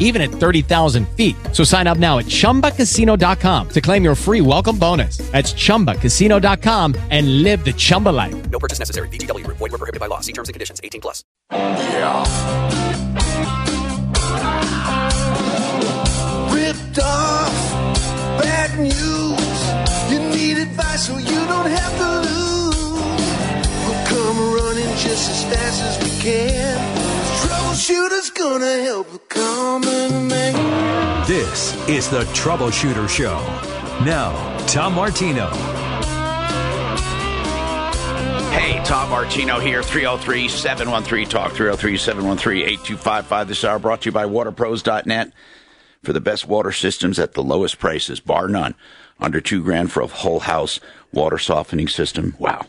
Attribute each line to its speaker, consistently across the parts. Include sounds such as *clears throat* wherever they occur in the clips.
Speaker 1: even at 30,000 feet. So sign up now at chumbacasino.com to claim your free welcome bonus. That's chumbacasino.com and live the Chumba life.
Speaker 2: No purchase necessary. VGW Group. Void were prohibited by law. See terms and conditions. 18 plus. Yeah.
Speaker 3: Ripped off. Bad news. You need advice so you don't have to lose. We'll come running just as fast as we can. Troubleshooter's gonna help the common man.
Speaker 4: This is the Troubleshooter Show. Now, Tom Martino.
Speaker 5: Hey, Tom Martino here, 303 713 Talk, 303 713 8255. This hour brought to you by WaterPros.net for the best water systems at the lowest prices, bar none. Under two grand for a whole house water softening system. Wow.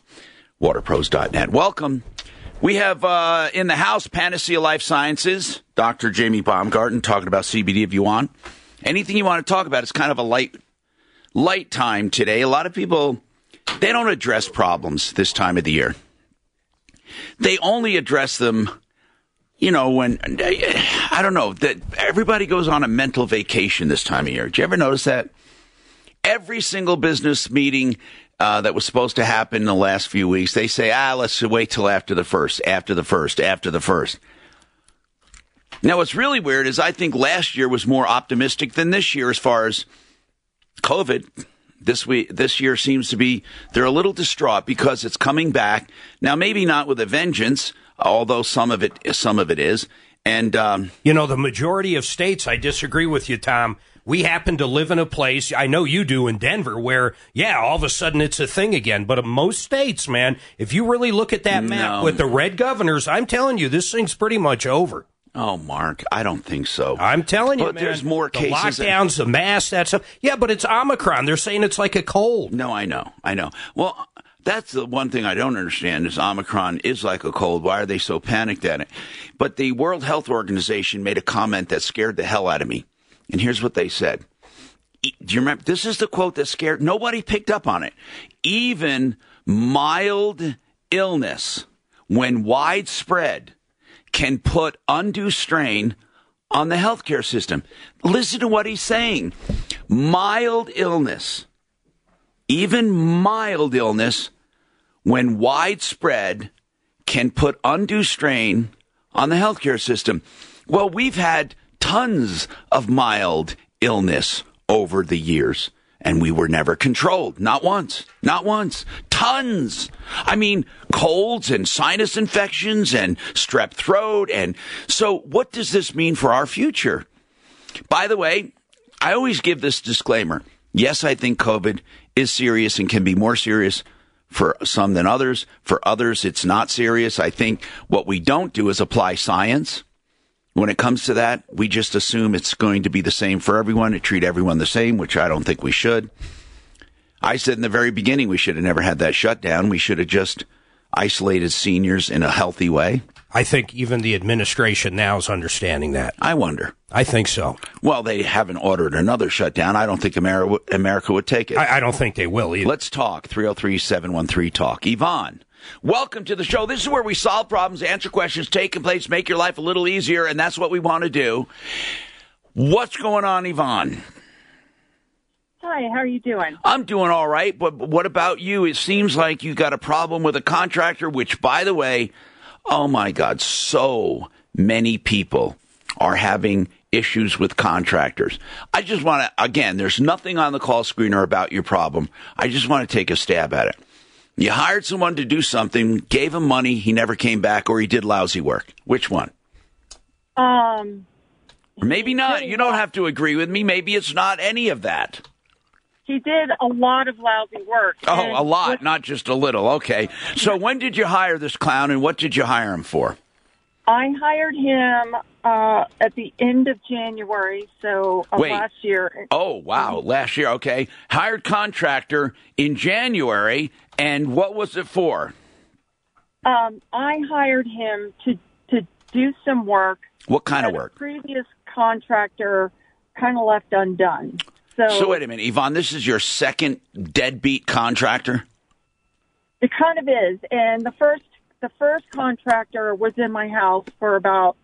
Speaker 5: WaterPros.net. Welcome. We have uh, in the house Panacea Life Sciences, Dr. Jamie Baumgarten talking about CBD if you want. Anything you want to talk about, it's kind of a light light time today. A lot of people they don't address problems this time of the year. They only address them, you know, when I don't know that everybody goes on a mental vacation this time of year. Did you ever notice that? Every single business meeting uh, that was supposed to happen in the last few weeks, they say, ah, let's wait till after the first, after the first, after the first. Now, what's really weird is I think last year was more optimistic than this year as far as COVID this week this year seems to be they're a little distraught because it's coming back now maybe not with a vengeance although some of it some of it is and um,
Speaker 6: You know, the majority of states, I disagree with you, Tom. We happen to live in a place, I know you do in Denver, where, yeah, all of a sudden it's a thing again. But in most states, man, if you really look at that map
Speaker 5: No.
Speaker 6: with the red governors, I'm telling you, this thing's pretty much over.
Speaker 5: oh mark i don't think so
Speaker 6: I'm telling you,
Speaker 5: But
Speaker 6: man.
Speaker 5: there's more
Speaker 6: the
Speaker 5: cases
Speaker 6: lockdowns, the masks, that stuff. Yeah, but it's Omicron. They're saying it's like a cold.
Speaker 5: no i know i know well that's the one thing i don't understand is omicron is like a cold why are they so panicked at it but the world health organization made a comment that scared the hell out of me and here's what they said. Do you remember this is the quote that scared nobody picked up on it. Even mild illness when widespread can put undue strain on the healthcare system. Listen to what he's saying. Mild illness even mild illness when widespread can put undue strain on the healthcare system. Well, we've had tons of mild illness over the years, and we were never controlled. Not once. Not once. Tons. I mean, colds and sinus infections and strep throat. And so, what does this mean for our future? By the way, I always give this disclaimer. Yes, I think COVID is serious and can be more serious for some than others. For others, it's not serious. I think what we don't do is apply science. When it comes to that, we just assume it's going to be the same for everyone and treat everyone the same, which I don't think we should. I said in the very beginning we should have never had that shutdown. We should have just isolated seniors in a healthy way.
Speaker 6: I think even the administration now is understanding that.
Speaker 5: I wonder.
Speaker 6: I think so.
Speaker 5: Well, they haven't ordered another shutdown. I don't think America, America would take it.
Speaker 6: I, I don't think they will either.
Speaker 5: Let's talk. 303 713 Talk. Yvonne, welcome to the show. This is where we solve problems, answer questions, take in place, make your life a little easier, and that's what we want to do. What's going on, Yvonne?
Speaker 7: Hi, how are you doing?
Speaker 5: I'm doing all right, but what about you? It seems like you got a problem with a contractor, which, by the way, oh my God, so many people are having issues with contractors. I just want to, again, there's nothing on the call screener about your problem. I just want to take a stab at it. You hired someone to do something, gave him money, he never came back, or he did lousy work. Which one?
Speaker 7: Um,
Speaker 5: Or maybe not. You don't have to agree with me. Maybe it's not any of that.
Speaker 7: he did a lot of lousy work.
Speaker 5: Oh, a lot, not just a little. Okay. So when did you hire this clown and what did you hire him for?
Speaker 7: I hired him uh, at the end of January, so of
Speaker 5: Wait.
Speaker 7: last year.
Speaker 5: Oh, wow. Last year. Okay. Hired contractor in January. And what was it for?
Speaker 7: Um, I hired him to to do some work
Speaker 5: What kind of work?
Speaker 7: previous contractor kind of left undone. So,
Speaker 5: So wait a minute, Yvonne. This is your second deadbeat contractor.
Speaker 7: it kind of is. And the first the first contractor was in my house for about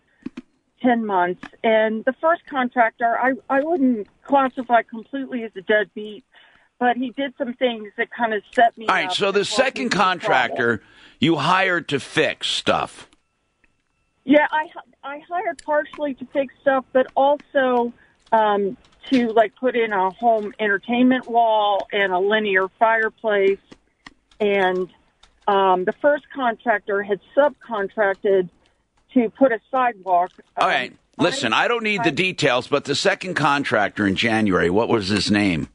Speaker 7: ten months, and the first contractor I I wouldn't classify completely as a deadbeat, but he did some things that kind of set me. Up.
Speaker 5: All right. So the second contractor you hired to fix stuff.
Speaker 7: Yeah, I I hired partially to fix stuff, but also um, to like put in a home entertainment wall and a linear fireplace. And um, the first contractor had subcontracted to put a sidewalk.
Speaker 5: All
Speaker 7: um,
Speaker 5: right. Listen, I don't need the details, but the second contractor in January, what was his name?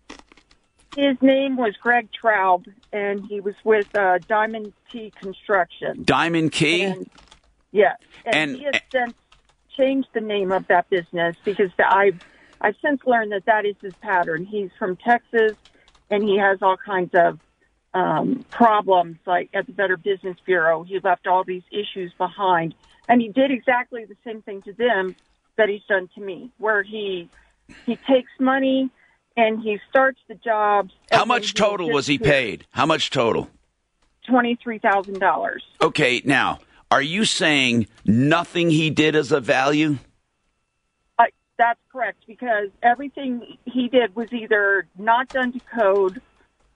Speaker 7: His name was Greg Traub, and he was with uh, Diamond T Construction.
Speaker 5: Diamond Key?
Speaker 7: And, yeah, and,
Speaker 5: And-
Speaker 7: he has since changed the name of that business because I've I've since learned that that is his pattern. He's from Texas, and he has all kinds of um, problems. Like at the Better Business Bureau, he left all these issues behind, and he did exactly the same thing to them that he's done to me, where he he takes money and he starts the jobs.
Speaker 5: How much total was he paid? How much total?
Speaker 7: Twenty three thousand dollars.
Speaker 5: Okay, now, are you saying nothing he did is of value?
Speaker 7: I, that's correct because everything he did was either not done to code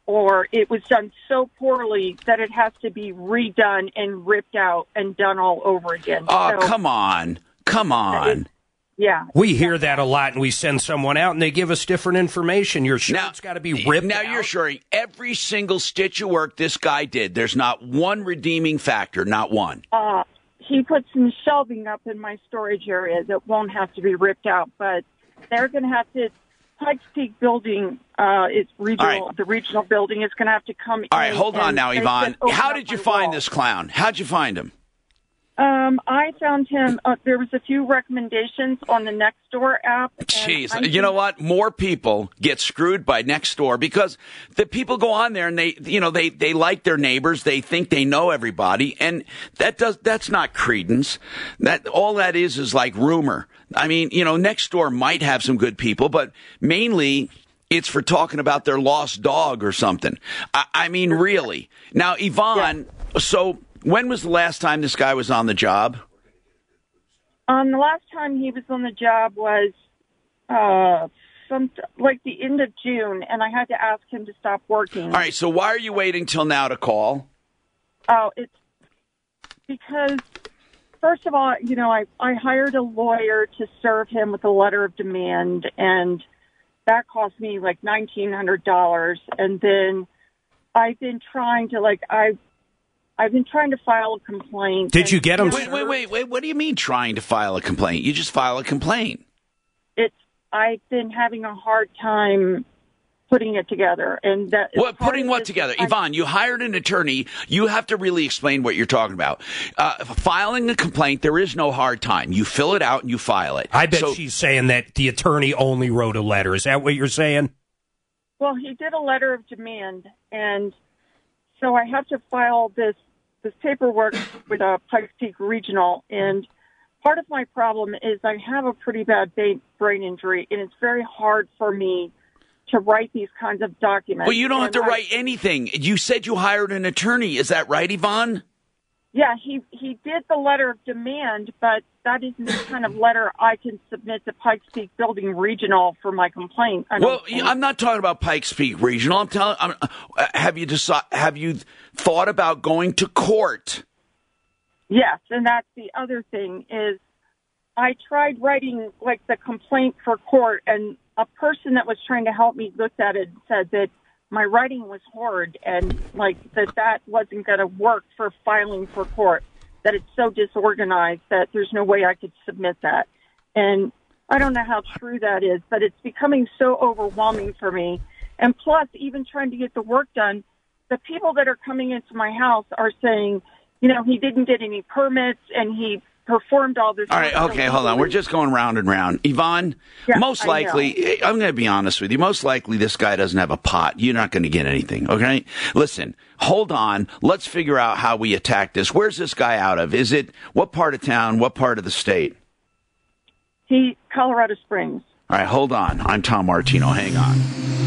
Speaker 7: or it was done so poorly that it has to be redone and ripped out and done all over again.
Speaker 5: Oh,
Speaker 7: So,
Speaker 5: come on. Come on.
Speaker 7: Yeah.
Speaker 6: We hear that a lot, and we send someone out, and they give us different information. You're sure
Speaker 5: Now-
Speaker 6: it's got to be ripped
Speaker 5: Now
Speaker 6: out?
Speaker 5: you're sure every single stitch of work this guy did, there's not one redeeming factor, not one.
Speaker 7: Uh, he put some shelving up in my storage area that won't have to be ripped out, but they're going to have to. Pikes Peak building uh, is regional.
Speaker 5: All right.
Speaker 7: The regional building is going to have to come.
Speaker 5: All right,
Speaker 7: in
Speaker 5: hold on now,
Speaker 7: they
Speaker 5: Yvonne. How did you find
Speaker 7: wall.
Speaker 5: this clown? How'd you find him?
Speaker 7: Um, I found him. Uh, there was a few recommendations on the Nextdoor app.
Speaker 5: Jeez,
Speaker 7: I
Speaker 5: you know what? More people get screwed by next door because the people go on there and they, you know, they, they like their neighbors. They think they know everybody. And that does, that's not credence. That, all that is is like rumor. I mean, you know, next door might have some good people, but mainly it's for talking about their lost dog or something. I, I mean, really. Now, Yvonne, so when was the last time this guy was on the job?
Speaker 7: Um, the last time he was on the job was uh, some like the end of June, and I had to ask him to stop working.
Speaker 5: All right. So why are you waiting till now to call?
Speaker 7: Oh, it's because first of all, you know, I I hired a lawyer to serve him with a letter of demand, and that cost me like nineteen hundred dollars. And then I've been trying to like I. I've been trying to file a complaint.
Speaker 6: Did you get him?
Speaker 5: Wait, wait, wait, wait. What do you mean trying to file a complaint? You just file a complaint.
Speaker 7: It's I've been having a hard time putting it together, and that
Speaker 5: What putting what together?
Speaker 7: I-
Speaker 5: Yvonne, you hired an attorney. You have to really explain what you're talking about. Uh, filing a complaint, there is no hard time. You fill it out and you file it.
Speaker 6: I bet
Speaker 5: So-
Speaker 6: she's saying that the attorney only wrote a letter. Is that what you're saying?
Speaker 7: Well, he did a letter of demand, and so I have to file this this paperwork with a Pikes Peak Regional. And part of my problem is I have a pretty bad brain injury, and it's very hard for me to write these kinds of documents.
Speaker 5: Well, you don't have to
Speaker 7: I-
Speaker 5: write anything. You said you hired an attorney. Is that right, Yvonne?
Speaker 7: Yeah, he he did the letter of demand, but that isn't the kind of letter I can submit to Pikes Peak Building Regional for my complaint. I
Speaker 5: well,
Speaker 7: think.
Speaker 5: I'm not talking about Pikes Peak Regional. I'm telling. I'm, uh, have you decide, Have you thought about going to court?
Speaker 7: Yes, and that's the other thing is I tried writing like the complaint for court and a person that was trying to help me looked at it and said that my writing was horrid and like that that wasn't going to work for filing for court that it's so disorganized that there's no way I could submit that. And I don't know how true that is, but it's becoming so overwhelming for me. And plus even trying to get the work done, the people that are coming into my house are saying, you know, he didn't get any permits and he performed all this.
Speaker 5: All right, okay, hold on. We're just going round and round. Yvonne,
Speaker 7: Yeah,
Speaker 5: most likely, I'm going to be honest with you. Most likely, this guy doesn't have a pot. You're not going to get anything, okay? Listen, hold on. Let's figure out how we attack this. Where's this guy out of? Is it what part of town? What part of the state?
Speaker 7: He Colorado Springs.
Speaker 5: All right, hold on. I'm Tom Martino. Hang on.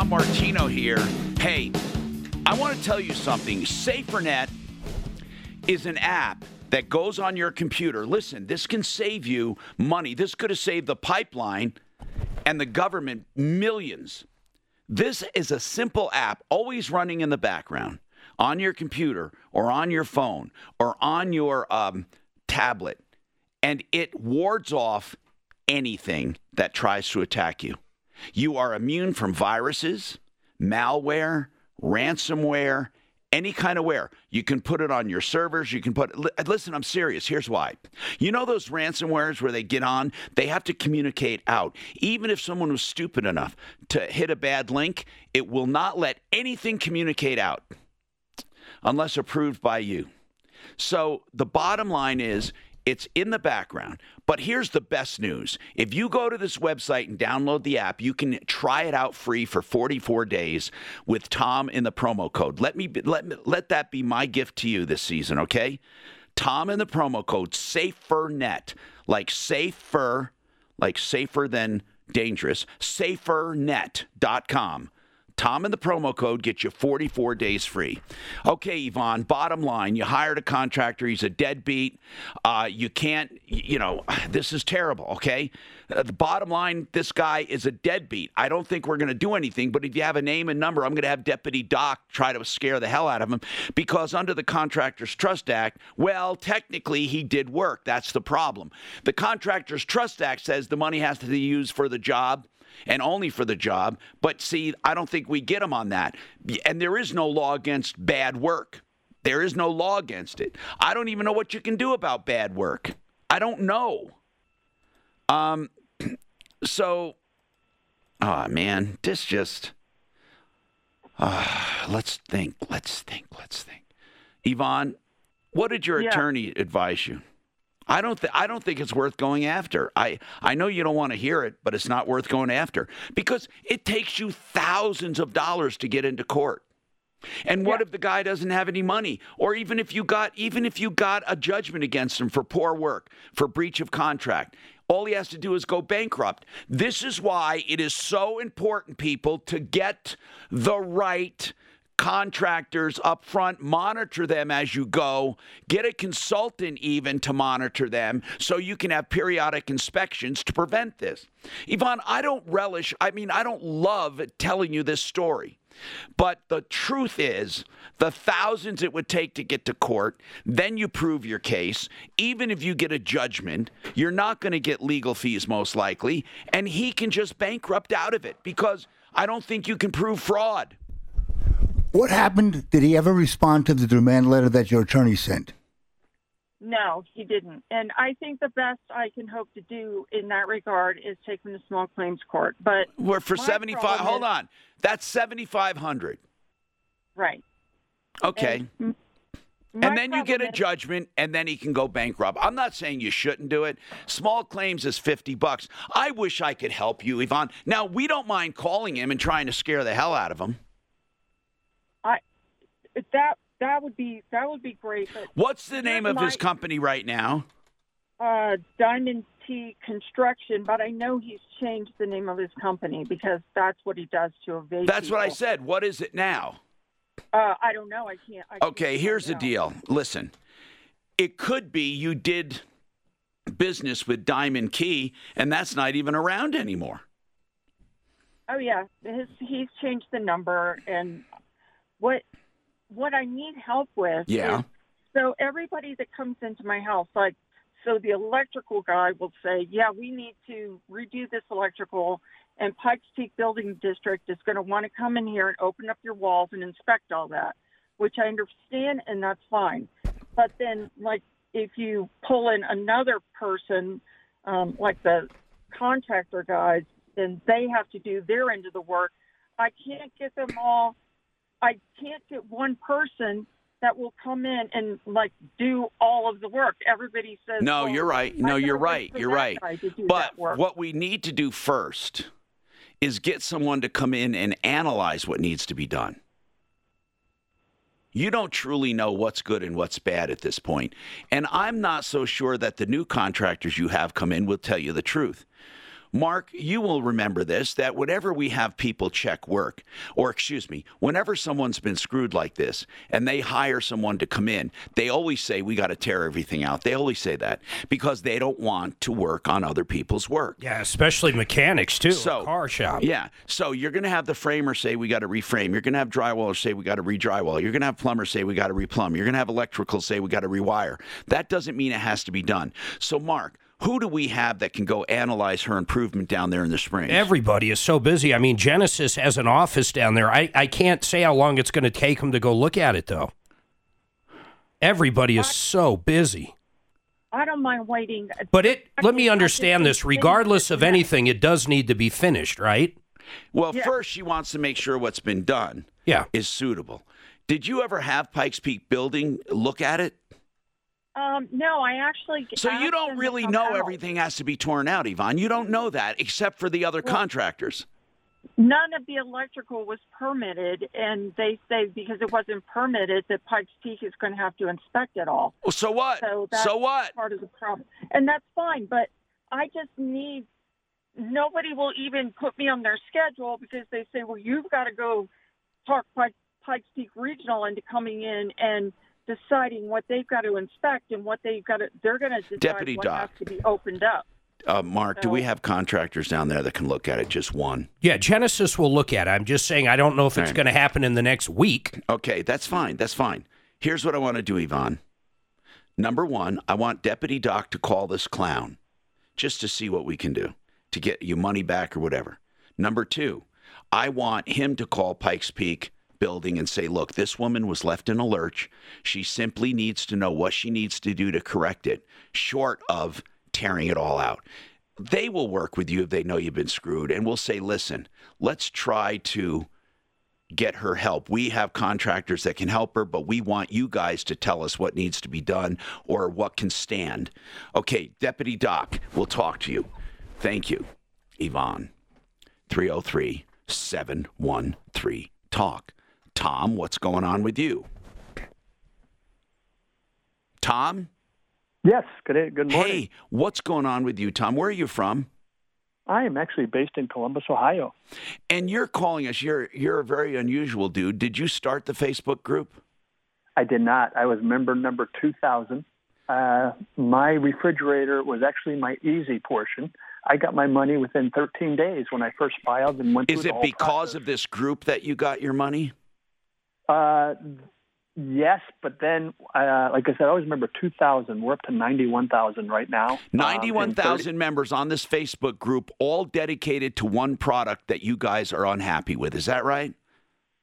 Speaker 5: Tom Martino here. Hey, I want to tell you something. SaferNet is an app that goes on your computer. Listen, this can save you money. This could have saved the pipeline and the government millions. This is a simple app always running in the background on your computer or on your phone or on your um, tablet, and it wards off anything that tries to attack you. You are immune from viruses, malware, ransomware, any kind of ware. You can put it on your servers. You can put. li- Listen, I'm serious. Here's why. You know those ransomwares where they get on, they have to communicate out. Even if someone was stupid enough to hit a bad link, it will not let anything communicate out unless approved by you. So the bottom line is it's in the background. But here's the best news. If you go to this website and download the app, you can try it out free for 44 days with Tom in the promo code. Let me let me, let that be my gift to you this season, okay? Tom in the promo code SAFERNET, like safer, like safer than dangerous, safernet.com. Tom and the promo code get you 44 days free. Okay, Yvonne, bottom line, you hired a contractor, he's a deadbeat. Uh, you can't, you know, *sighs* this is terrible, okay? Uh, the bottom line, this guy is a deadbeat. I don't think we're going to do anything, but if you have a name and number, I'm going to have Deputy Doc try to scare the hell out of him because under the Contractors Trust Act, well, technically he did work. That's the problem. The Contractors Trust Act says the money has to be used for the job and only for the job. But see, I don't think we get them on that. And there is no law against bad work. There is no law against it. I don't even know what you can do about bad work. I don't know. Um, *clears throat* so, oh man, this just. Uh, let's think. Let's think. Let's think. Yvonne, what did your
Speaker 7: Yeah.
Speaker 5: attorney advise you? I don't. Th- I don't think it's worth going after. I. I know you don't want to hear it, but it's not worth going after because it takes you thousands of dollars to get into court. And what if the guy doesn't have any money, or even if you got even if you got a judgment against him for poor work, for breach of contract? All he has to do is go bankrupt. This is why it is so important, people, to get the right contractors up front, monitor them as you go, get a consultant even to monitor them so you can have periodic inspections to prevent this. Yvonne, I don't relish, I mean, I don't love telling you this story. But the truth is, the thousands it would take to get to court, then you prove your case. Even if you get a judgment, you're not going to get legal fees, most likely. And he can just bankrupt out of it because I don't think you can prove fraud.
Speaker 8: What happened? Did he ever respond to the demand letter that your attorney sent?
Speaker 7: No, he didn't. And I think the best I can hope to do in that regard is take him to small claims court. But
Speaker 5: We're for 75. Hold on. That's 7,500.
Speaker 7: Right.
Speaker 5: Okay.
Speaker 7: And,
Speaker 5: And then you get a judgment, and then he can go bankrupt. I'm not saying you shouldn't do it. Small claims is 50 bucks. I wish I could help you, Yvonne. Now, we don't mind calling him and trying to scare the hell out of him.
Speaker 7: That that would be that would be great. But
Speaker 5: What's the name of his company right now?
Speaker 7: uh, Diamond T Construction, but I know he's changed the name of his company because that's what he does to evade.
Speaker 5: That's what I said. What is it now?
Speaker 7: Uh, I don't know. I can't. I can't
Speaker 5: Okay, here's the deal. Listen, it could be you did business with Diamond Key, and that's not even around anymore.
Speaker 7: Oh yeah, his, he's changed the number, and what what I need help with.
Speaker 5: Yeah.
Speaker 7: Is, so everybody that comes into my house, like, so the electrical guy will say, "Yeah, we need to redo this electrical," and Pikes Peak Building District is going to want to come in here and open up your walls and inspect all that, which I understand, and that's fine. But then, like, if you pull in another person, um, like the contractor guys, then they have to do their end of the work. I can't get them all. I can't get one person that will come in and like do all of the work. Everybody says,
Speaker 5: No,
Speaker 7: well,
Speaker 5: you're right. No, you're right. You're right.
Speaker 7: guy to do
Speaker 5: But what we need to do first is get someone to come in and analyze what needs to be done. You don't truly know what's good and what's bad at this point. And I'm not so sure that the new contractors you have come in will tell you the truth. Mark, you will remember this that whenever we have people check work, or excuse me, whenever someone's been screwed like this and they hire someone to come in, they always say, We got to tear everything out. They always say that because they don't want to work on other people's work.
Speaker 6: Yeah, especially mechanics too.
Speaker 5: So,
Speaker 6: car shop.
Speaker 5: Yeah. So you're going to have the framer say we got to reframe. You're going to have drywallers say we got to re-drywall. You're going to have plumbers say we got to replumb. You're going to have electrical say we got to rewire. That doesn't mean it has to be done. So Mark, who do we have that can go analyze her improvement down there in the spring?
Speaker 6: Everybody is so busy. I mean, Genesis has an office down there. I, I can't say how long it's going to take them to go look at it, though. Everybody is so busy.
Speaker 7: I don't mind waiting.
Speaker 6: But it let me understand this. Regardless of anything, it does need to be finished, right?
Speaker 5: well,
Speaker 7: Yeah.
Speaker 5: first she wants to make sure what's been done
Speaker 6: Yeah.
Speaker 5: is suitable. Did you ever have Pikes Peak Building look at it?
Speaker 7: Um, no, I actually.
Speaker 5: So you don't really know
Speaker 7: out.
Speaker 5: everything has to be torn out, Yvonne. You don't know that except for the other contractors.
Speaker 7: None of the electrical was permitted, and they say because it wasn't permitted, that Pikes Peak is going to have to inspect it all.
Speaker 5: Well, so what?
Speaker 7: So that's
Speaker 5: so what?
Speaker 7: part of the problem, and that's fine. But I just need. Nobody will even put me on their schedule because they say, "Well, you've got to go talk Pike, Pikes Peak Regional into coming in and deciding what they've got to inspect and what they've got to. They're going to decide
Speaker 5: Deputy
Speaker 7: what
Speaker 5: Doc.
Speaker 7: has to be opened up."
Speaker 5: Uh, Mark, do we have contractors down there that can look at it? Just one.
Speaker 6: Yeah, Genesis will look at it. I'm just saying, I don't know if it's
Speaker 5: Right.
Speaker 6: going to happen in the next week.
Speaker 5: Okay, that's fine. That's fine. Here's what I want to do, Yvonne. Number one, I want Deputy Doc to call this clown just to see what we can do to get you money back or whatever. Number two, I want him to call Pikes Peak building and say, look, this woman was left in a lurch. She simply needs to know what she needs to do to correct it, short of tearing it all out. They will work with you if they know you've been screwed and will say, listen, let's try to get her help. We have contractors that can help her, but we want you guys to tell us what needs to be done or what can stand. Okay, Deputy Doc, we'll talk to you. Thank you, Yvonne. 303 713 Talk. Tom, what's going on with you? Tom?
Speaker 9: Yes. Good. Good morning.
Speaker 5: Hey, what's going on with you, Tom? Where are you from?
Speaker 9: I am actually based in Columbus, Ohio.
Speaker 5: And you're calling us. You're you're a very unusual dude. Did you start the Facebook group?
Speaker 9: I did not. I was member number 2000. Uh, my refrigerator was actually my easy portion. I got my money within 13 days when I first filed and went
Speaker 5: Is it because
Speaker 9: process.
Speaker 5: of this group that you got your money?
Speaker 9: Uh, yes, but then, uh, like I said, I always remember 2,000. We're up to 91,000 right now. Um, and
Speaker 5: 91,000 members on this Facebook group, all dedicated to one product that you guys are unhappy with. Is that right?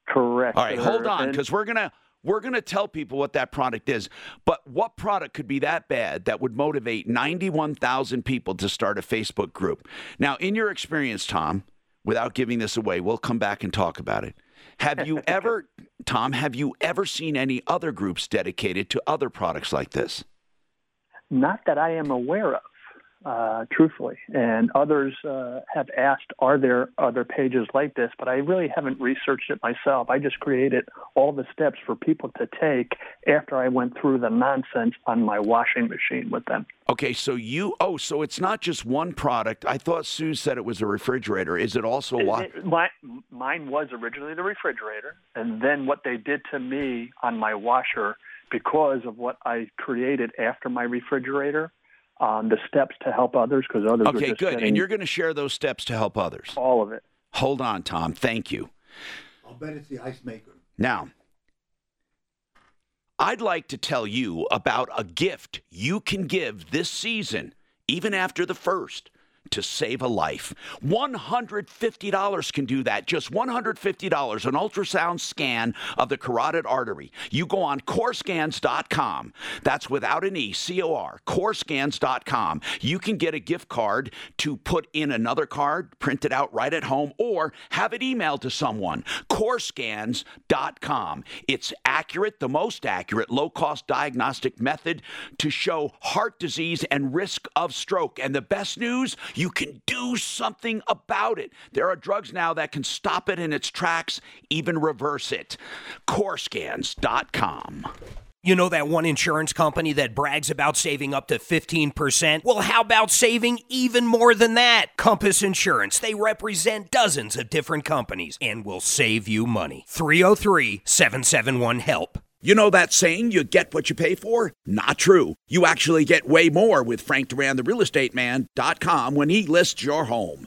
Speaker 9: Correct.
Speaker 5: All right, hold on, because we're gonna we're gonna tell people what that product is. But what product could be that bad that would motivate 91,000 people to start a Facebook group? Now, in your experience, Tom, without giving this away, we'll come back and talk about it. Have you *laughs* ever, Tom? Have you ever seen any other groups dedicated to other products like this?
Speaker 9: Not that I am aware of, uh, truthfully. And others uh, have asked, are there other pages like this? But I really haven't researched it myself. I just created all the steps for people to take after I went through the nonsense on my washing machine with them.
Speaker 5: Okay, so you oh, so it's not just one product. I thought Sue said it was a refrigerator. Is it also a wa-
Speaker 9: my, mine was originally the refrigerator, and then what they did to me on my washer because of what I created after my refrigerator, um, the steps to help others because others were
Speaker 5: Okay,
Speaker 9: just
Speaker 5: good. And you're going to share those steps to help others.
Speaker 9: all of it.
Speaker 5: Hold on, Tom. Thank you.
Speaker 8: I'll bet it's the ice maker.
Speaker 5: Now, I'd like to tell you about a gift you can give this season, even after the first, to save a life. $150 can do that. Just $150, an ultrasound scan of the carotid artery. You go on corescans.com. That's without an E, C O R, corescans.com. You can get a gift card to put in another card, print it out right at home, or have it emailed to someone. corescans.com. It's accurate, the most accurate, low cost diagnostic method to show heart disease and risk of stroke. And the best news, you can do something about it. There are drugs now that can stop it in its tracks, even reverse it. Corescans.com.
Speaker 6: You know that one insurance company that brags about saving up to 15%? Well, how about saving even more than that? Compass Insurance. They represent dozens of different companies and will save you money. 303 771 HELP.
Speaker 5: You know that saying, you get what you pay for? Not true. You actually get way more with Frank Duran, the real estate man.com when he lists your home.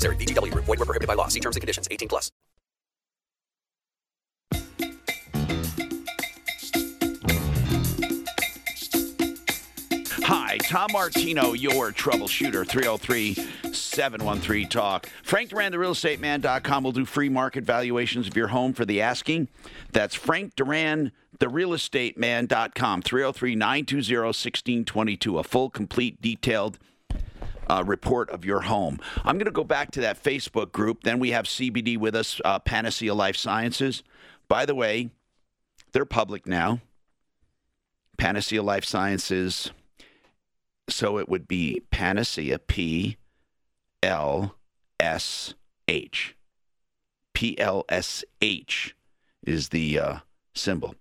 Speaker 2: VGW Group. Void were prohibited by law. See terms and conditions. 18 plus.
Speaker 5: Hi, Tom Martino, your troubleshooter, 303 713 Talk. Frank Duran, the real estate man.com will do free market valuations of your home for the asking. That's Frank Duran, the real estate man.com, 303 920 1622. A full, complete, detailed uh, report of your home. I'm going to go back to that Facebook group. Then we have CBD with us, uh, Panacea Life Sciences. By the way, they're public now. Panacea Life Sciences. So it would be Panacea, P L S H. P L S H is the uh, symbol.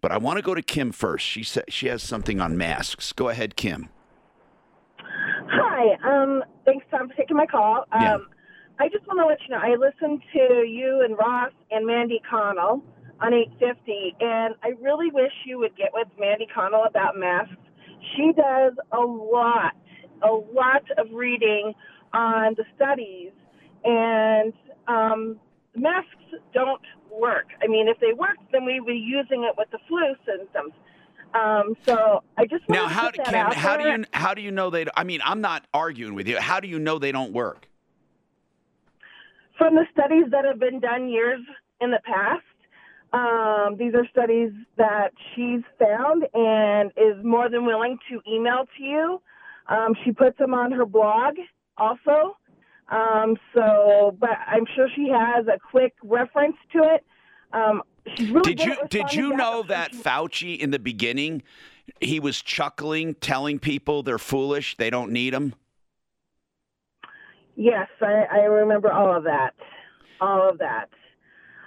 Speaker 5: But I want to go to Kim first. She said she has something on masks. Go ahead, Kim.
Speaker 10: Hi. Um, thanks, Tom, for taking my call. Um,
Speaker 5: Yeah.
Speaker 10: I just want to let you know I listened to you and Ross and Mandy Connell on 850, and I really wish you would get with Mandy Connell about masks. She does a lot, a lot of reading on the studies, and um, masks don't work. I mean, if they worked, then we'd be using it with the flu symptoms. Um, so I just
Speaker 5: Now,
Speaker 10: to
Speaker 5: how,
Speaker 10: that
Speaker 5: Kim, how do you how do you know they? I mean, I'm not arguing with you. How do you know they don't work?
Speaker 10: from the studies that have been done years in the past. Um, these are studies that she's found and is more than willing to email to you. Um, she puts them on her blog also. Um, so, but I'm sure she has a quick reference to it. Um, really
Speaker 5: Did you did you know that Fauci in the beginning, he was chuckling, telling people they're foolish, they don't need them.
Speaker 10: Yes, I, I remember all of that. All of that.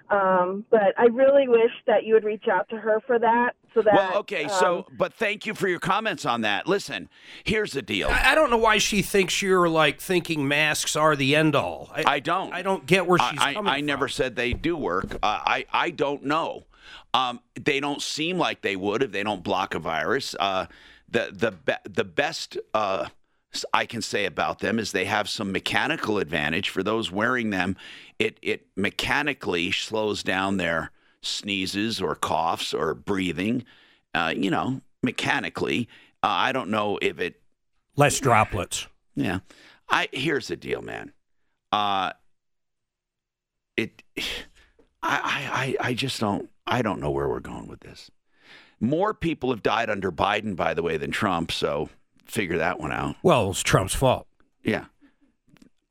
Speaker 10: Um, but I really wish that you would reach out to her for that. So that
Speaker 5: Well, okay,
Speaker 10: um,
Speaker 5: so but thank you for your comments on that. Listen, here's the deal.
Speaker 6: I I don't know why she thinks you're like thinking masks are the end all. I,
Speaker 5: I don't.
Speaker 6: I don't get where she's
Speaker 5: I,
Speaker 6: coming
Speaker 5: I, I never said they do work. Uh, I I don't know. Um, they don't seem like they would if they don't block a virus. Uh, the the be- the best uh, s- I can say about them is they have some mechanical advantage for those wearing them. It it mechanically slows down their sneezes or coughs or breathing. Uh, you know, mechanically. Uh, I don't know if it
Speaker 6: Less droplets.
Speaker 5: yeah. I here's the deal, man. Uh it *sighs* I I I I just don't I don't know where we're going with this. More people have died under Biden, by the way, than Trump, so figure that one out.
Speaker 6: Well, it's Trump's fault.
Speaker 5: Yeah.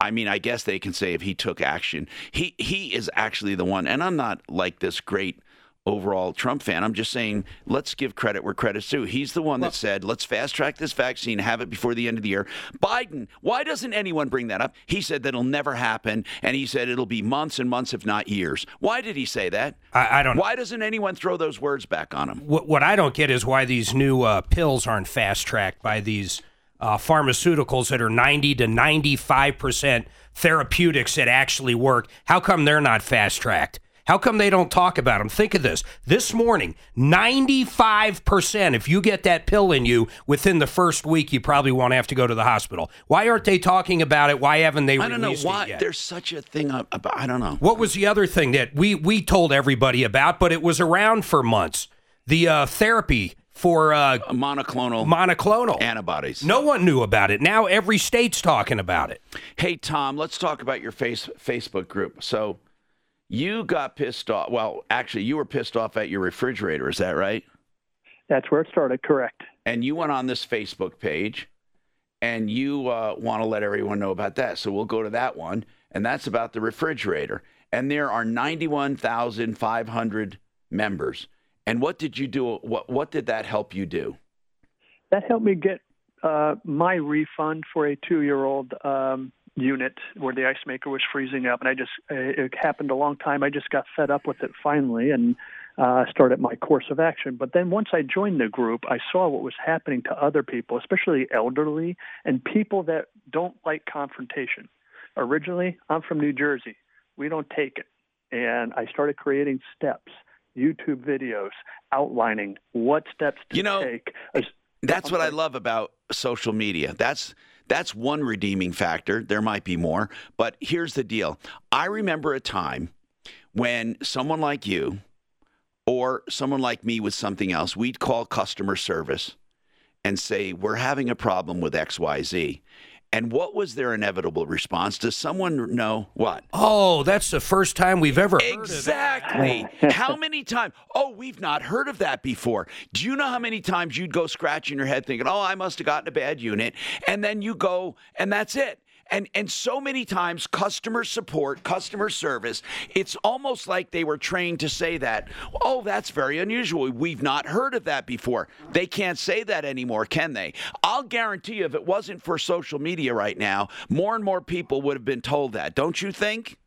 Speaker 5: I mean, I guess they can say if he took action. He he is actually the one, and I'm not like this great overall Trump fan. I'm just saying, let's give credit where credit's due. He's the one that said, let's fast track this vaccine, have it before the end of the year. Biden, why doesn't anyone bring that up? He said that'll never happen, and he said it'll be months and months, if not years. Why did he say that?
Speaker 6: I, I don't. Know.
Speaker 5: Why doesn't anyone throw those words back on him?
Speaker 6: What, what I don't get is why these new uh, pills aren't fast tracked by these uh, pharmaceuticals that are 90 to 95 percent therapeutics that actually work. How come they're not fast tracked? How come they don't talk about them? Think of this. This morning, 95%, if you get that pill in you within the first week, you probably won't have to go to the hospital. Why aren't they talking about it? Why haven't they
Speaker 5: I don't know why there's such a thing about. I don't know.
Speaker 6: What was the other thing that we we told everybody about, but it was around for months? The uh, therapy for uh,
Speaker 5: monoclonal
Speaker 6: monoclonal
Speaker 5: antibodies.
Speaker 6: No one knew about it. Now every state's talking about it.
Speaker 5: Hey Tom, let's talk about your face Facebook group. So you got pissed off. Well, actually, you were pissed off at your refrigerator. Is that right?
Speaker 9: That's where it started. Correct.
Speaker 5: And you went on this Facebook page, and you uh, want to let everyone know about that. So we'll go to that one, and that's about the refrigerator. And there are ninety-one thousand five hundred members. And what did you do? What what did that help you do?
Speaker 9: That helped me get uh, my refund for a two-year-old um, unit where the ice maker was freezing up, and I just it happened a long time. I just got fed up with it finally, and uh, started my course of action. But then once I joined the group, I saw what was happening to other people, especially elderly and people that don't like confrontation. Originally, I'm from New Jersey. We don't take it, and I started creating steps. YouTube videos outlining what steps to
Speaker 5: You know,
Speaker 9: take.
Speaker 5: That's what I love about social media. That's that's one redeeming factor. There might be more, but here's the deal. I remember a time when someone like you or someone like me with something else, we'd call customer service and say, "We're having a problem with XYZ." And what was their inevitable response? Does someone know what?
Speaker 6: Oh, that's the first time we've ever heard
Speaker 5: Exactly. *laughs* how many times? Oh, we've not heard of that before. Do you know how many times you'd go scratching your head thinking, "Oh, I must have gotten a bad unit," and then you go, and that's it. And and so many times customer support, customer service, it's almost like they were trained to say that. Oh, that's very unusual. We've not heard of that before. They can't say that anymore, can they? I'll guarantee you if it wasn't for social media right now, more and more people would have been told that. Don't you think?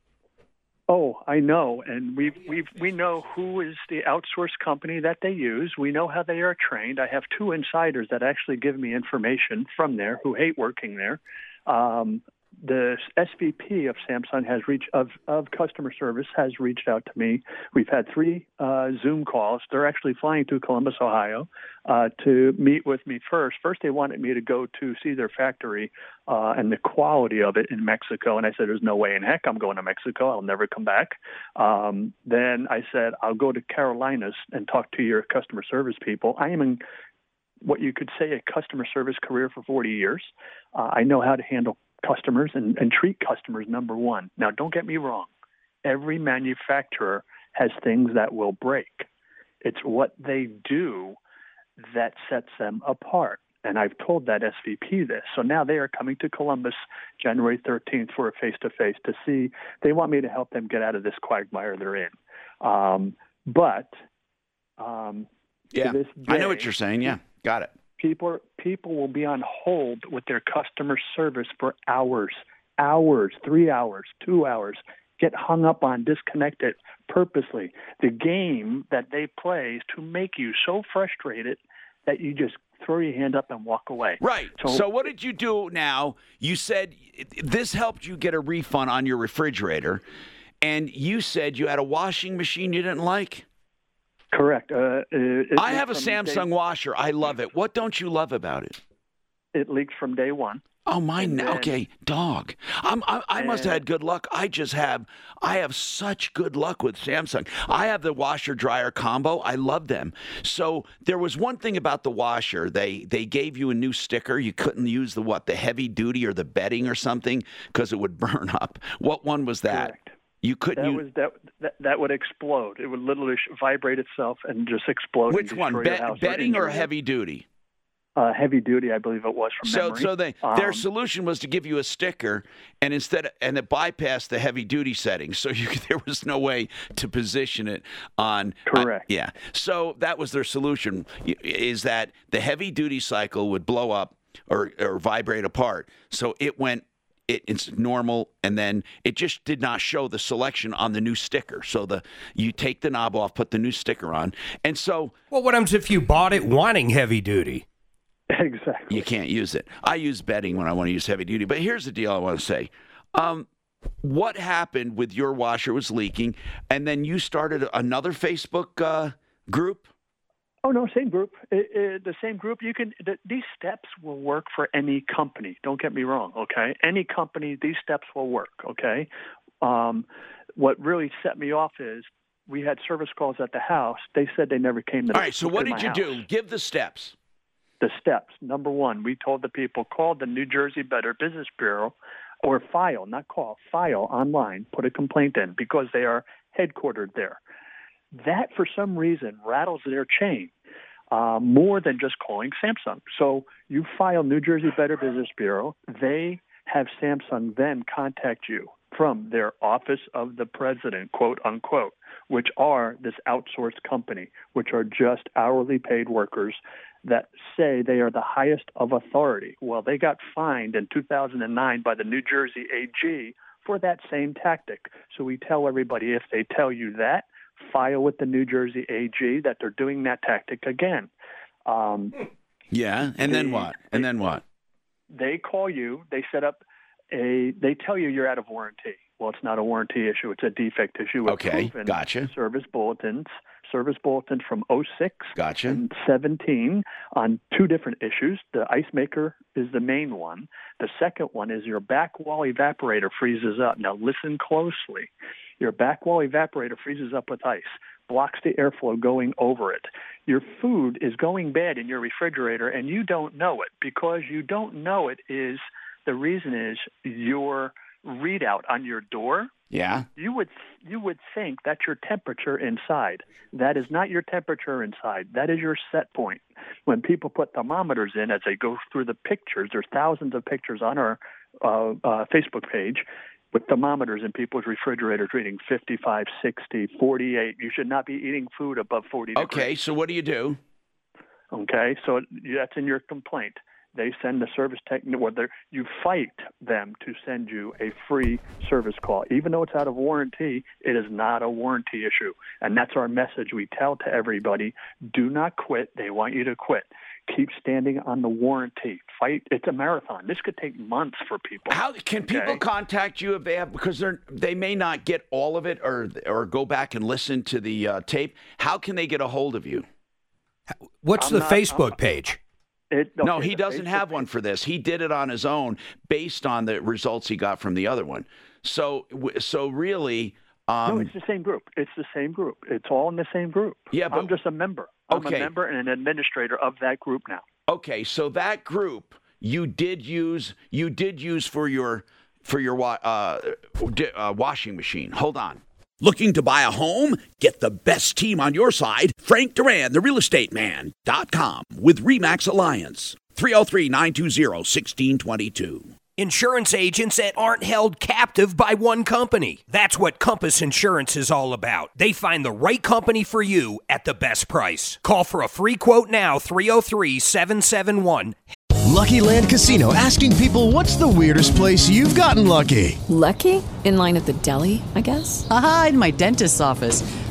Speaker 9: Oh, I know, and we we we know who is the outsourced company that they use. We know how they are trained. I have two insiders that actually give me information from there who hate working there. Um, the SVP of Samsung has reached of of customer service has reached out to me. We've had three uh, Zoom calls. They're actually flying to Columbus, Ohio, uh, to meet with me first. First, they wanted me to go to see their factory uh, and the quality of it in Mexico, and I said, "There's no way in heck I'm going to Mexico. I'll never come back." Um, then I said, "I'll go to Carolinas and talk to your customer service people." I am in what you could say a customer service career for 40 years. Uh, I know how to handle customers and, and treat customers number one. Now, don't get me wrong. Every manufacturer has things that will break. It's what they do that sets them apart. And I've told that SVP this. So now they are coming to Columbus January 13th for a face to face to see. They want me to help them get out of this quagmire they're in. Um, but um,
Speaker 5: Yeah.
Speaker 9: this
Speaker 5: I know what you're saying. Yeah. Got it.
Speaker 9: people people will be on hold with their customer service for hours hours three hours two hours get hung up on disconnected purposely the game that they play is to make you so frustrated that you just throw your hand up and walk away
Speaker 5: Right. So, what did you do now? You said this helped you get a refund on your refrigerator, and you said you had a washing machine you didn't like.
Speaker 9: Correct uh, it,
Speaker 5: I have a Samsung
Speaker 9: day,
Speaker 5: washer. I love it. What don't you love about it?
Speaker 9: it leaked from day one
Speaker 5: Oh, mine. Now.
Speaker 9: then-
Speaker 5: Okay, dog. I'm, I, I must have had good luck. I just have. I have such good luck with Samsung. I have the washer dryer combo. I love them. So there was one thing about the washer. They they gave you a new sticker. You couldn't use the what the heavy duty or the bedding or something because it would *laughs* burn up. What one was that?
Speaker 9: Correct.
Speaker 5: You couldn't.
Speaker 9: that
Speaker 5: use,
Speaker 9: was that, that that would explode it would literally vibrate itself and just explode
Speaker 5: which one? Be-
Speaker 9: house
Speaker 5: bedding or heavy duty?
Speaker 9: uh, heavy duty, I believe it was from
Speaker 5: So,
Speaker 9: memory.
Speaker 5: so they, their
Speaker 9: Um,
Speaker 5: solution was to give you a sticker, and instead, and it bypassed the heavy duty setting, so you *laughs* there was no way to position it on.
Speaker 9: Correct.
Speaker 5: yeah. So that was their solution. Is that the heavy duty cycle would blow up or or vibrate apart, so it went. It, it's normal, and then it just did not show the selection on the new sticker. So the you take the knob off, put the new sticker on, and so
Speaker 6: Well, what happens if you bought it wanting heavy duty? *laughs*
Speaker 9: exactly.
Speaker 5: you can't use it. I use bedding when I want to use heavy duty. But here's the deal I want to say. Um, what happened with your washer was leaking, and then you started another Facebook uh, group?
Speaker 9: Oh no, same group. It, it, the same group. You can. th these steps will work for any company. Don't get me wrong. Okay, any company, these steps will work. Okay. Um, what really set me off is we had service calls at the house. They said they never came to.
Speaker 5: All right, so what did you
Speaker 9: house.
Speaker 5: do? Give the steps.
Speaker 9: The steps. Number one, we told the people call the New Jersey Better Business Bureau, or file, not call, file online, put a complaint in because they are headquartered there. That, for some reason, rattles their chain uh, more than just calling Samsung. So you file New Jersey Better Business Bureau. They have Samsung then contact you from their office of the president, quote unquote, which are this outsourced company, which are just hourly paid workers that say they are the highest of authority. Well, they got fined in 2009 by the New Jersey AG for that same tactic. So we tell everybody if they tell you that, file with the New Jersey AG that they're doing that tactic again. Um,
Speaker 5: Yeah, and then what? And then what?
Speaker 9: they call you, they set up a, they tell you you're out of warranty. Well, it's not a warranty issue, it's a defect issue. with
Speaker 5: Okay, gotcha.
Speaker 9: Service bulletins, service bulletins from 06
Speaker 5: Gotcha.
Speaker 9: and 17 on two different issues. The ice maker is the main one. The second one is your back wall evaporator freezes up. Now, listen closely. Your back wall evaporator freezes up with ice, blocks the airflow going over it. Your food is going bad in your refrigerator, and you don't know it because you don't know it is the reason is your readout on your door
Speaker 5: Yeah.
Speaker 9: you would you would think that's your temperature inside. That is not your temperature inside. That is your set point. When people put thermometers in, as they go through the pictures, there's thousands of pictures on our uh, uh, Facebook page with thermometers in people's refrigerators reading 55, 60, 48. You should not be eating food above 40 degrees.
Speaker 5: Okay, so what do you do?
Speaker 9: Okay, so that's in your complaint. They send the service technician, they're- you fight them to send you a free service call. Even though it's out of warranty, it is not a warranty issue. And that's our message we tell to everybody do not quit. They want you to quit. Keep standing on the warranty. Fight. It's a marathon. This could take months for people.
Speaker 5: How can people
Speaker 9: Okay.
Speaker 5: contact you if they have because they're they may not get all of it or or go back and listen to the uh, tape? How can they get a hold of you?
Speaker 6: What's
Speaker 9: I'm
Speaker 6: the
Speaker 9: not-
Speaker 6: Facebook
Speaker 9: I'm-
Speaker 6: page?
Speaker 9: It,
Speaker 5: no, he doesn't
Speaker 9: Facebook
Speaker 5: have one for this. He did it on his own based on the results he got from the other one. So so really um,
Speaker 9: no, it's the same group. It's the same group. It's all in the same group.
Speaker 5: Yeah, but-
Speaker 9: I'm just a member. I'm
Speaker 5: Okay.
Speaker 9: a member and an administrator of that group now.
Speaker 5: Okay, so that group you did use you did use for your for your uh, uh, washing machine. Hold on.
Speaker 11: Looking to buy a home? Get the best team on your side. Frank Duran, the real estate man.com with Remax Alliance. 303 920 1622.
Speaker 6: Insurance agents that aren't held captive by one company. That's what Compass Insurance is all about. They find the right company for you at the best price. Call for a free quote now 303 771
Speaker 12: Lucky Land Casino asking people what's the weirdest place you've gotten lucky?
Speaker 13: Lucky? In line at the deli, I guess?
Speaker 14: Aha, in my dentist's office.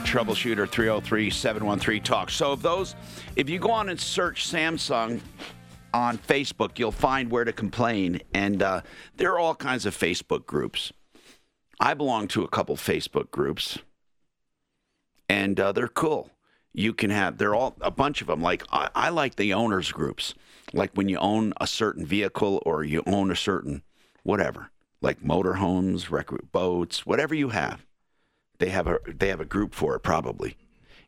Speaker 5: Troubleshooter, 303 713 Talk. So, if those, if you go on and search Samsung on Facebook, you'll find where to complain. And uh, there are all kinds of Facebook groups. I belong to a couple Facebook groups, and uh, they're cool. You can have, they're all, a bunch of them. Like, I, I like the owners groups. Like when you own a certain vehicle or you own a certain whatever, like motorhomes, rec- boats, whatever you have, they have a they have a group for it probably.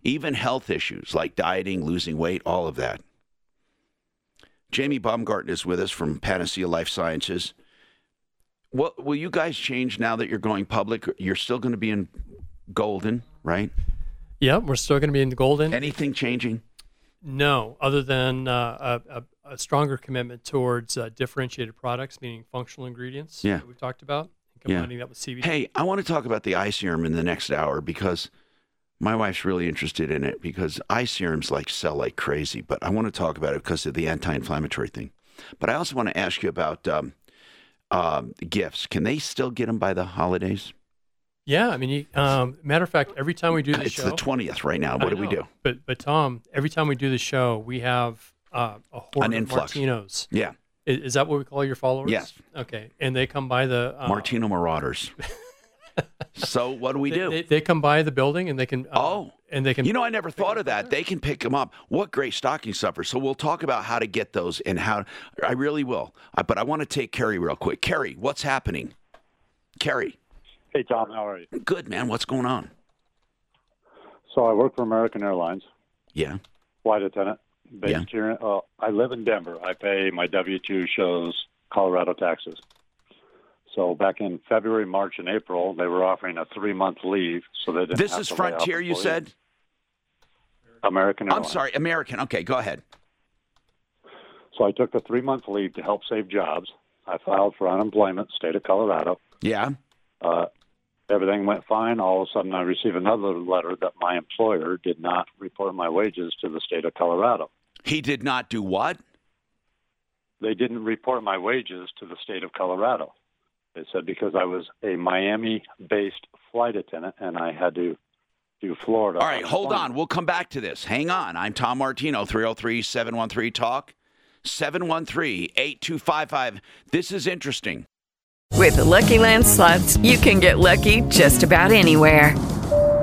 Speaker 5: Even health issues like dieting, losing weight, all of that. Jamie Baumgarten is with us from Panacea Life Sciences. What will you guys change now that you're going public? You're still going to be in Golden, right?
Speaker 15: Yeah, we're still going to be in Golden.
Speaker 5: Anything changing?
Speaker 15: No, other than uh, a, a, stronger commitment towards uh, differentiated products, meaning functional ingredients.
Speaker 5: Yeah.
Speaker 15: that we've talked about, and
Speaker 5: Yeah.
Speaker 15: that with CBD.
Speaker 5: Hey, I want to talk about the eye serum in the next hour because my wife's really interested in it because eye serums like sell like crazy. But I want to talk about it because of the anti-inflammatory thing. But I also want to ask you about um, um, gifts. Can they still get them by the holidays?
Speaker 15: Yeah, I mean, you, um, matter of fact, every time we do the
Speaker 5: It's
Speaker 15: show, it's
Speaker 5: the twentieth right now.
Speaker 15: I
Speaker 5: What do we do?
Speaker 15: But but Tom, every time we do the show, we have uh, a horde
Speaker 5: An
Speaker 15: of
Speaker 5: influx.
Speaker 15: Martinos.
Speaker 5: Yeah.
Speaker 15: Is, is that what we call your followers?
Speaker 5: Yes.
Speaker 15: Okay, and they come by the uh,
Speaker 5: Martino Marauders. *laughs* so what do we
Speaker 15: they,
Speaker 5: do?
Speaker 15: They, they come by the building and they can. Uh,
Speaker 5: Oh.
Speaker 15: and they can.
Speaker 5: You know, I never thought of that. They can pick them up. What great stocking stuffers. So we'll talk about how to get those and how. I really will. Uh, But I want to take Kerry real quick. Kerry, what's happening? Kerry.
Speaker 16: Hey, Tom, how are you?
Speaker 5: Good, man. What's going on?
Speaker 16: So I work for American Airlines,
Speaker 5: Yeah.
Speaker 16: flight attendant, based
Speaker 5: Yeah.
Speaker 16: here. Uh, I live in Denver. I pay my W two shows Colorado taxes. So back in February, March, and April, they were offering a three month leave, so they didn't.
Speaker 5: This is
Speaker 16: to lay off
Speaker 5: Frontier, you said?
Speaker 16: American
Speaker 5: I'm sorry, American. Okay, go ahead.
Speaker 16: So I took the three month leave to help save jobs. I filed for unemployment, state of Colorado.
Speaker 5: Yeah.
Speaker 16: Uh, everything went fine. All of a sudden, I received another letter that my employer did not report my wages to the state of Colorado.
Speaker 5: He did not do what?
Speaker 16: They didn't report my wages to the state of Colorado. They said because I was a Miami based flight attendant and I had to do Florida.
Speaker 5: All right, hold on. We'll come back to this. Hang on. I'm Tom Martino, 303 713 Talk, 713 8255. This is interesting.
Speaker 17: With the Lucky Land slots, you can get lucky just about anywhere.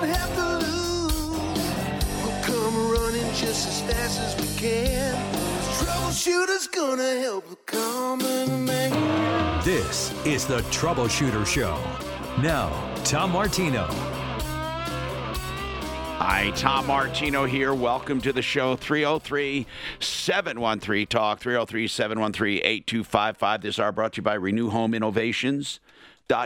Speaker 3: Don't have to lose. We'll come running just as fast as we can. Troubleshooter's gonna help the common man.
Speaker 4: This is the Troubleshooter Show. Now, Tom Martino.
Speaker 5: Hi, Tom Martino here. Welcome to the show. 303 713 Talk, 303 713 8255. This hour brought to you by Renew Home Innovations.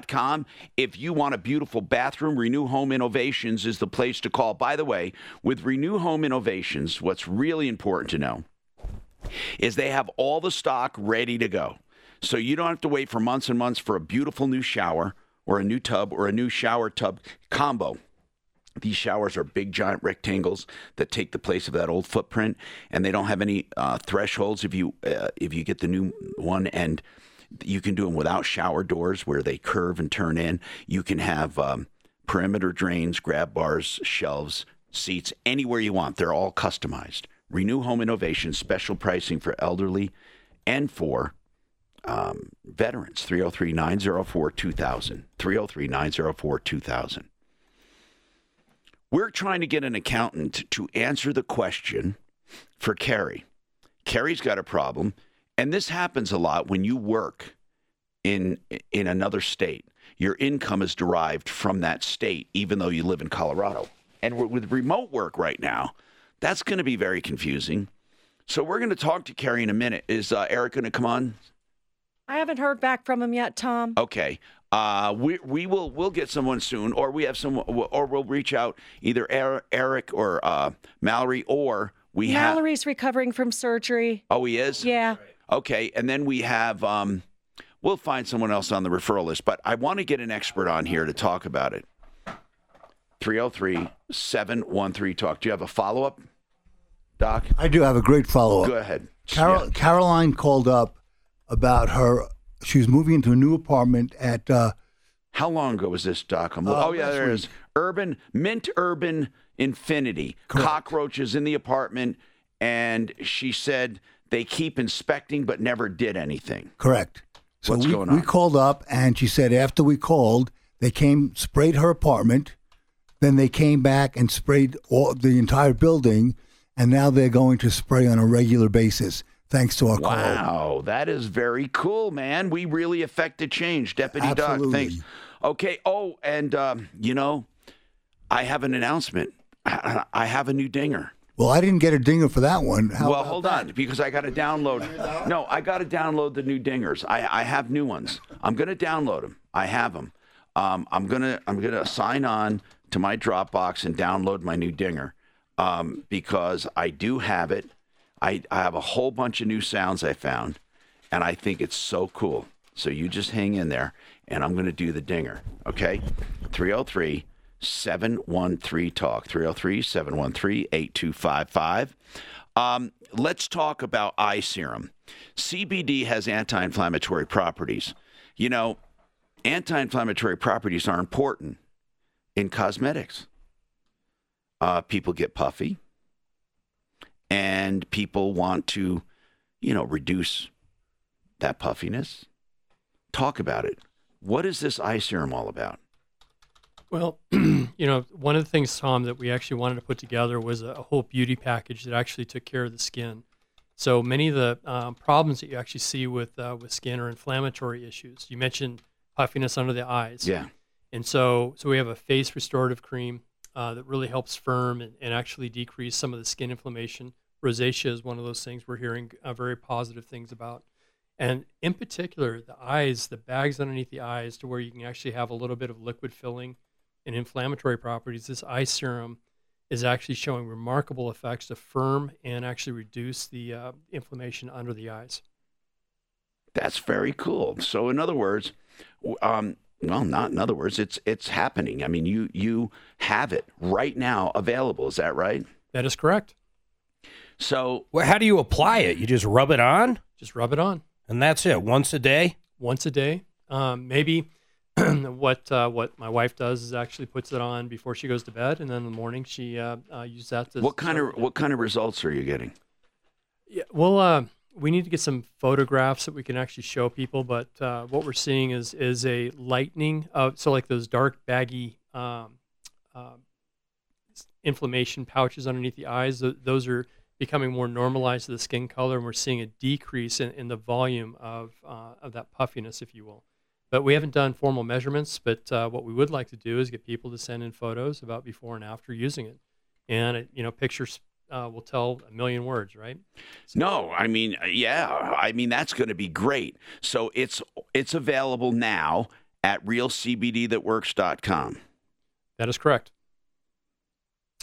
Speaker 5: Com. If you want a beautiful bathroom, Renew Home Innovations is the place to call. By the way, with Renew Home Innovations, what's really important to know is they have all the stock ready to go. So you don't have to wait for months and months for a beautiful new shower or a new tub or a new shower tub combo. These showers are big, giant rectangles that take the place of that old footprint, and they don't have any uh, thresholds. If you uh, if you get the new one, and you can do them without shower doors where they curve and turn in. You can have um, perimeter drains, grab bars, shelves, seats, anywhere you want. They're all customized. Renew Home Innovation special pricing for elderly and for um, veterans 303 904 2000. 303 904 2000. We're trying to get an accountant to answer the question for Carrie. Carrie's got a problem, and this happens a lot when you work in in another state. Your income is derived from that state, even though you live in Colorado. And with remote work right now, that's going to be very confusing. So we're going to talk to Carrie in a minute. Is uh, Eric going to come on?
Speaker 18: I haven't heard back from him yet, Tom.
Speaker 5: Okay. Uh, we we will we'll get someone soon, or we have someone, or we'll reach out either Er- Eric or uh, Mallory, or we have.
Speaker 18: Mallory's recovering from surgery.
Speaker 5: Oh, he is.
Speaker 18: Yeah.
Speaker 5: Okay, and then we have. Um, we'll find someone else on the referral list, but I want to get an expert on here to talk about it. 303 713 Talk. Do you have a follow up, Doc?
Speaker 8: I do have a great follow up.
Speaker 5: Go ahead.
Speaker 8: Carol, Caroline called up about her. She's moving into a new apartment at. Uh,
Speaker 5: How long ago was this, Doc? I'm,
Speaker 8: Uh,
Speaker 5: oh, yeah, there it is. Urban, Mint Urban Infinity. Cockroaches in the apartment. And she said they keep inspecting but never did anything.
Speaker 8: Correct. So
Speaker 5: What's
Speaker 8: we,
Speaker 5: going
Speaker 8: we called up, and she said after we called, they came, sprayed her apartment, then they came back and sprayed all, the entire building, and now they're going to spray on a regular basis, thanks to our call.
Speaker 5: Wow, that is very cool, man. We really affected change, Deputy Doc.
Speaker 8: Absolutely.
Speaker 5: Thanks. Okay. Oh, and um, you know, I have an announcement. I I have a new dinger.
Speaker 8: Well, I didn't get a dinger for that one. How
Speaker 5: well, hold
Speaker 8: that?
Speaker 5: on, because I got to download. No, I got to download the new dingers. I, I have new ones. I'm going to download them. I have them. Um, I'm gonna I'm gonna sign on to my Dropbox and download my new dinger um, because I do have it. I, I have a whole bunch of new sounds I found, and I think it's so cool. So you just hang in there, and I'm going to do the dinger. Okay, 303 713 Talk, 303 713 8255. Um, let's talk about eye serum. CBD has anti inflammatory properties. You know, anti inflammatory properties are important in cosmetics. Uh, people get puffy, and people want to, you know, reduce that puffiness. Talk about it. What is this eye serum all about?
Speaker 15: Well, *clears throat* you know, one of the things, Tom, that we actually wanted to put together was a, whole beauty package that actually took care of the skin. So many of the um, problems that you actually see with uh, with skin are inflammatory issues. You mentioned puffiness under the eyes.
Speaker 5: Yeah.
Speaker 15: And so, so we have a face restorative cream uh, that really helps firm and, and actually decrease some of the skin inflammation. Rosacea is one of those things we're hearing uh, very positive things about. And in particular, the eyes, the bags underneath the eyes, to where you can actually have a little bit of liquid filling and inflammatory properties. This eye serum is actually showing remarkable effects to firm and actually reduce the uh, inflammation under the eyes.
Speaker 5: That's very cool. So, in other words, um, well, not in other words, it's it's happening. I mean, you you have it right now available. Is that right?
Speaker 15: That is correct.
Speaker 5: So,
Speaker 6: Well, how do you apply it? You just rub it on,
Speaker 15: Just rub it on
Speaker 6: and that's it. Once a day.
Speaker 15: once a day. Um, maybe *clears throat* what uh, what my wife does is actually puts it on before she goes to bed, and then in the morning she uh, uh, uses that to.
Speaker 5: what kind of what kind of results are you getting?
Speaker 15: Yeah, well, uh, we need to get some photographs that we can actually show people. But uh, what we're seeing is is a lightening of so like those dark baggy um, um, inflammation pouches underneath the eyes. th- those are becoming more normalized to the skin color, and we're seeing a decrease in, in the volume of uh, of that puffiness, if you will. But we haven't done formal measurements. But uh, what we would like to do is get people to send in photos about before and after using it, and it, you know pictures uh, will tell a million words, right?
Speaker 5: No, I mean, uh, yeah, I mean that's going to be great. So it's it's available now at realcbdthatworks.com.
Speaker 15: That is correct.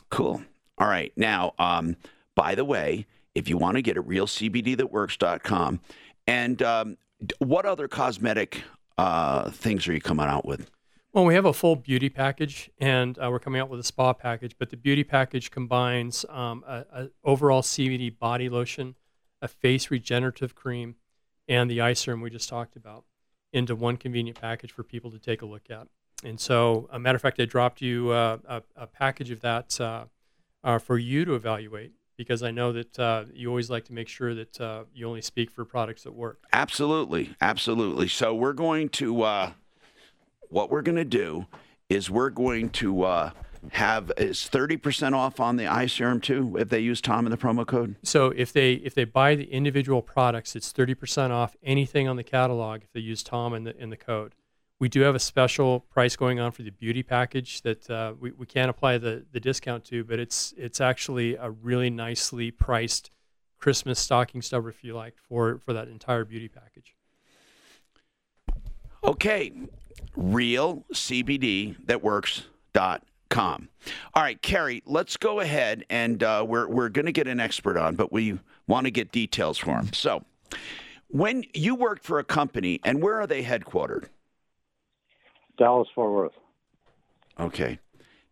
Speaker 5: Cool. All right. Now, um, by the way, if you want to get it, realcbdthatworks.com. And um, what other cosmetic uh, things are you coming out with?
Speaker 15: Well, we have a full beauty package, and uh, we're coming out with a spa package. But the beauty package combines um, a, a overall CBD body lotion, a face regenerative cream, and the eye serum we just talked about into one convenient package for people to take a look at. And so, a matter of fact, I dropped you uh, a, a package of that uh, uh, for you to evaluate because I know that uh, you always like to make sure that uh, you only speak for products that work.
Speaker 5: Absolutely. Absolutely. So we're going to, uh, what we're going to do is we're going to uh, have, is 30% off on the eye serum too if they use Tom in the promo code?
Speaker 15: So if they if they buy the individual products, it's thirty percent off anything on the catalog if they use Tom in the in the code. We do have a special price going on for the beauty package that uh, we, we can't apply the, the discount to, but it's it's actually a really nicely priced Christmas stocking stuffer, if you like, for, for that entire beauty package.
Speaker 5: Okay. realcbdthatworks.com. All right, Carrie, let's go ahead and uh, we're, we're going to get an expert on, but we want to get details for him. So, when you worked for a company, and where are they headquartered?
Speaker 16: Dallas Fort Worth.
Speaker 5: Okay.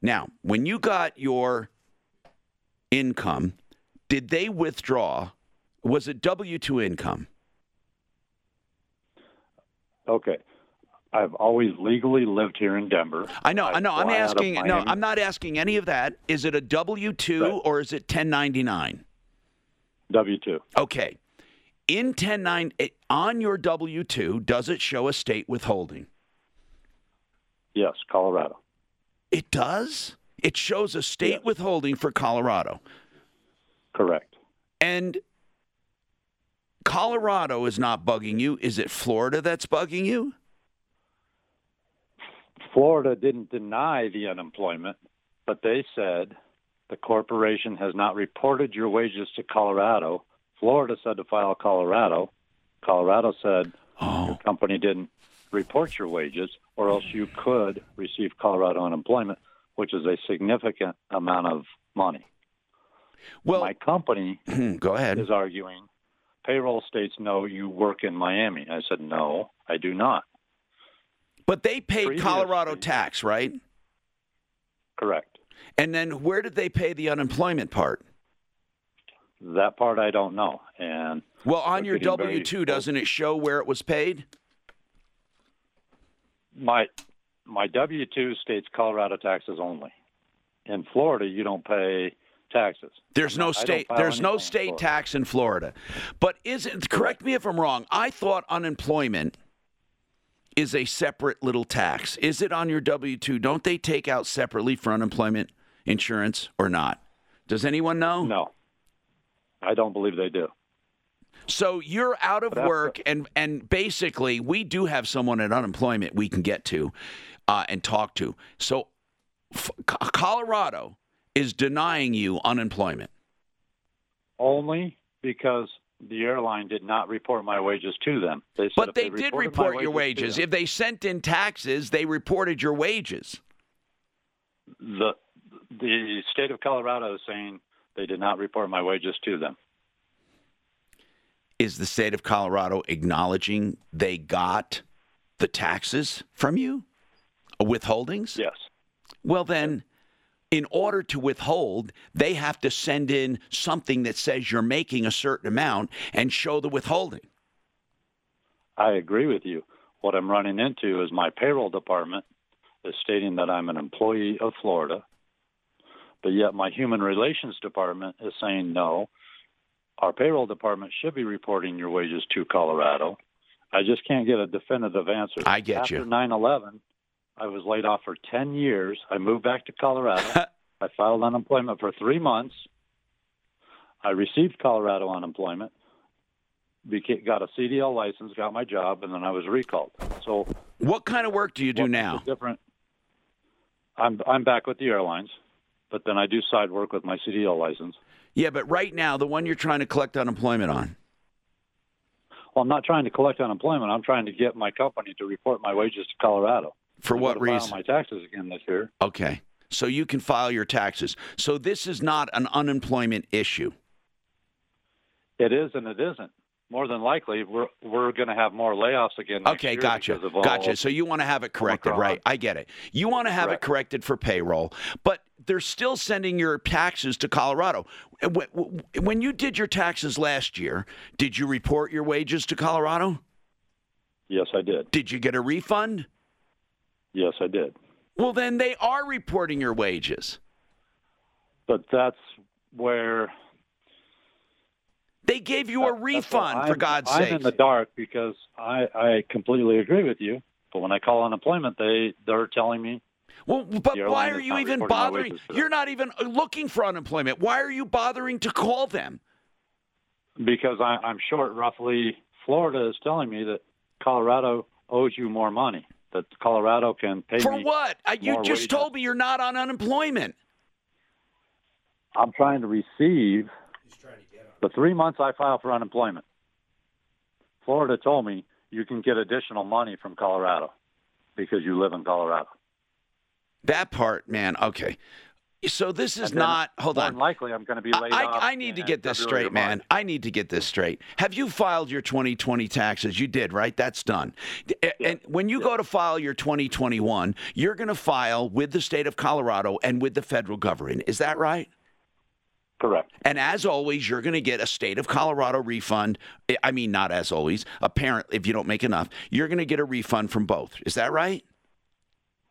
Speaker 5: Now, when you got your income, did they withdraw? Was it W 2 income?
Speaker 16: Okay. I've always legally lived here in Denver.
Speaker 5: I know, I know. I'm
Speaker 16: fly out of
Speaker 5: asking. No, I'm not asking any of that. Is it a W 2 or is it 1099?
Speaker 16: W 2.
Speaker 5: Okay. In 109 on your W 2, does it show a state withholding?
Speaker 16: Yes, Colorado.
Speaker 5: It does? It shows a state withholding for Colorado.
Speaker 16: Correct.
Speaker 5: And Colorado is not bugging you. Is it Florida that's bugging you?
Speaker 16: Florida didn't deny the unemployment, but they said the corporation has not reported your wages to Colorado. Florida said to file Colorado. Colorado said oh. your company didn't report your wages, or else you could receive Colorado unemployment, which is a significant amount of money.
Speaker 5: Well,
Speaker 16: my company *clears throat*
Speaker 5: go ahead.
Speaker 16: is arguing payroll states no, you work in Miami. I said no, I do not.
Speaker 5: But they paid
Speaker 16: Previous-
Speaker 5: Colorado tax, right?
Speaker 16: Correct.
Speaker 5: And then where did they pay the unemployment part?
Speaker 16: That part I don't know. And
Speaker 5: Well, on your W 2, doesn't it show where it was paid?
Speaker 16: My my W two states Colorado taxes only. In Florida, you don't pay taxes.
Speaker 5: There's no
Speaker 16: not- I don't
Speaker 5: state there's no
Speaker 16: anything in
Speaker 5: state tax in Florida. But isn't correct me if I'm wrong. I thought unemployment is a separate little tax. Is it on your W2? Don't they take out separately for unemployment insurance or not? Does anyone know?
Speaker 16: No. I don't believe they do.
Speaker 5: So you're out of work, and and basically, we do have someone at unemployment we can get to uh, and talk to. So, f- Colorado is denying you unemployment.
Speaker 16: Only because the airline did not report my wages to them. They said
Speaker 5: But
Speaker 16: if
Speaker 5: they did report your
Speaker 16: wages to
Speaker 5: wages. If they sent in taxes, they reported your wages.
Speaker 16: the the state of Colorado is saying they did not report my wages to them.
Speaker 5: Is the state of Colorado acknowledging they got the taxes from you? Withholdings?
Speaker 16: Yes.
Speaker 5: Well, then, in order to withhold, they have to send in something that says you're making a certain amount and show the withholding.
Speaker 16: I agree with you. What I'm running into is my payroll department is stating that I'm an employee of Florida, but yet my human relations department is saying no. Our payroll department should be reporting your wages to Colorado. I just can't get a definitive answer.
Speaker 5: I get
Speaker 16: After
Speaker 5: you.
Speaker 16: After 9/11, I was laid off for 10 years. I moved back to Colorado. *laughs* I filed unemployment for 3 months. I received Colorado unemployment beca- got a CDL license, got my job, and then I was recalled. So,
Speaker 5: What kind of work do you do now?
Speaker 16: different? I'm I'm back with the airlines, but then I do side work with my CDL license.
Speaker 5: Yeah, but right now, the one you're trying to collect unemployment on.
Speaker 16: Well, I'm not trying to collect unemployment. I'm trying to get my company to report my wages to Colorado.
Speaker 5: For
Speaker 16: I'm
Speaker 5: what reason?
Speaker 16: My taxes again this year.
Speaker 5: Okay. So you can file your taxes. So this is not an unemployment issue.
Speaker 16: It is and it isn't. More than likely, we're we're going to have more layoffs again.
Speaker 5: Okay, gotcha. Gotcha. So you want to have it corrected,
Speaker 16: Omicron.
Speaker 5: right? I get it. You want to have it corrected for payroll, but they're still sending your taxes to Colorado. When you did your taxes last year, did you report your wages to Colorado?
Speaker 16: Yes, I did.
Speaker 5: Did you get a refund?
Speaker 16: Yes, I did.
Speaker 5: Well, then they are reporting your wages.
Speaker 16: But that's where
Speaker 5: They gave you a
Speaker 16: That's
Speaker 5: refund, for God's sake.
Speaker 16: I'm in the dark because I, I completely agree with you. But when I call unemployment, they they're telling me.
Speaker 5: Well, but why are you even bothering?
Speaker 16: wages to them.
Speaker 5: You're not even looking for unemployment. Why are you bothering to call them?
Speaker 16: Because I, I'm short roughly. Florida is telling me that Colorado owes you more money. That Colorado can pay
Speaker 5: For what? Uh, You just
Speaker 16: wages.
Speaker 5: told me you're not on unemployment.
Speaker 16: I'm trying to receive the three months I filed for unemployment. Florida told me you can get additional money from Colorado because you live in Colorado.
Speaker 5: That part, man. Okay. So this is not. Hold on.
Speaker 16: likely, I'm going to be laid
Speaker 5: I,
Speaker 16: off.
Speaker 5: I need to get this
Speaker 16: February
Speaker 5: straight, man. I need to get this straight. Have you filed your 2020 taxes? You did, right? That's done. A- And when you go to file your 2021, you're going to file with the state of Colorado and with the federal government. Is that right?
Speaker 16: Correct.
Speaker 5: And as always, you're going to get a state of Colorado refund. I- mean, not as always. Apparently, if you don't make enough, you're going to get a refund from both. Is that right?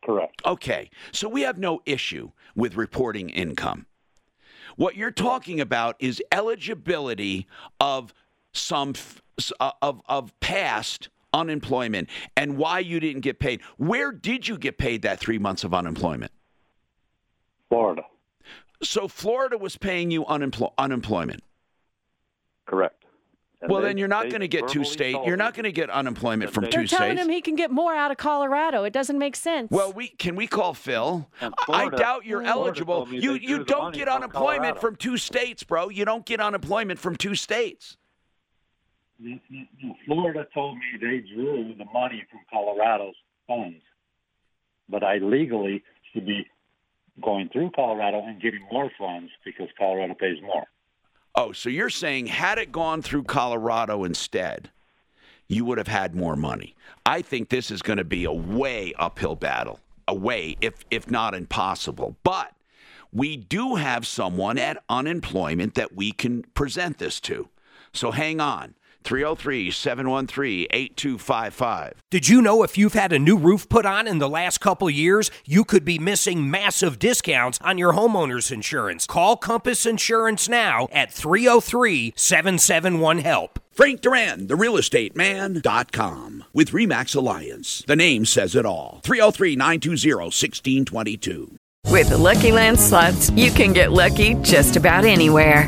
Speaker 16: Correct.
Speaker 5: Okay. So we have no issue with reporting income. What you're talking about is eligibility of some uh, of of past unemployment and why you didn't get paid. Where did you get paid that 3 months of unemployment?
Speaker 16: Florida.
Speaker 5: So Florida was paying you unemplo- unemployment.
Speaker 16: Correct. And
Speaker 5: well,
Speaker 16: they-
Speaker 5: then you're not going to get two state. You're not going to get unemployment from
Speaker 18: They're
Speaker 5: two
Speaker 18: telling him he can get more out of Colorado. It doesn't make sense.
Speaker 5: Well, we can we call Phil? I-
Speaker 16: Florida-
Speaker 5: I doubt you're
Speaker 16: Florida
Speaker 5: eligible. You you don't get
Speaker 16: from
Speaker 5: unemployment
Speaker 16: Colorado.
Speaker 5: from two states, bro. You don't get unemployment from two states.
Speaker 16: Florida told me they drew the money from Colorado's funds, but I legally should be going through Colorado and getting more funds because Colorado pays more.
Speaker 5: Oh, so you're saying had it gone through Colorado instead, you would have had more money. I think this is going to be a way uphill battle, a way if if not impossible. But we do have someone at unemployment that we can present this to. So hang on. 303 713 8255.
Speaker 6: Did you know if you've had a new roof put on in the last couple years, you could be missing massive discounts on your homeowner's insurance? Call Compass Insurance now at 303 771 HELP.
Speaker 11: Frank Duran, the real estate man.com with Remax Alliance. The name says it all. 303 920 1622.
Speaker 17: With the Lucky Land slots, you can get lucky just about anywhere.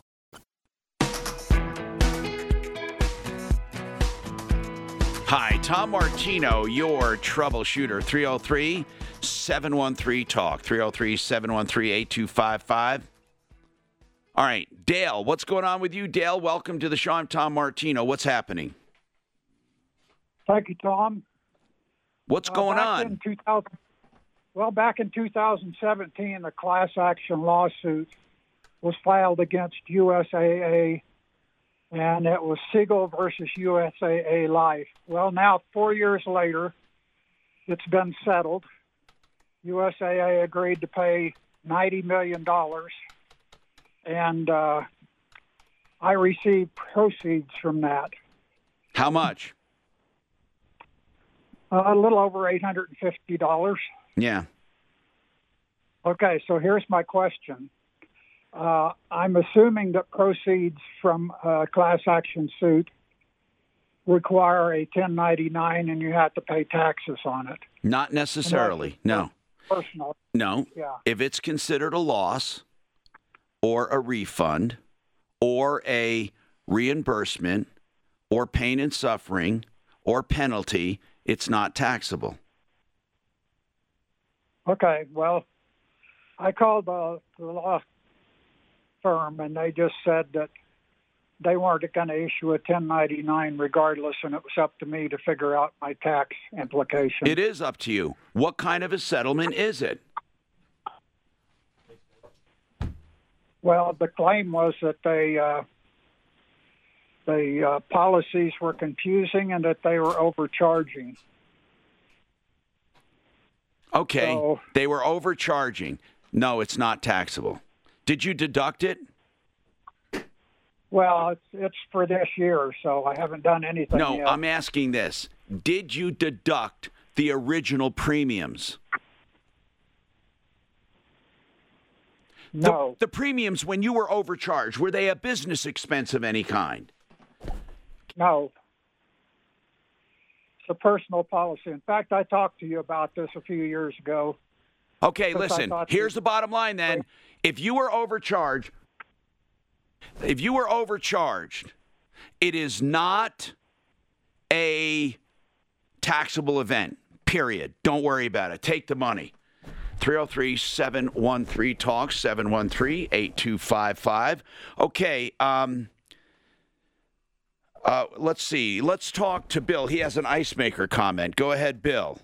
Speaker 5: Hi, Tom Martino, your troubleshooter. 303 713 Talk. 303 713 8255. All right, Dale, what's going on with you? Dale, welcome to the show. I'm Tom Martino. What's happening?
Speaker 19: Thank you, Tom.
Speaker 5: What's
Speaker 19: Uh,
Speaker 5: going on?
Speaker 19: Well, back in 2017, a class action lawsuit was filed against USAA, and it was Siegel versus USAA Life. Well, now, four years later, it's been settled. USAA agreed to pay $90 million, and uh, I received proceeds from that.
Speaker 5: How much?
Speaker 19: Uh, a little over eight hundred and fifty dollars.
Speaker 5: Yeah.
Speaker 19: Okay, so here's my question. Uh, I'm assuming that proceeds from a class action suit require a 1099 and you have to pay taxes on it.
Speaker 5: Not necessarily. No.
Speaker 19: Personal.
Speaker 5: No.
Speaker 19: Yeah.
Speaker 5: If it's considered a loss or a refund or a reimbursement or pain and suffering or penalty, it's not taxable.
Speaker 19: Okay, well, I called the, the law firm and they just said that they weren't going to issue a 1099 regardless, and it was up to me to figure out my tax implications.
Speaker 5: It is up to you. What kind of a settlement is it?
Speaker 19: Well, the claim was that they uh, the uh, policies were confusing and that they were overcharging.
Speaker 5: Okay.
Speaker 19: So-
Speaker 5: they were overcharging. No, it's not taxable. Did you deduct it?
Speaker 19: Well, it's it's for this year, so I haven't done anything
Speaker 5: No,
Speaker 19: yet.
Speaker 5: I'm asking this. Did you deduct the original premiums?
Speaker 19: No.
Speaker 5: The, the premiums when you were overcharged, were they a business expense of any kind?
Speaker 19: No. It's a personal policy. In fact, I talked to you about this a few years ago.
Speaker 5: Okay, listen. Here's the bottom line then. If you were overcharged, If you were overcharged, it is not a taxable event. Period. Don't worry about it. Take the money. 303 713 Talk, 713 8255. Okay. Um, uh, let's see. Let's talk to Bill. He has an ice maker comment. Go ahead, Bill.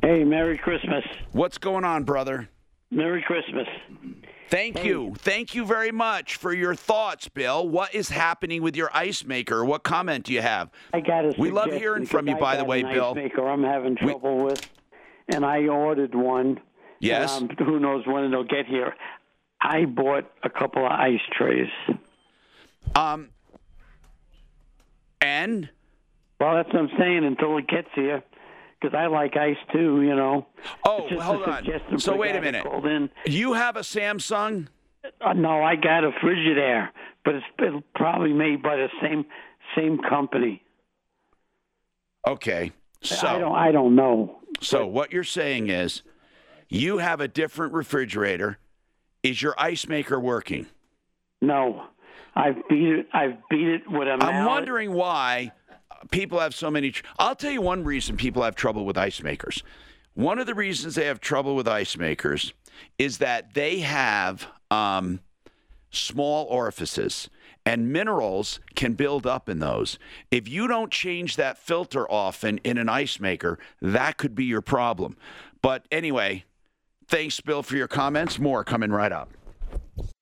Speaker 20: Hey, Merry Christmas.
Speaker 5: What's going on, brother?
Speaker 20: Merry Christmas.
Speaker 5: Thank you. Thank you very much for your thoughts, Bill. What is happening with your ice maker? What comment do you have?
Speaker 20: I got a
Speaker 5: We love hearing from you, by the way,
Speaker 20: an ice
Speaker 5: Bill.
Speaker 20: maker I'm having trouble with, and I ordered one.
Speaker 5: Yes.
Speaker 20: Um, who knows when it'll get here? I bought a couple of ice trays.
Speaker 5: Um. And?
Speaker 20: Well, that's what I'm saying until it gets here, because I like ice too. You know.
Speaker 5: Oh, hold on. So wait a minute. You have a Samsung?
Speaker 20: Uh, no, I got a Frigidaire, but it's probably made by the same same company.
Speaker 5: Okay. So
Speaker 20: I don't I don't know.
Speaker 5: So what you're saying is you have a different refrigerator. Is your ice maker working?
Speaker 20: No, I've beat it. I've beat it with a
Speaker 5: I'm
Speaker 20: mallet.
Speaker 5: wondering why people have so many. Tr- I'll tell you one reason people have trouble with ice makers. One of the reasons they have trouble with ice makers is that they have um, small orifices and minerals can build up in those. If you don't change that filter often in an ice maker, that could be your problem. But anyway, thanks, Bill, for your comments. More coming right up.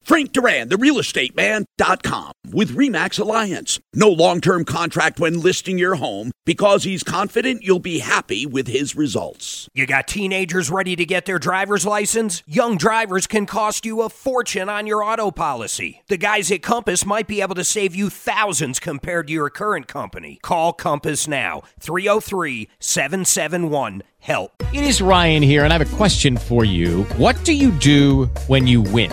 Speaker 11: Frank Duran, the real estate man.com with Remax Alliance. No long term contract when listing your home because he's confident you'll be happy with his results.
Speaker 6: You got teenagers ready to get their driver's license? Young drivers can cost you a fortune on your auto policy. The guys at Compass might be able to save you thousands compared to your current company. Call Compass now 303 771 HELP.
Speaker 1: It is Ryan here, and I have a question for you. What do you do when you win?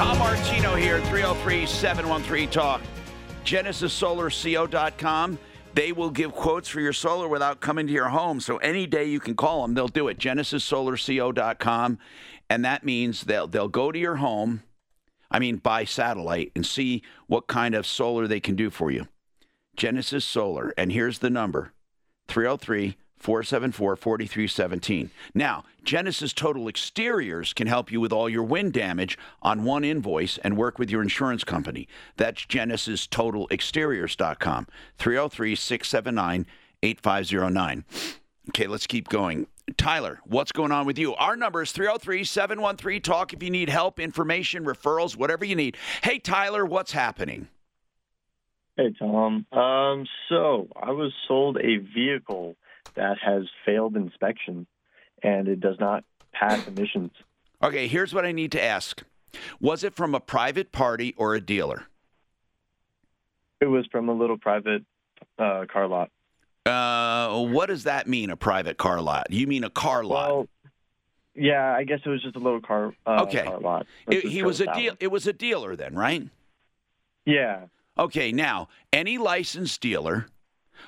Speaker 5: Tom Martino here, 303 713 Talk. GenesisSolarCO.com. They will give quotes for your solar without coming to your home. So any day you can call them, they'll do it. GenesisSolarCO.com. And that means they'll, they'll go to your home, I mean, by satellite, and see what kind of solar they can do for you. Genesis Solar. And here's the number 303 474 4317. Now, Genesis Total Exteriors can help you with all your wind damage on one invoice and work with your insurance company. That's Genesis Total GenesisTotalExteriors.com. 303 679 8509. Okay, let's keep going. Tyler, what's going on with you? Our number is 303 713 Talk if you need help, information, referrals, whatever you need. Hey, Tyler, what's happening?
Speaker 21: Hey, Tom. Um, so I was sold a vehicle that has failed inspection and it does not pass emissions.
Speaker 5: Okay, here's what I need to ask Was it from a private party or a dealer?
Speaker 21: It was from a little private uh, car lot.
Speaker 5: Uh, what does that mean, a private car lot? You mean a car lot?
Speaker 21: Well, yeah, I guess it was just a little car, uh,
Speaker 5: okay.
Speaker 21: car lot.
Speaker 5: It- he was a deal. It was a dealer then, right?
Speaker 21: Yeah.
Speaker 5: Okay, now any licensed dealer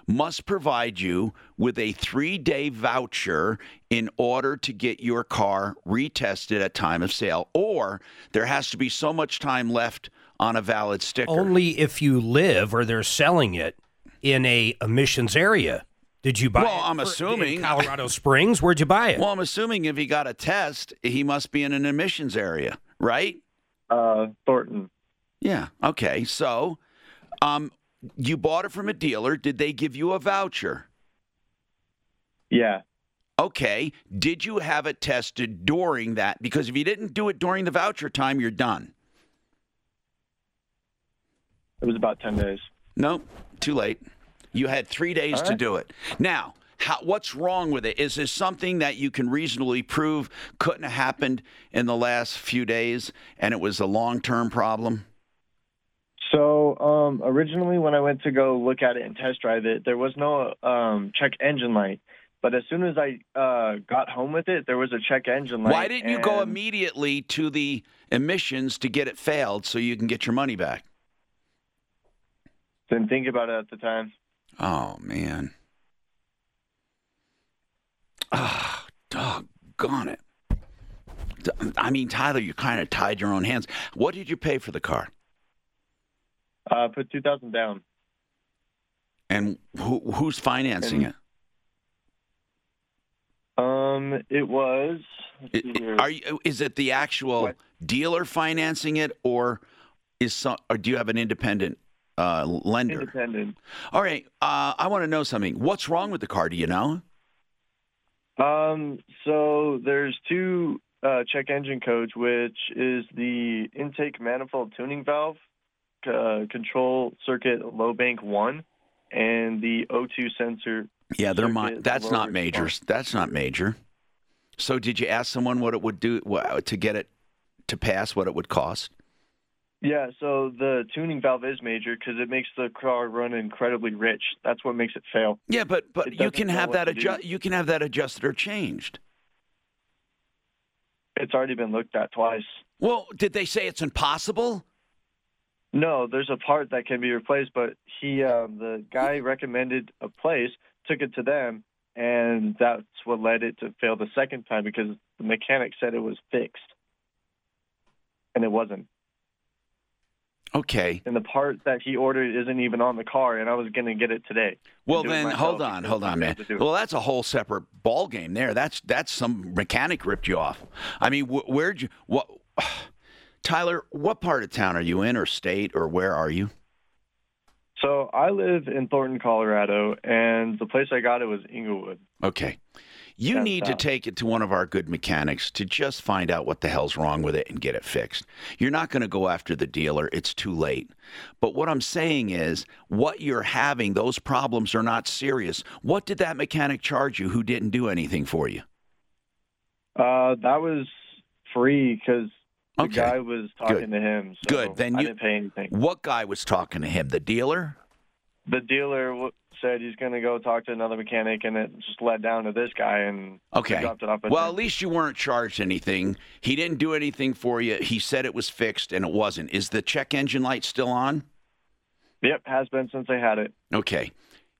Speaker 5: must provide you with a three-day voucher in order to get your car retested at time of sale, or there has to be so much time left on a valid sticker.
Speaker 6: Only if you live or they're selling it in a emissions area. Did you buy
Speaker 5: Well,
Speaker 6: it
Speaker 5: I'm
Speaker 6: for-
Speaker 5: assuming
Speaker 6: in Colorado Springs? Where'd you buy it?
Speaker 5: Well, I'm assuming if he got a test, he must be in an emissions area, right?
Speaker 21: Uh, Thornton.
Speaker 5: Yeah. Okay. So, um, you bought it from a dealer. Did they give you a voucher?
Speaker 21: Yeah.
Speaker 5: Okay. Did you have it tested during that? Because if you didn't do it during the voucher time, you're done.
Speaker 21: It was about 10 days.
Speaker 5: Nope. Too late. You had three days
Speaker 21: All
Speaker 5: to do it. Now, How, what's wrong with it? Is this something that you can reasonably prove couldn't have happened in the last few days and it was a long term problem?
Speaker 21: So um, originally, when I went to go look at it and test drive it, there was no um, check engine light. But as soon as I uh, got home with it, there was a check engine light.
Speaker 5: Why didn't you go immediately to the emissions to get it failed so you can get your money back?
Speaker 21: Didn't think about it at the time.
Speaker 5: Oh, man. Ah, doggone it. I mean, Tyler, you kind of tied your own hands. What did you pay for the car?
Speaker 21: Uh, put two thousand down.
Speaker 5: And who, who's financing it?
Speaker 21: Um, it was. here.
Speaker 5: Are you, is it the actual dealer financing it, or is some, or do you have an independent uh, lender?
Speaker 21: Independent.
Speaker 5: All right. Uh, I want to know something. What's wrong with the car? Do you know?
Speaker 21: Um, so there's two uh, check engine codes, which is the intake manifold tuning valve, uh, control circuit low bank one, and the O2 sensor.
Speaker 5: Yeah, they're
Speaker 21: circuit
Speaker 5: That's not major. That's not major. So, did you ask someone what it would do to get it to pass? What it would cost?
Speaker 21: Yeah, so the tuning valve is major because it makes the car run incredibly rich. That's what makes it fail.
Speaker 5: Yeah, but but you can have that adjust. You can have that adjusted or changed.
Speaker 21: It's already been looked at twice.
Speaker 5: Well, did they say it's impossible?
Speaker 21: No, there's a part that can be replaced, but he, um, the guy recommended a place, took it to them, and that's what led it to fail the second time because the mechanic said it was fixed, and it wasn't.
Speaker 5: Okay.
Speaker 21: And the part that he ordered isn't even on the car, and I was going to get it today.
Speaker 5: Well, then hold on, hold on, man.
Speaker 21: able to do it.
Speaker 5: Well, that's a whole separate ball game there. That's that's some mechanic ripped you off. I mean, wh- where'd you what? Tyler, what part of town are you in, or state, or where are you?
Speaker 21: So I live in Thornton, Colorado, and the place I got it was Englewood.
Speaker 5: Okay. You
Speaker 21: Down
Speaker 5: need to take it to one of our good mechanics to just find out what the hell's wrong with it and get it fixed. You're not going to go after the dealer, it's too late. But what I'm saying is, what you're having, those problems are not serious. What did that mechanic charge you who didn't do anything for you?
Speaker 21: Uh, that was free because the
Speaker 5: Okay.
Speaker 21: guy was talking
Speaker 5: Good.
Speaker 21: to him. So
Speaker 5: Good. Then
Speaker 21: I
Speaker 5: you
Speaker 21: didn't pay anything.
Speaker 5: What guy was talking to him? The dealer?
Speaker 21: The dealer w- said he's going to go talk to another mechanic, and it just led down to this guy, and
Speaker 5: Okay.
Speaker 21: dropped it off.
Speaker 5: Well, at least you weren't charged anything. He didn't do anything for you. He said it was fixed and it wasn't. Is the check engine light still on?
Speaker 21: Yep, has been since I had it.
Speaker 5: Okay.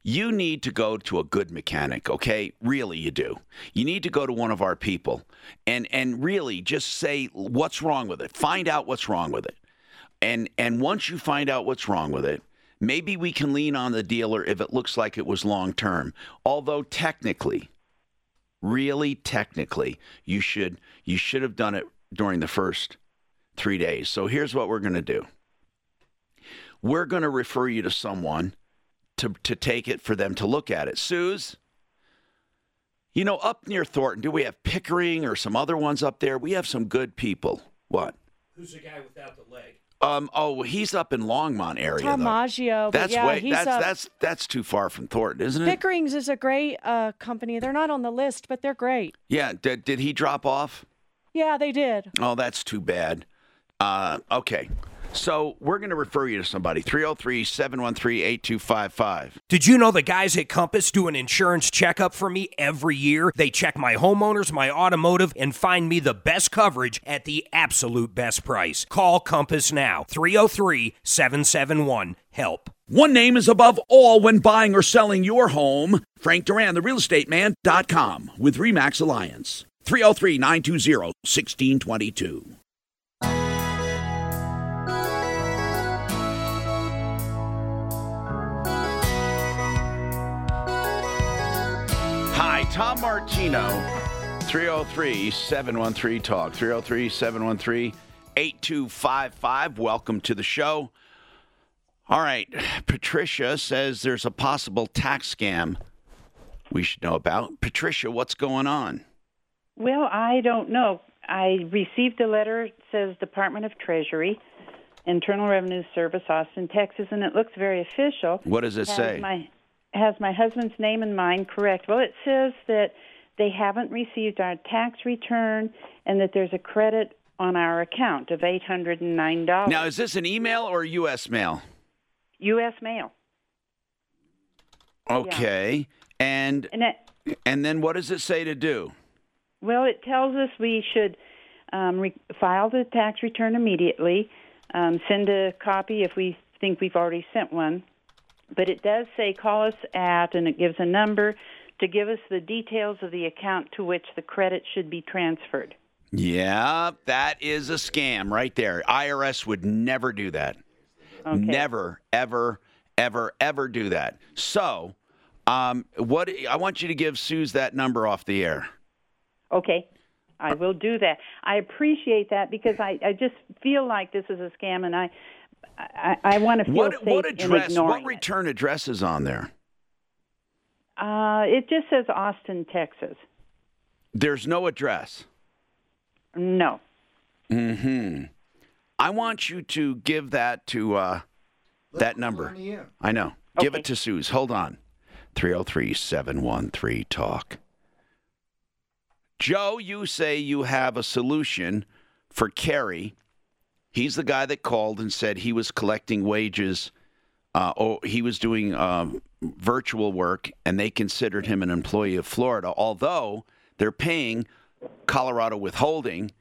Speaker 5: You need to go to a good mechanic, okay? Really you do. You need to go to one of our people and and really just say what's wrong with it. Find out what's wrong with it. And and once you find out what's wrong with it, maybe we can lean on the dealer if it looks like it was long term. Although technically, really technically, you should you should have done it during the first 3 days. So here's what we're going to do. We're going to refer you to someone to to take it for them to look at it. Suze, you know, up near Thornton, do we have Pickering or some other ones up there? We have some good people. What?
Speaker 6: Who's the guy without the leg?
Speaker 5: Um. Oh, he's up in Longmont area.
Speaker 18: Tom
Speaker 5: though.
Speaker 18: Maggio,
Speaker 5: That's
Speaker 18: yeah,
Speaker 5: way.
Speaker 18: he's
Speaker 5: That's
Speaker 18: up.
Speaker 5: that's that's too far from Thornton, isn't it?
Speaker 18: Pickering's is a great uh, company. They're not on the list, but they're great.
Speaker 5: Yeah. Did did he drop off?
Speaker 18: Yeah, they did.
Speaker 5: Oh, that's too bad. Uh. Okay. So we're going to refer you to somebody. 303 713 8255.
Speaker 6: Did you know the guys at Compass do an insurance checkup for me every year? They check my homeowners, my automotive, and find me the best coverage at the absolute best price. Call Compass now 303 771 HELP.
Speaker 11: One name is above all when buying or selling your home. Frank Duran, the realestateman.com with Remax Alliance. 303 920 1622.
Speaker 5: Tom Martino, 303 713 Talk, 303 713 8255. Welcome to the show. All right, Patricia says there's a possible tax scam we should know about. Patricia, what's going on?
Speaker 22: Well, I don't know. I received a letter. It says Department of Treasury, Internal Revenue Service, Austin, Texas, and it looks very official.
Speaker 5: What does it
Speaker 22: Has
Speaker 5: say?
Speaker 22: My, has my husband's name and mine correct. Well, it says that they haven't received our tax return and that there's a credit on our account of eight hundred and nine dollars.
Speaker 5: Now, is this an email or U.S. mail?
Speaker 22: U.S. mail.
Speaker 5: Okay. And
Speaker 22: And it,
Speaker 5: and then what does it say to do?
Speaker 22: well, it tells us we should um, re- file the tax return immediately. Um, send a copy if we think we've already sent one. But it does say call us at, and it gives a number to give us the details of the account to which the credit should be transferred.
Speaker 5: Yeah, that is a scam right there. IRS would never do that. Never, ever, ever, ever do that. So, um, what I want you to give Suze that number off the air.
Speaker 22: Okay, I will do that. I appreciate that because I, I just feel like this is a scam, and I I, I want to feel
Speaker 5: What
Speaker 22: safe
Speaker 5: what
Speaker 22: in
Speaker 5: address?
Speaker 22: ignoring
Speaker 5: What
Speaker 22: it.
Speaker 5: return address is on there?
Speaker 22: Uh, it just says Austin, Texas.
Speaker 5: There's no address.
Speaker 22: No.
Speaker 5: Hmm. I want you to give that to uh, that number. I know. Give it to Suze. Hold on. 303 713 Talk. Joe, you say you have a solution for Kerry. He's the guy that called and said he was collecting wages. Uh, oh, he was doing um, virtual work, and they considered him an employee of Florida, although they're paying Colorado withholding.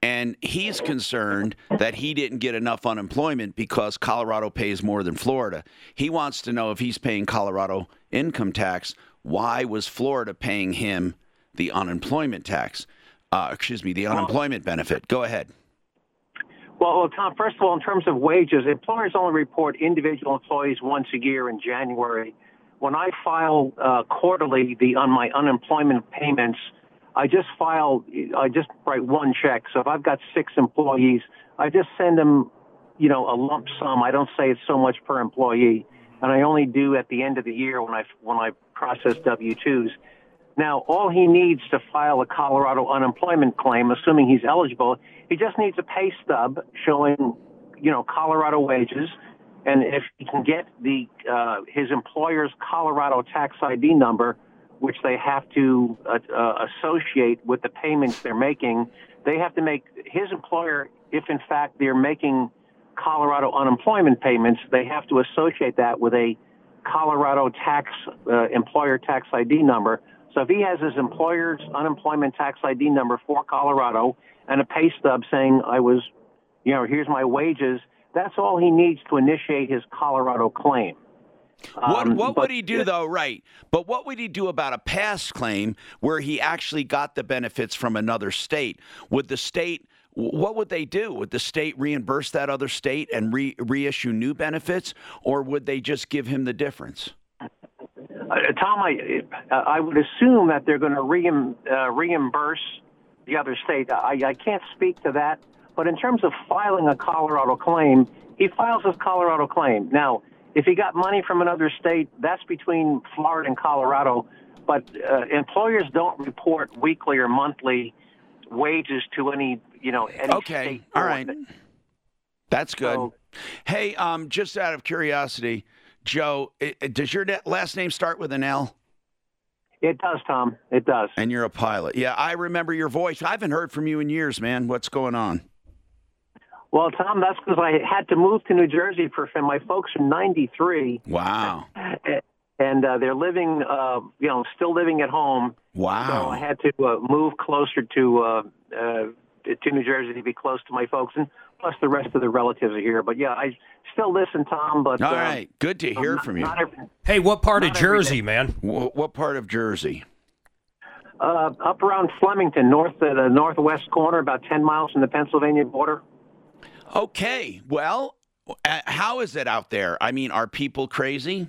Speaker 5: And he's concerned that he didn't get enough unemployment because Colorado pays more than Florida. He wants to know if he's paying Colorado income tax, why was Florida paying him the unemployment tax? Uh, excuse me, the unemployment benefit. Go ahead.
Speaker 23: Well, well, Tom, first of all, in terms of wages, employers only report individual employees once a year in January. When I file uh, quarterly the on my unemployment payments, I just file, I just write one check. So if I've got six employees, I just send them, you know, a lump sum. I don't say it's so much per employee, and I only do at the end of the year when I when I process W twos. Now, all he needs to file a Colorado unemployment claim, assuming he's eligible, he just needs a pay stub showing, you know, Colorado wages, and if he can get the uh, his employer's Colorado tax ID number, which they have to uh, uh, associate with the payments they're making, they have to make his employer, if in fact they're making Colorado unemployment payments, they have to associate that with a Colorado tax uh, employer tax ID number. So if he has his employer's unemployment tax ID number for Colorado and a pay stub saying I was, you know, here's my wages, that's all he needs to initiate his Colorado claim.
Speaker 5: What,
Speaker 23: Um,
Speaker 5: what
Speaker 23: but-
Speaker 5: would he do, though? Right. But what would he do about a past claim where he actually got the benefits from another state? Would the state, what would they do? Would the state reimburse that other state and re, reissue new benefits, or would they just give him the difference?
Speaker 23: Uh, Tom, I, I would assume that they're going to reim, uh, reimburse the other state. I, I can't speak to that, but in terms of filing a Colorado claim, he files his Colorado claim. Now, if he got money from another state, that's between Florida and Colorado. But uh, employers don't report weekly or monthly wages to any, you know, any
Speaker 5: Okay.
Speaker 23: state.
Speaker 5: All
Speaker 23: board.
Speaker 5: right. That's good. hey, um, just out of curiosity, Joe, i i- does your last name start with an L?
Speaker 23: It does, Tom. It does.
Speaker 5: And you're a pilot. Yeah, I remember your voice. I haven't heard from you in years, man. What's going on?
Speaker 23: Well, Tom, that's because I had to move to New Jersey for my folks are 93.
Speaker 5: Wow. *laughs*
Speaker 23: and uh, they're living, uh, you know, still living at home.
Speaker 5: Wow.
Speaker 23: So I had to uh, move closer to uh, uh, to New Jersey to be close to my folks, and plus the rest of the relatives are here. But yeah, I still listen, Tom. But
Speaker 5: All
Speaker 23: uh,
Speaker 5: right. Good to hear
Speaker 23: not-
Speaker 5: from you.
Speaker 23: every-
Speaker 6: Hey, what part of Jersey, man?
Speaker 5: Wh- What part of Jersey?
Speaker 23: uh, up around Flemington, north at the northwest corner, about ten miles from the Pennsylvania border.
Speaker 5: Okay. Well, uh, how is it out there? I mean, are people crazy?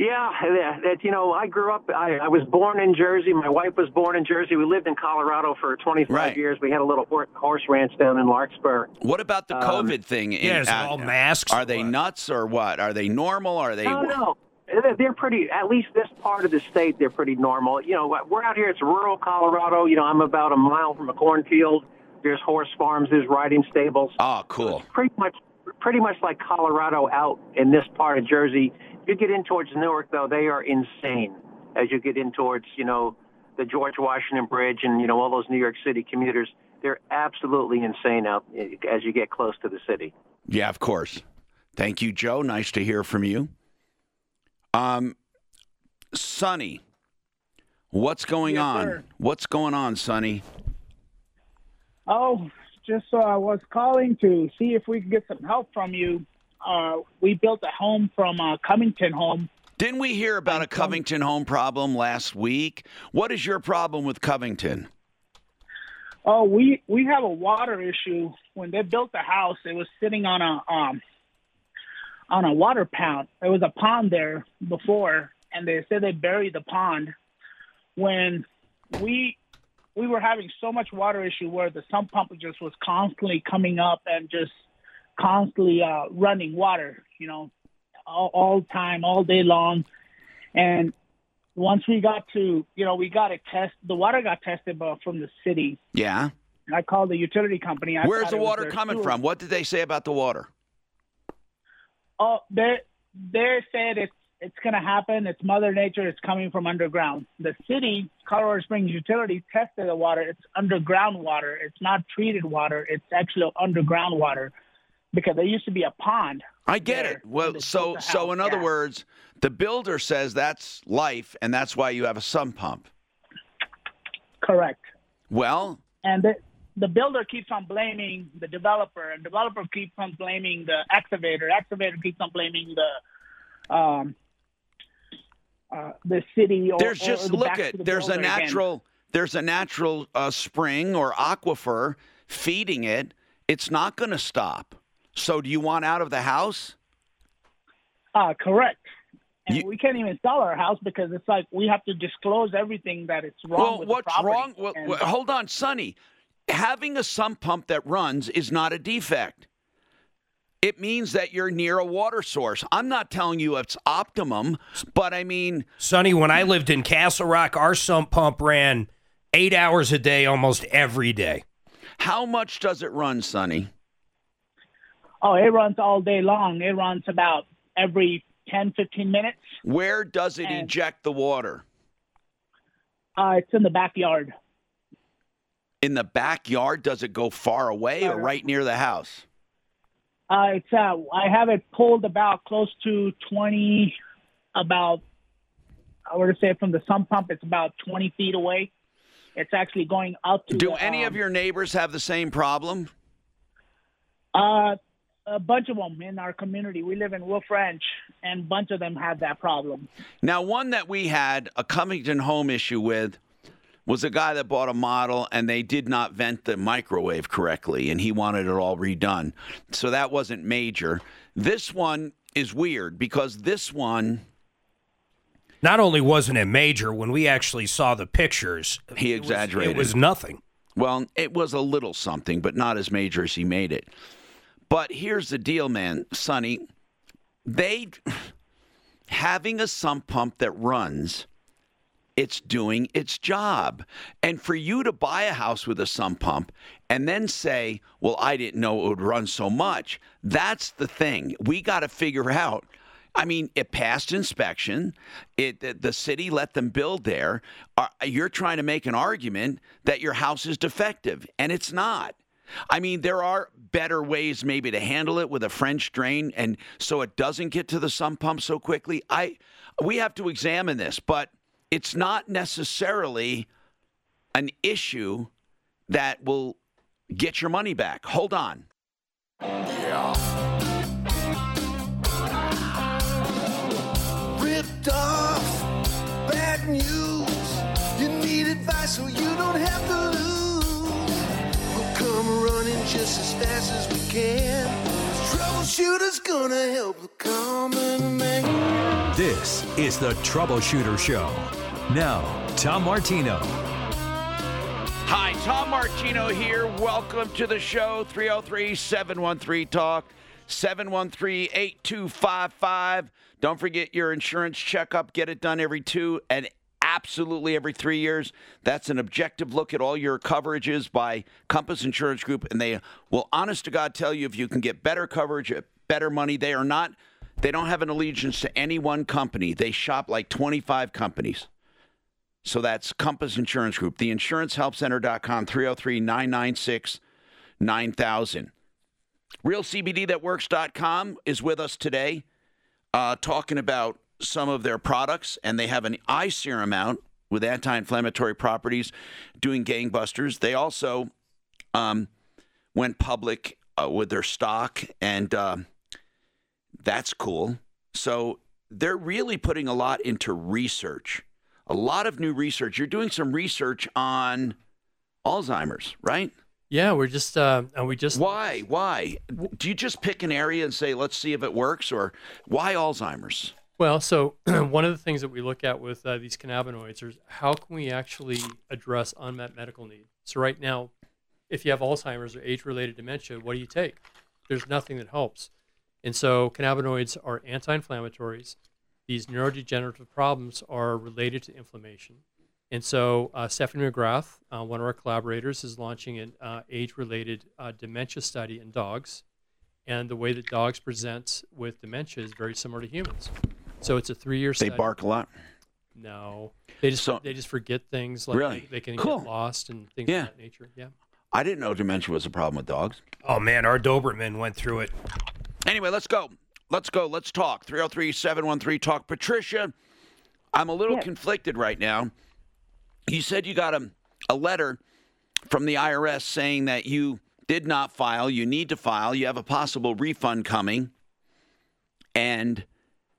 Speaker 23: Yeah, that, that you know, I grew up. I, I was born in Jersey. My wife was born in Jersey. We lived in Colorado for 25
Speaker 5: Right.
Speaker 23: years. We had a little hor- horse ranch down in Larkspur.
Speaker 5: What about the
Speaker 23: Um,
Speaker 5: COVID thing?
Speaker 23: yeah, is it
Speaker 5: uh,
Speaker 23: all masks
Speaker 5: Are they nuts or what? Are they normal? Are they?
Speaker 23: No, no. They're- They're pretty, at least this part of the state, they're pretty normal. You know, we're out here, it's rural Colorado. You know, I'm about a mile from a cornfield. There's horse farms, there's riding stables.
Speaker 5: Oh, cool.
Speaker 23: Pretty much, pretty much like Colorado out in this part of Jersey. If you get in towards Newark, though, they are insane. As you get in towards, you know, the George Washington Bridge and you know all those New York City commuters, they're absolutely insane out as you get close to the city.
Speaker 5: Yeah, of course. Thank you, Joe. Nice to hear from you. Um, Sonny, what's going
Speaker 24: Yes,
Speaker 5: on?
Speaker 24: sir.
Speaker 5: What's going on, Sonny?
Speaker 24: Oh, just uh, I was calling to see if we could get some help from you. Uh, we built a home from a Covington Home.
Speaker 5: Didn't we hear about a Covington home problem last week? What is your problem with Covington?
Speaker 24: Oh, we we have a water issue. When they built the house, it was sitting on a um on a water pond. There was a pond there before, and they said they buried the pond. When we we were having so much water issue where the sump pump just was constantly coming up and just constantly uh, running water, you know, all, all time, all day long. And once we got to, you know, we got a test. The water got tested uh, from the city.
Speaker 5: Yeah.
Speaker 24: I called the utility company. I
Speaker 5: Where's the water coming
Speaker 24: sewer.
Speaker 5: from? What did they say about the water?
Speaker 24: Oh, they they said it's it's going to happen. It's Mother Nature. It's coming from underground. The city, Colorado Springs Utility, tested the water. It's underground water. It's not treated water. It's actually underground water because there used to be a pond.
Speaker 5: I get it. Well, so so in other words, the builder says that's life, and that's why you have a sump pump.
Speaker 24: Correct.
Speaker 5: Well,
Speaker 24: And the, the builder keeps on blaming the developer, and developer keeps on blaming the excavator. Excavator keeps on blaming the um, uh, the city. Or,
Speaker 5: there's
Speaker 24: or
Speaker 5: just
Speaker 24: the
Speaker 5: look at
Speaker 24: the
Speaker 5: there's a
Speaker 24: builder again.
Speaker 5: natural there's a natural uh, spring or aquifer feeding it. It's not going to stop. So do you want out of the house?
Speaker 24: Uh, correct. And we can't even sell our house because it's like we have to disclose everything that it's wrong
Speaker 5: well,
Speaker 24: with
Speaker 5: what's
Speaker 24: the
Speaker 5: wrong? Well,
Speaker 24: And-
Speaker 5: well, hold on, Sonny. Having a sump pump that runs is not a defect. It means that you're near a water source. I'm not telling you it's optimum, but I mean,
Speaker 6: Sonny, when I lived in Castle Rock, our sump pump ran eight hours a day almost every day.
Speaker 5: how much does it run, Sonny?
Speaker 24: Oh, it runs all day long. It runs about every 10, 15 minutes.
Speaker 5: Where does it eject the water?
Speaker 24: Uh, it's in the backyard.
Speaker 5: In the backyard? Does it go far away or right near the house?
Speaker 24: Uh, it's uh, I have it pulled about close to 20, about, I would say from the sump pump, it's about 20 feet away. It's actually going out to
Speaker 5: Do
Speaker 24: the,
Speaker 5: any
Speaker 24: um,
Speaker 5: of your neighbors have the same problem?
Speaker 24: Uh, a bunch of them in our community. We live in Wolf Ranch, and a bunch of them have that problem.
Speaker 5: Now, one that we had a Covington home issue with was a guy that bought a model and they did not vent the microwave correctly and he wanted it all redone. So that wasn't major. This one is weird because this one
Speaker 6: Not only wasn't it major, when we actually saw the pictures,
Speaker 5: he
Speaker 6: it was-
Speaker 5: exaggerated.
Speaker 6: It was nothing.
Speaker 5: Well, it was a little something, but not as major as he made it. But here's the deal, man, Sonny. They having a sump pump that runs, it's doing its job. And for you to buy a house with a sump pump and then say, "Well, I didn't know it would run so much." That's the thing. We got to figure out I mean, it passed inspection. It the- city let them build there. Uh, You're trying to make an argument that your house is defective, and it's not. I mean, there are better ways maybe to handle it with a French drain, and so it doesn't get to the sump pump so quickly. I we have to examine this, but it's not necessarily an issue that will get your money back. Hold on. Yeah.
Speaker 3: ripped off. Bad news. You need advice so you don't have to lose. We'll come running just as fast as we can. Troubleshooter's gonna help the common man.
Speaker 4: This is the Troubleshooter Show. Now, Tom Martino.
Speaker 5: Hi, Tom Martino here. Welcome to the show. 303 713 Talk, 713 8255. Don't forget your insurance checkup. Get it done every two and absolutely every three years. That's an objective look at all your coverages by Compass Insurance Group, and they will, honest to God, tell you if you can get better coverage at better money. They are not. They don't have an allegiance to any one company. They shop like 25 companies. So that's Compass Insurance Group. The insurancehelpcenter.com 303 996 9000. RealCBDThatWorks.com is with us today uh, talking about some of their products, and they have an eye serum out with anti inflammatory properties doing gangbusters. They also um, went public uh, with their stock, and um that's cool. So they're really putting a lot into research, a lot of new research. You're doing some research on Alzheimer's, right?
Speaker 15: Yeah, we're just uh, and we just
Speaker 5: Why? Why? Do you just pick an area and say, let's see if it works, or why Alzheimer's?
Speaker 15: Well, so *clears throat* one of the things that we look at with uh, these cannabinoids is how can we actually address unmet medical need. So right now, if you have Alzheimer's or age-related dementia, what do you take? There's nothing that helps. And so cannabinoids are anti-inflammatories. These neurodegenerative problems are related to inflammation. And so uh, Stephanie McGrath, uh, one of our collaborators, is launching an uh, age-related uh, dementia study in dogs. And the way that dogs present with dementia is very similar to humans. So it's a three-year
Speaker 5: They
Speaker 15: study.
Speaker 5: bark a lot.
Speaker 15: No, they just they just forget things. Like
Speaker 5: Really?
Speaker 15: they, they can
Speaker 5: Cool.
Speaker 15: get lost and things
Speaker 5: Yeah.
Speaker 15: of that nature. Yeah.
Speaker 5: I didn't know dementia was a problem with dogs.
Speaker 6: Oh man, our Doberman went through it.
Speaker 5: Anyway, let's go. Let's go. Let's talk. 303 713 Talk. Patricia, I'm a little conflicted right now. You said you got a, a letter from the IRS saying that you did not file, you need to file, you have a possible refund coming, and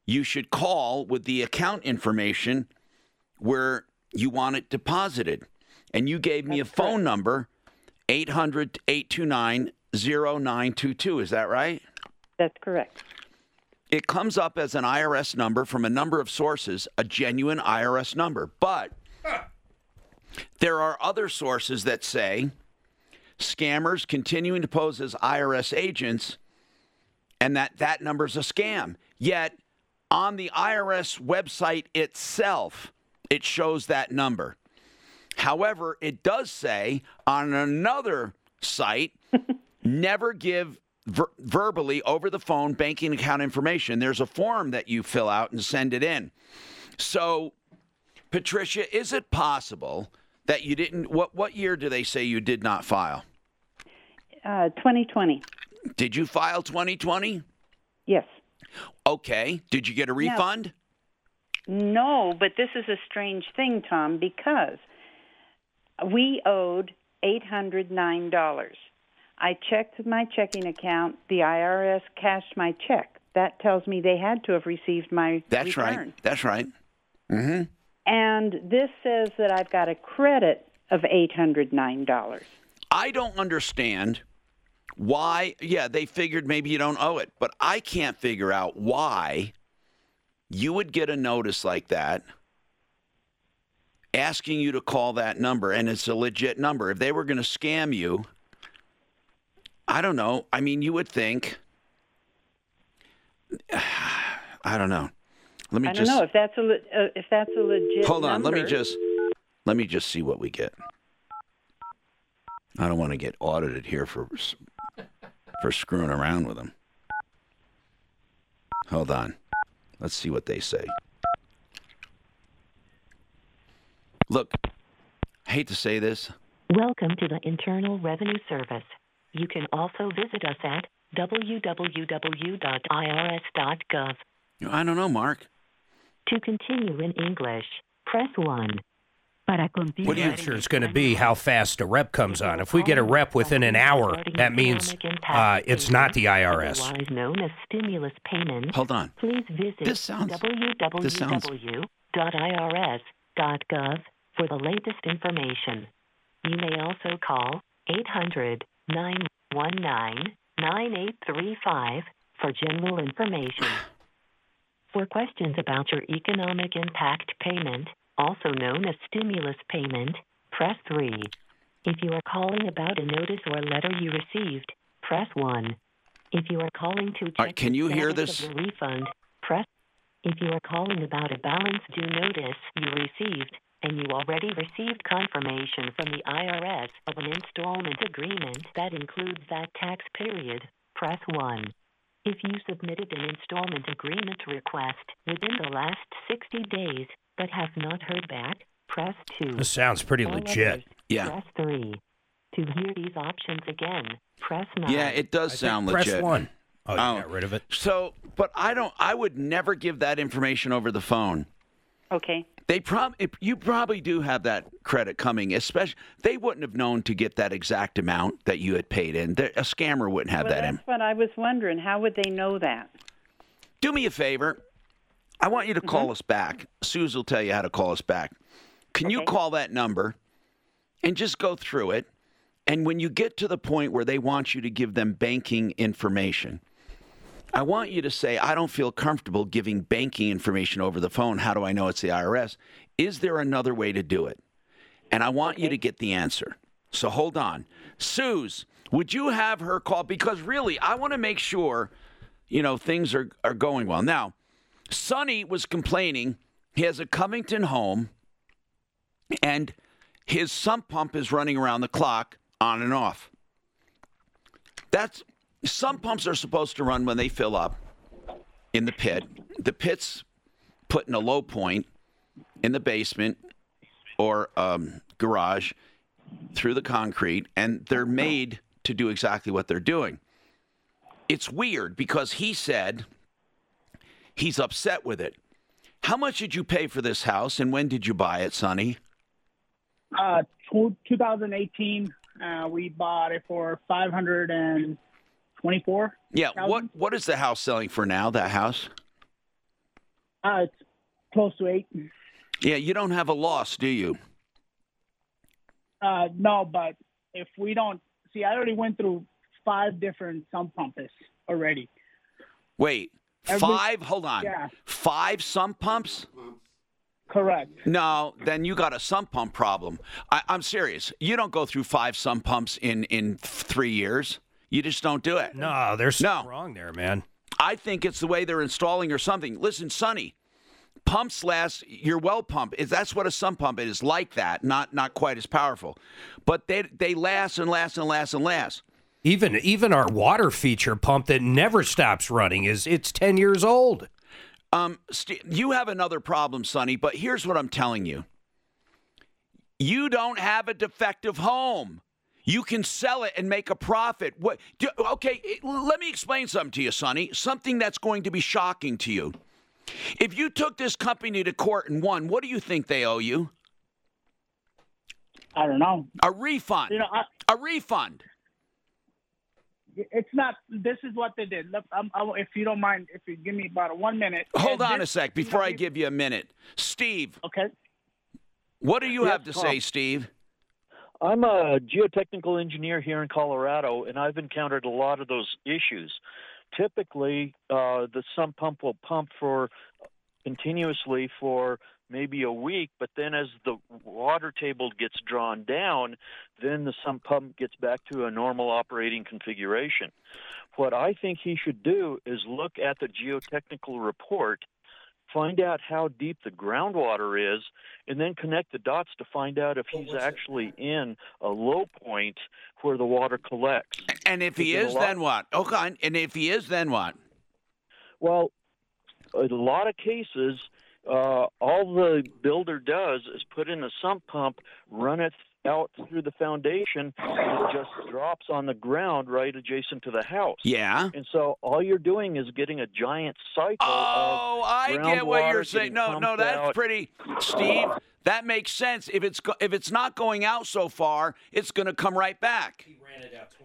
Speaker 5: you should call with the account information where you want it deposited. And you gave me a phone number 800 829 0922. Is that right?
Speaker 22: That's correct.
Speaker 5: It comes up as an IRS number from a number of sources, a genuine IRS number. But there are other sources that say scammers continuing to pose as IRS agents and that that number's a scam. Yet on the IRS website itself, it shows that number. However, it does say on another site, *laughs* never give ver- verbally over the phone banking account information. There's a form that you fill out and send it in. So, Patricia, is it possible that you didn't? What what year do they say you did not file?
Speaker 22: Uh, 2020.
Speaker 5: Did you file 2020?
Speaker 22: Yes.
Speaker 5: Okay. Did you get a refund?
Speaker 22: No, but this is a strange thing, Tom, because we owed $809. I checked my checking account. The IRS cashed my check. That tells me they had to have received my
Speaker 5: That's
Speaker 22: return.
Speaker 5: right. That's right. Mm-hmm.
Speaker 22: And this says that I've got a credit of $809.
Speaker 5: I don't understand why. Yeah, they figured maybe you don't owe it, but I can't figure out why you would get a notice like that asking you to call that number, and it's a legit number. If they were going to scam you, I don't know. I mean, you would think. *sighs* I don't know. Let me just
Speaker 22: I don't
Speaker 5: just
Speaker 22: know if that's a le- uh, if that's a legit.
Speaker 5: hold on. Let me just let me just see what we get. I don't want to get audited here for for screwing around with them. Hold on. Let's see what they say. Look, I hate to say this.
Speaker 25: Welcome to the Internal Revenue Service. You can also visit us at www.irs.gov.
Speaker 5: I don't know, Mark.
Speaker 25: To continue in English, press 1.
Speaker 6: What the answer is going to be how fast a rep comes on. If we get a rep within an hour, that means uh, it's not the IRS.
Speaker 25: Otherwise known as stimulus payments.
Speaker 5: Hold on.
Speaker 25: Please visit
Speaker 5: This sounds- this sounds-
Speaker 25: www.irs.gov for the latest information. You may also call 800 919 9835 for general information. *sighs* For questions about your economic impact payment, also known as stimulus payment, press 3. If you are calling about a notice or letter you received, press 1. If you are calling to check
Speaker 5: right, can
Speaker 25: the
Speaker 5: you hear this?
Speaker 25: of the refund, press. If you are calling about a balance due notice you received, and you already received confirmation from the IRS of an installment agreement that includes that tax period, press 1. If you submitted an installment agreement request within the last 60 days but have not heard back, press 2.
Speaker 6: This sounds pretty
Speaker 25: All
Speaker 6: legit.
Speaker 25: others,
Speaker 5: Yeah.
Speaker 25: Press 3. To hear these options again, press 9.
Speaker 5: Yeah, it does sound
Speaker 6: press
Speaker 5: legit.
Speaker 6: one. Oh, you oh. got rid of it.
Speaker 5: So, but I don't. I would never give that information over the phone.
Speaker 22: Okay.
Speaker 5: They prob you probably do have that credit coming. Especially, they wouldn't have known to get that exact amount that you had paid in. There- A scammer wouldn't have
Speaker 22: well,
Speaker 5: that
Speaker 22: that's
Speaker 5: in.
Speaker 22: what I was wondering. How would they know that?
Speaker 5: Do me a favor. I want you to call
Speaker 22: Mm-hmm.
Speaker 5: us back. Suze will tell you how to call us back. Can you call that number and just go through it? And when you get to the point where they want you to give them banking information, I want you to say, I don't feel comfortable giving banking information over the phone. How do I know it's the IRS? Is there another way to do it? And I want you to get the answer. So hold on. Suze, would you have her call? Because really, I want to make sure, you know, things are, are going well. Now, Sonny was complaining he has a Covington home and his sump pump is running around the clock on and off. That's sump pumps are supposed to run when they fill up in the pit. The pit's put in a low point in the basement or um, garage through the concrete, and they're made to do exactly what they're doing. It's weird because he said he's upset with it. How much did you pay for this house, and when did you buy it, Sonny?
Speaker 24: Uh, tw 2018, uh, we bought it for 524.
Speaker 5: Yeah, what what is the house selling for now? That house?
Speaker 24: Uh, it's close to eight.
Speaker 5: Yeah, you don't have a loss, do you?
Speaker 24: Uh, no, but if we don't see, I already went through five different sump pumps already.
Speaker 5: Wait,
Speaker 24: Every-
Speaker 5: five? Hold on.
Speaker 24: Yeah.
Speaker 5: Five sump pumps?
Speaker 24: Correct.
Speaker 5: No, then you got a sump pump problem. I, I'm serious. You don't go through five sump pumps in in three years. You just don't do it.
Speaker 6: No, there's
Speaker 5: no.
Speaker 6: something wrong there, man.
Speaker 5: I think it's the way they're installing or something. Listen, Sonny, pumps last. Your well pump is that's what a sump pump is like that. Not not quite as powerful, but they they last and last and last and last.
Speaker 6: Even even our water feature pump that never stops running is it's ten years old.
Speaker 5: Um, St- you have another problem, Sonny. But here's what I'm telling you: you don't have a defective home. You can sell it and make a profit. What? Do, okay, it- let me explain something to you, Sonny. Something that's going to be shocking to you. If you took this company to court and won, what do you think they owe you?
Speaker 24: I don't know.
Speaker 5: A refund.
Speaker 24: You know, I,
Speaker 5: a refund.
Speaker 24: It's not. This is what they did. Look, I'm, I, if you don't mind, if you give me about one minute.
Speaker 5: Hold
Speaker 24: And
Speaker 5: on a sec before I give you a minute. Steve.
Speaker 24: Okay.
Speaker 5: What do you
Speaker 26: Yes,
Speaker 5: have to
Speaker 26: Tom.
Speaker 5: say, Steve?
Speaker 26: I'm a geotechnical engineer here in Colorado, and I've encountered a lot of those issues. Typically, uh, the sump pump will pump for continuously for maybe a week, but then as the water table gets drawn down, then the sump pump gets back to a normal operating configuration. What I think he should do is look at the geotechnical report, find out how deep the groundwater is, and then connect the dots to find out if he's actually in a low point where the water collects.
Speaker 5: And if he
Speaker 26: Because in a
Speaker 5: is,
Speaker 26: lot-
Speaker 5: then what? Okay. And if he is, then what?
Speaker 26: Well, in a lot of cases, uh, all the builder does is put in a sump pump, run it out through the foundation, and it just drops on the ground right adjacent to the house.
Speaker 5: Yeah.
Speaker 26: And so all you're doing is getting a giant cycle
Speaker 5: Oh,
Speaker 26: of
Speaker 5: I get what you're saying. No, no, that's
Speaker 26: out.
Speaker 5: pretty, Steve. That makes sense. If it's go- if it's not going out so far, it's going to come right back.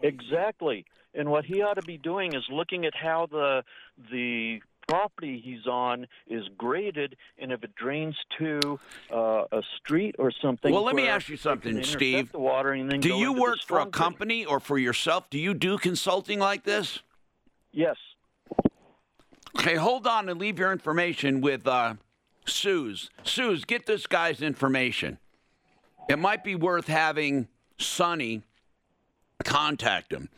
Speaker 26: Exactly. And what he ought to be doing is looking at how the the property he's on is graded, and if it drains to uh, a street or something.
Speaker 5: Well, let me ask you something, Steve.
Speaker 26: The water and then
Speaker 5: Do you work for a company or for yourself? Do you do consulting like this?
Speaker 26: Yes.
Speaker 5: Okay, hold on and leave your information with uh, Suze. Suze, get this guy's information. It might be worth having Sonny contact him.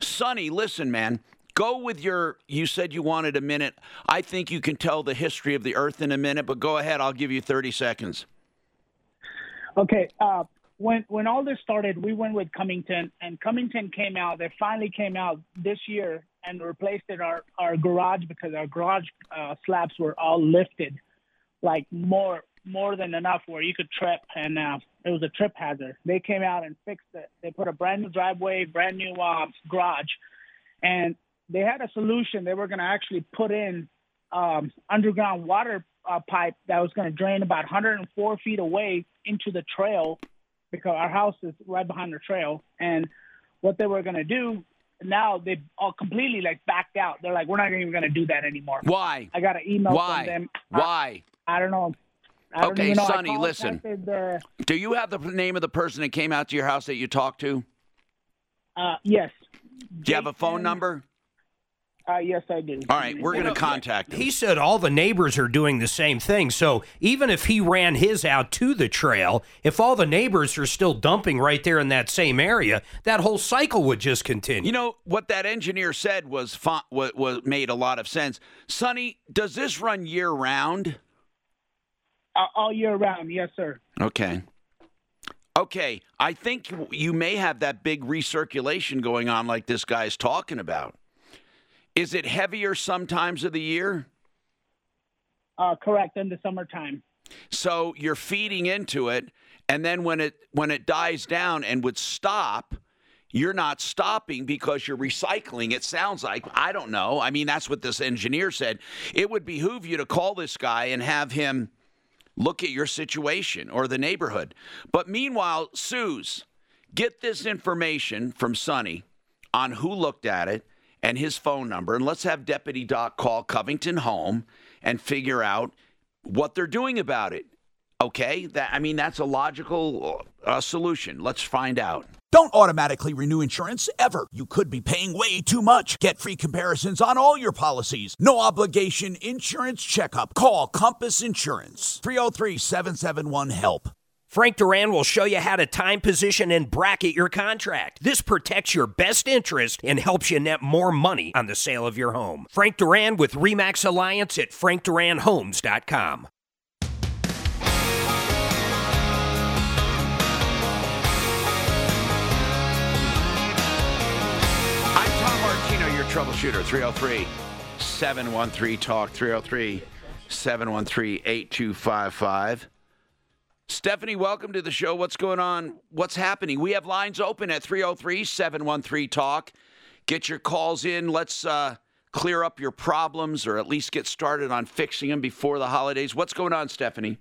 Speaker 5: Sonny, listen, man. Go with your. You said you wanted a minute. I think you can tell the history of the Earth in a minute, but go ahead. I'll give you 30 seconds.
Speaker 24: Okay. Uh, when when all this started, we went with Cummington, and Cummington came out. They finally came out this year and replaced it our our garage because our garage uh, slabs were all lifted, like more more than enough where you could trip, and uh, it was a trip hazard. They came out and fixed it. They put a brand new driveway, brand new uh, garage, and they had a solution. They were going to actually put in um, underground water uh, pipe that was going to drain about 104 feet away into the trail because our house is right behind the trail. And what they were going to do now they all completely like backed out. They're like, we're not even going to do that anymore.
Speaker 5: Why?
Speaker 24: I got an email
Speaker 5: Why?
Speaker 24: from them.
Speaker 5: Why?
Speaker 24: I, I don't know. I don't
Speaker 5: Okay, Sonny, listen.
Speaker 24: The,
Speaker 5: Do you have the name of the person that came out to your house that you talked to?
Speaker 24: uh, yes.
Speaker 5: Do you have a phone number?
Speaker 24: Uh, yes, I do.
Speaker 5: All right, we're going to contact them.
Speaker 6: He said all the neighbors are doing the same thing. So even if he ran his out to the trail, if all the neighbors are still dumping right there in that same area, that whole cycle would just continue.
Speaker 5: You know what that engineer said was fa- was, was made a lot of sense. Sonny, does this run year round?
Speaker 24: Uh, all year round. Yes, sir.
Speaker 5: Okay. Okay, I think you may have that big recirculation going on like this guy's talking about. Is it heavier sometimes of the year?
Speaker 24: Uh, correct. In the summertime.
Speaker 5: So you're feeding into it, and then when it when it dies down and would stop, you're not stopping because you're recycling. It sounds like I don't know. I mean, that's what this engineer said. It would behoove you to call this guy and have him look at your situation or the neighborhood. But meanwhile, Suze, get this information from Sonny on who looked at it and his phone number, and let's have Deputy Doc call Covington home and figure out what they're doing about it. Okay, that I mean that's a logical uh, solution. Let's find out.
Speaker 11: Don't automatically renew insurance ever. You could be paying way too much. Get free comparisons on all your policies. No obligation insurance checkup. Call Compass Insurance 303 771 HELP.
Speaker 6: Frank Duran will show you how to time, position, and bracket your contract. This protects your best interest and helps you net more money on the sale of your home. Frank Duran with Remax Alliance at frankduranhomes.com.
Speaker 5: I'm Tom Martino, your troubleshooter. 303 713 Talk. 303 713 8255. Stephanie, welcome to the show. What's going on? What's happening? We have lines open at 303 713 Talk. Get your calls in. Let's uh, clear up your problems or at least get started on fixing them before the holidays. What's going on, Stephanie?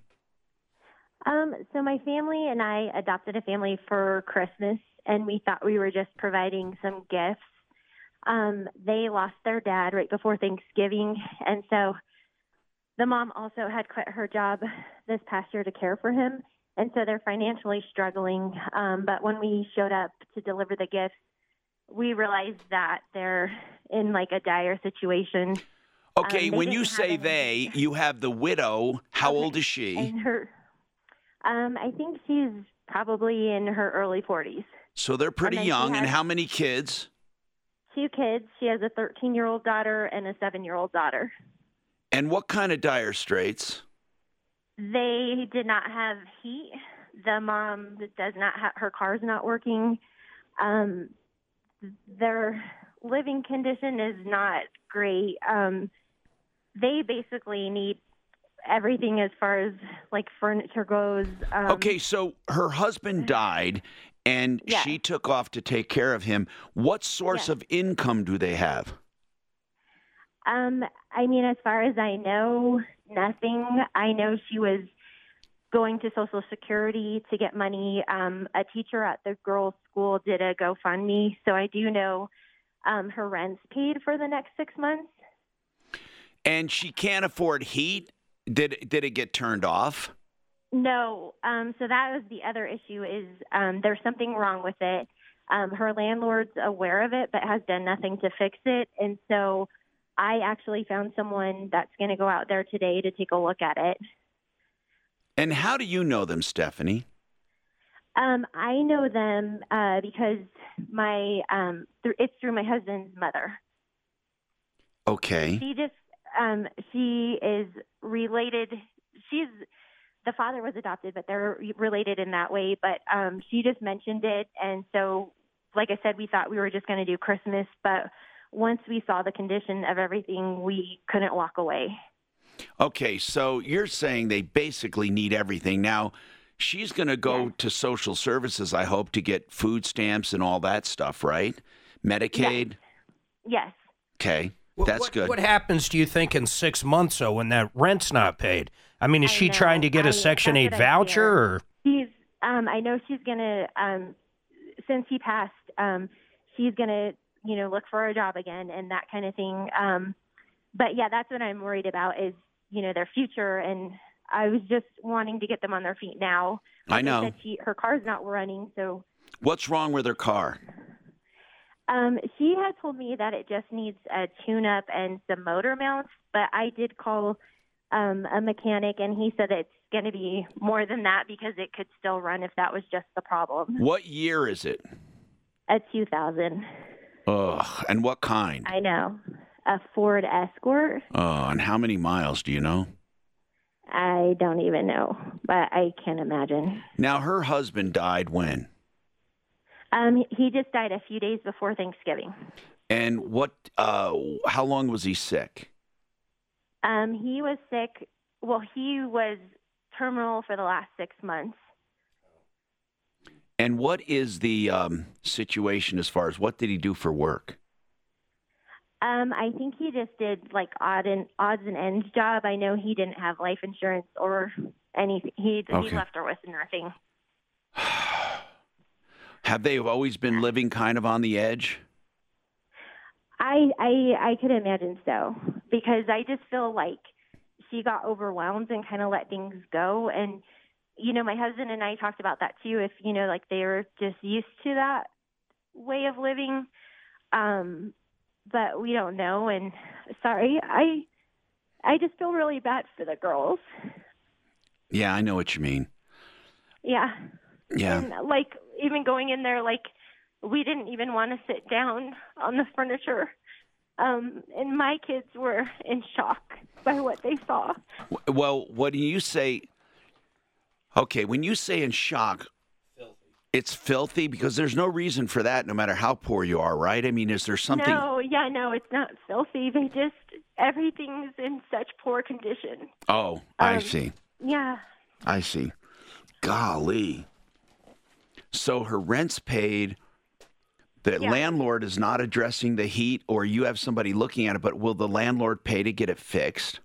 Speaker 27: Um, so my family and I adopted a family for Christmas, and we thought we were just providing some gifts. Um, they lost their dad right before Thanksgiving, and so the mom also had quit her job this past year to care for him, and so they're financially struggling. Um, but when we showed up to deliver the gifts, we realized that they're in like a dire situation.
Speaker 5: Okay,
Speaker 27: Um,
Speaker 5: when you say
Speaker 27: any-
Speaker 5: they, you have the widow. How old is she?
Speaker 27: and her, um, I think she's probably in her early 40s.
Speaker 5: So they're pretty
Speaker 27: she
Speaker 5: young. And how many kids?
Speaker 27: Two kids. She has a 13 year old daughter and a seven year old daughter.
Speaker 5: And what kind of dire straits?
Speaker 27: They did not have heat. The mom does not have her car's not working. Um, their living condition is not great. Um, they basically need everything as far as like furniture goes. Um,
Speaker 5: Okay, so her husband died and
Speaker 27: Yeah.
Speaker 5: she took off to take care of him. What source of income do they have?
Speaker 27: Um, I mean, as far as I know, nothing. I know she was going to Social Security to get money. Um, a teacher at the girls' school did a GoFundMe, so I do know um, her rent's paid for the next six months.
Speaker 5: And she can't afford heat. Did did it get turned off?
Speaker 27: No, um, so that was the other issue. Is um, there's something wrong with it? Um, her landlord's aware of it, but has done nothing to fix it, and so I actually found someone that's going to go out there today to take a look at it.
Speaker 5: And how do you know them, Stephanie?
Speaker 27: Um, I know them uh, because my um, th- it's through my husband's mother.
Speaker 5: Okay.
Speaker 27: She just um, she is related. She's the father was adopted, but they're related in that way. But um, she just mentioned it, and so, like I said, we thought we were just going to do Christmas, but once we saw the condition of everything, we couldn't walk away.
Speaker 5: Okay, so you're saying they basically need everything. Now, she's going to go to social services, I hope, to get food stamps and all that stuff, right? Medicaid?
Speaker 27: Yes.
Speaker 5: Okay,
Speaker 6: What-
Speaker 5: that's
Speaker 6: what,
Speaker 5: good.
Speaker 6: What happens, do you think, in six months, though, when that rent's not paid? I mean, is
Speaker 27: I
Speaker 6: she
Speaker 27: know.
Speaker 6: trying to get a
Speaker 27: I-
Speaker 6: Section
Speaker 27: that's
Speaker 6: 8 voucher?
Speaker 27: fear.
Speaker 6: Or
Speaker 27: She's. Um, I know she's gonna. Um, since he passed, um, she's gonna, you know, look for a job again and that kind of thing. Um, but yeah, that's what I'm worried about is, you know, their future. And I was just wanting to get them on their feet now.
Speaker 5: I know.
Speaker 27: said, she, her car's not running, so
Speaker 5: What's wrong with her car?
Speaker 27: Um, she had told me that it just needs a tune-up and some motor mounts, but I did call um, a mechanic, and he said it's going to be more than that because it could still run if that was just the problem.
Speaker 5: What year is it?
Speaker 27: A 2000,
Speaker 5: Ugh, and what kind?
Speaker 27: I know, a Ford Escort.
Speaker 5: Oh, and how many miles do you know?
Speaker 27: I don't even know, but I can imagine.
Speaker 5: Now, her husband died when?
Speaker 27: Um, he just died a few days before Thanksgiving.
Speaker 5: And what? Uh, how long was he sick?
Speaker 27: Um, he was sick. Well, he was terminal for the last six months.
Speaker 5: And what is the um, situation as far as what did he do for work?
Speaker 27: Um, I think he just did like odd and odds and ends job. I know he didn't have life insurance or anything. He
Speaker 5: Okay.
Speaker 27: he left her with nothing. *sighs*
Speaker 5: Have they always been living kind of on the edge?
Speaker 27: I I I could imagine so because I just feel like she got overwhelmed and kind of let things go. And you know, my husband and I talked about that too. If you know, like they were just used to that way of living, um, but we don't know. And sorry, I I just feel really bad for the girls.
Speaker 5: Yeah, I know what you mean.
Speaker 27: Yeah.
Speaker 5: Yeah.
Speaker 27: And like even going in there, like we didn't even want to sit down on the furniture. Um, and my kids were in shock by what they saw.
Speaker 5: Well, what do you say? Okay, when you say in shock, it's filthy because there's no reason for that, no matter how poor you are, right? I mean, is there something?
Speaker 27: No, yeah, no, it's not filthy. They just everything's in such poor condition.
Speaker 5: Oh, I
Speaker 27: Um,
Speaker 5: see.
Speaker 27: Yeah.
Speaker 5: I see. Golly. So her rent's paid. The
Speaker 27: Yeah.
Speaker 5: landlord is not addressing the heat, or you have somebody looking at it, but will the landlord pay to get it fixed?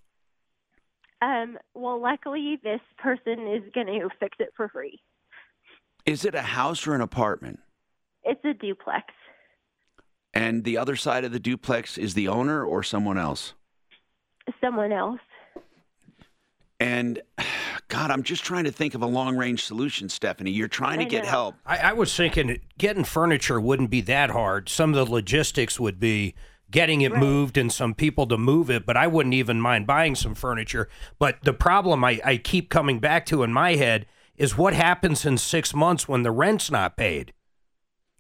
Speaker 27: Um, well, luckily, this person is going to fix it for free.
Speaker 5: Is it a house or an apartment?
Speaker 27: It's a duplex.
Speaker 5: And the other side of the duplex is the owner or someone else?
Speaker 27: Someone else.
Speaker 5: And God, I'm just trying to think of a long range solution, Stephanie. You're trying to
Speaker 6: I
Speaker 5: get help.
Speaker 6: I, I was thinking getting furniture wouldn't be that hard. Some of the logistics would be getting it moved and some people to move it, but I wouldn't even mind buying some furniture. But the problem I, I keep coming back to in my head is what happens in six months when the rent's not paid.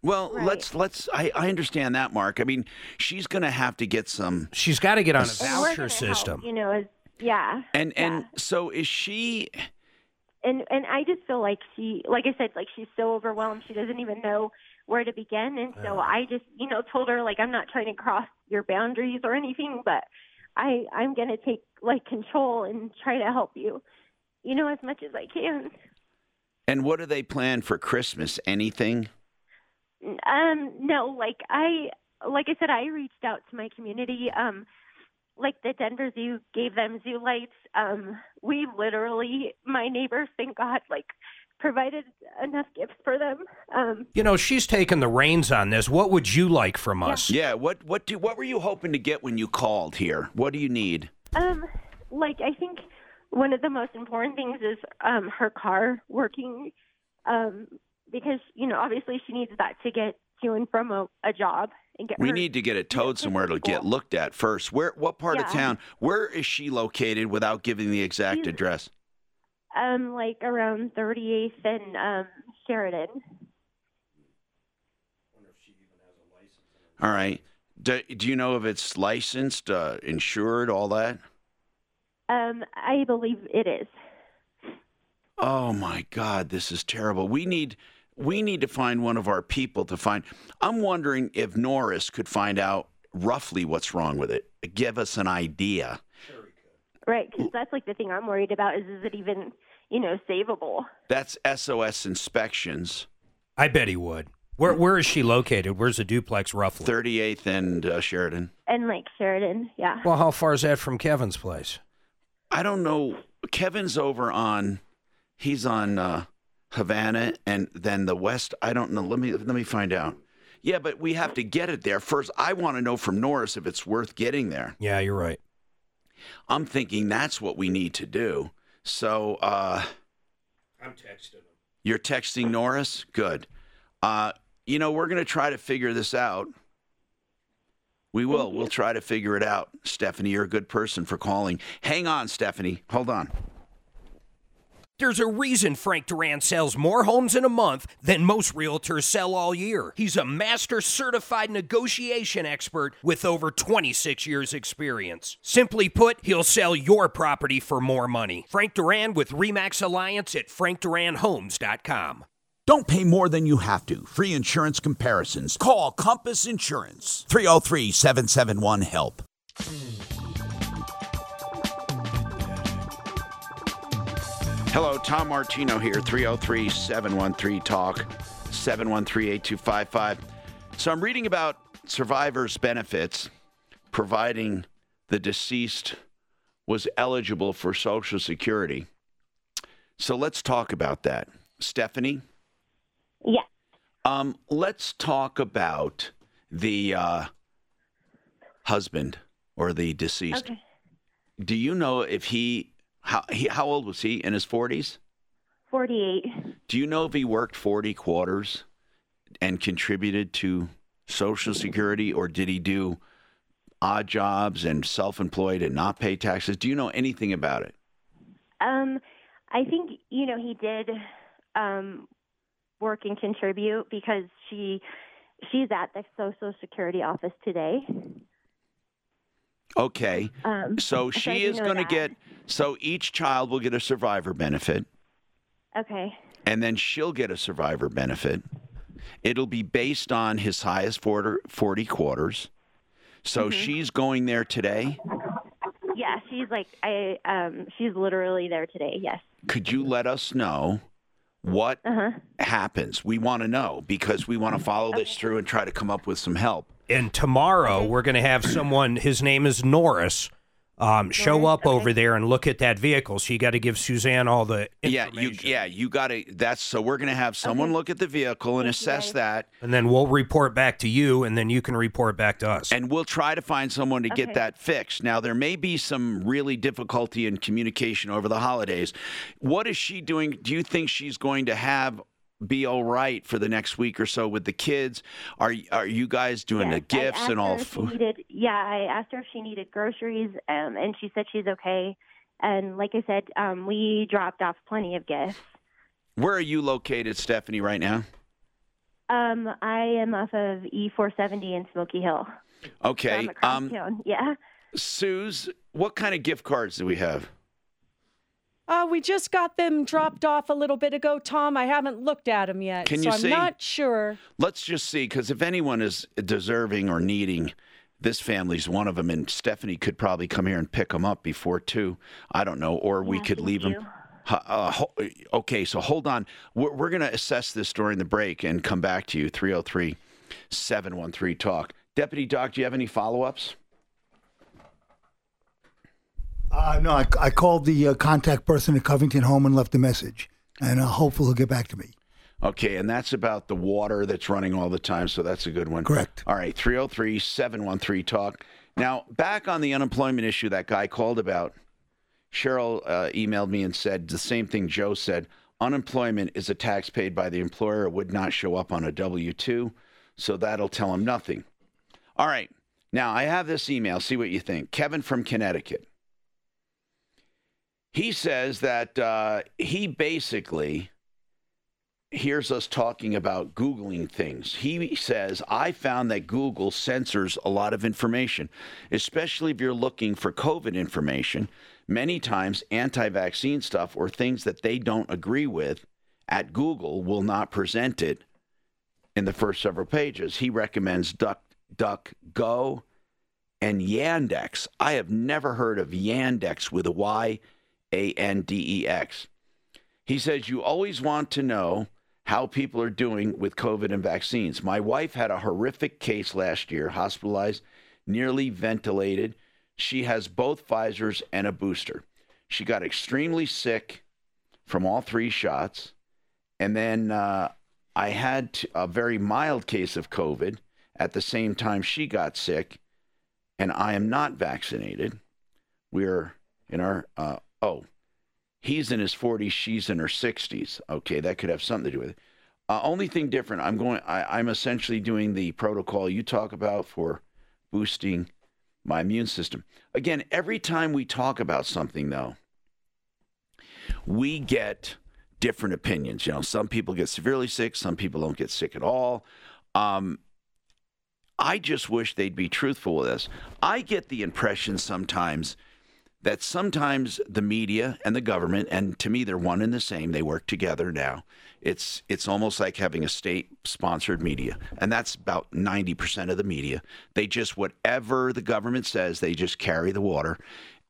Speaker 5: Well, let's let's. I, I understand that, Mark. I mean, she's going to have to get some.
Speaker 6: She's got to get on a voucher
Speaker 27: gonna help,
Speaker 6: system.
Speaker 27: you know, as, yeah.
Speaker 5: And and so is she?
Speaker 27: and and I just feel like she, like I said, like she's so overwhelmed, she doesn't even know where to begin. And so I just, you know, told her like I'm not trying to cross your boundaries or anything, but I I'm gonna take like control and try to help you, you know, as much as I can.
Speaker 5: And what do they plan for Christmas? Anything?
Speaker 27: Um, no, like I, like I said, I reached out to my community. Um, like the Denver Zoo gave them zoo lights. Um, we literally, my neighbors, thank God, like provided enough gifts for them. Um,
Speaker 6: You know, she's taking the reins on this. What would you like from us?
Speaker 5: Yeah. What what do what were you hoping to get when you called here? What do you need?
Speaker 27: um, like I think one of the most important things is um her car working. Um, because you know, obviously she needs that to get to and from a, a job and get
Speaker 5: We
Speaker 27: her
Speaker 5: need to get it towed somewhere to get looked at first. Where what part of town? Where is she located without giving the exact
Speaker 27: She's-
Speaker 5: address?
Speaker 27: Um like around 38th and um Sheridan.
Speaker 5: All right. Do, do you know if it's licensed, uh, insured, all that?
Speaker 27: Um, I believe it is.
Speaker 5: Oh my God, this is terrible. We need we need to find one of our people to find. I'm wondering if Norris could find out roughly what's wrong with it. Give us an idea.
Speaker 27: Right, because that's like the thing I'm worried about is is it even you know savable?
Speaker 5: That's SOS inspections.
Speaker 6: I bet he would. Where where is she located? Where's the duplex roughly?
Speaker 5: 38th and uh, Sheridan.
Speaker 27: And like Sheridan, yeah.
Speaker 6: Well, how far is that from Kevin's place?
Speaker 5: I don't know. Kevin's over on. He's on uh, Havana and then the West. I don't know. Let me let me find out. Yeah, but we have to get it there first. I want to know from Norris if it's worth getting there.
Speaker 6: Yeah, you're right.
Speaker 5: I'm thinking that's what we need to do. So uh,
Speaker 6: I'm texting him.
Speaker 5: you're texting Norris. Good. Uh, you know we're going to try to figure this out. We will. We'll try to figure it out. Stephanie, you're a good person for calling. Hang on, Stephanie. Hold on.
Speaker 6: There's a reason Frank Duran sells more homes in a month than most realtors sell all year. He's a master certified negotiation expert with over 26 years' experience. Simply put, he'll sell your property for more money. Frank Duran with REMAX Alliance at frankduranhomes.com.
Speaker 11: Don't pay more than you have to. Free insurance comparisons. Call Compass Insurance. 303 771 HELP.
Speaker 5: Hello, Tom Martino here, 303 713 Talk, 713 8255. So I'm reading about survivors' benefits, providing the deceased was eligible for Social Security. So let's talk about that. Stephanie?
Speaker 27: Yeah.
Speaker 5: Um, let's talk about the uh, husband or the deceased.
Speaker 27: Okay.
Speaker 5: Do you know if he how he, how old was he in his 40s?
Speaker 27: 48.
Speaker 5: Do you know if he worked 40 quarters and contributed to Social Security, or did he do odd jobs and self-employed and not pay taxes? Do you know anything about it?
Speaker 27: Um, I think you know he did um, work and contribute because she she's at the Social Security office today.
Speaker 5: Okay.
Speaker 27: Um,
Speaker 5: so
Speaker 27: so
Speaker 5: she
Speaker 27: do
Speaker 5: is going to get. So each child will get a survivor benefit,
Speaker 27: Okay.
Speaker 5: and then she'll get a survivor benefit. It'll be based on his highest 40, 40 quarters. So
Speaker 27: Mhm.
Speaker 5: she's going there today.
Speaker 27: Yeah, she's like I um she's literally there today. Yes.
Speaker 5: Could you let us know what
Speaker 27: Uh-huh.
Speaker 5: happens? We want to know because we want to follow this through and try to come up with some help.
Speaker 6: And tomorrow we're going to have someone. His name is Norris. Um, show up over there and look at that vehicle. So you got to give Suzanne all the
Speaker 5: Yeah, you yeah, you got to that's so we're going to have someone look at the vehicle and assess that
Speaker 6: and then we'll report back to you, and then you can report back to us.
Speaker 5: and we'll try to find someone to get that fixed. Now there may be some really difficulty in communication over the holidays. What is she doing? Do you think she's going to have be all right for the next week or so with the kids? Are are you guys doing the
Speaker 27: I
Speaker 5: gifts and all food?
Speaker 27: needed, yeah, I asked her if she needed groceries, um, and she said she's okay. And like I said, um, we dropped off plenty of gifts.
Speaker 5: Where are you located, Stephanie, right now?
Speaker 27: Um, I am off of E470 in Smoky Hill.
Speaker 5: Okay.
Speaker 27: I'm
Speaker 5: Um.
Speaker 27: Yeah.
Speaker 5: Suze, what kind of gift cards do we have?
Speaker 18: Uh, we just got them dropped off a little bit ago, Tom. I haven't looked at them yet,
Speaker 5: Can
Speaker 18: so
Speaker 5: you
Speaker 18: I'm
Speaker 5: see?
Speaker 18: not sure.
Speaker 5: Let's just see, because if anyone is deserving or needing, this family's one of them, and Stephanie could probably come here and pick them up before two. I don't know, or we could leave them. Uh, okay, so hold on. We're, we're going to assess this during the break and come back to you. 303 713 Talk. Deputy Doc, do you have any follow ups?
Speaker 28: Uh, no, I, I called the uh, contact person at Covington Home and left a message, and uh, hopefully he'll get back to me.
Speaker 5: Okay, and that's about the water that's running all the time, so that's a good one.
Speaker 28: Correct.
Speaker 5: All right, 303 713 Talk. Now, back on the unemployment issue that guy called about, Cheryl uh, emailed me and said the same thing Joe said. Unemployment is a tax paid by the employer. It would not show up on a W 2, so that'll tell him nothing. All right, now I have this email. See what you think. Kevin from Connecticut. He says that uh, he basically hears us talking about Googling things. He says, I found that Google censors a lot of information, especially if you're looking for COVID information. Many times, anti vaccine stuff or things that they don't agree with at Google will not present it in the first several pages. He recommends Duck, DuckGo and Yandex. I have never heard of Yandex with a Y A N D E X. He says, You always want to know how people are doing with COVID and vaccines. My wife had a horrific case last year, hospitalized, nearly ventilated. She has both Pfizer's and a booster. She got extremely sick from all three shots. And then uh, I had a very mild case of COVID at the same time she got sick, and I am not vaccinated. We're in our, uh, oh, he's in his 40s, she's in her 60s. Okay, that could have something to do with it. Uh, only thing different, I'm going. I, I'm essentially doing the protocol you talk about for boosting my immune system. Again, every time we talk about something, though, we get different opinions. You know, some people get severely sick, some people don't get sick at all. Um, I just wish they'd be truthful with us. I get the impression sometimes that sometimes the media and the government, and to me they're one and the same, they work together now. It's it's almost like having a state sponsored media. And that's about 90% of the media. They just whatever the government says, they just carry the water.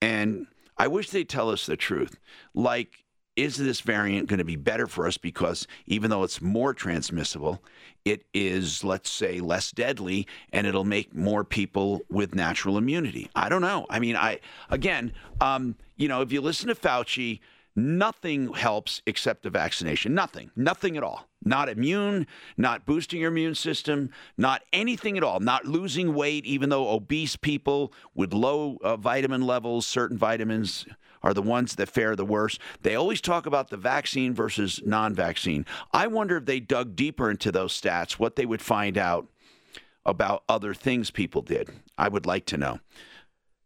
Speaker 5: And I wish they'd tell us the truth. Like is this variant going to be better for us because even though it's more transmissible, it is, let's say, less deadly and it'll make more people with natural immunity? I don't know. I mean, I, again, um, you know, if you listen to Fauci, nothing helps except the vaccination. Nothing. Nothing at all. Not immune, not boosting your immune system, not anything at all. Not losing weight, even though obese people with low uh, vitamin levels, certain vitamins, are the ones that fare the worst. They always talk about the vaccine versus non vaccine. I wonder if they dug deeper into those stats, what they would find out about other things people did. I would like to know.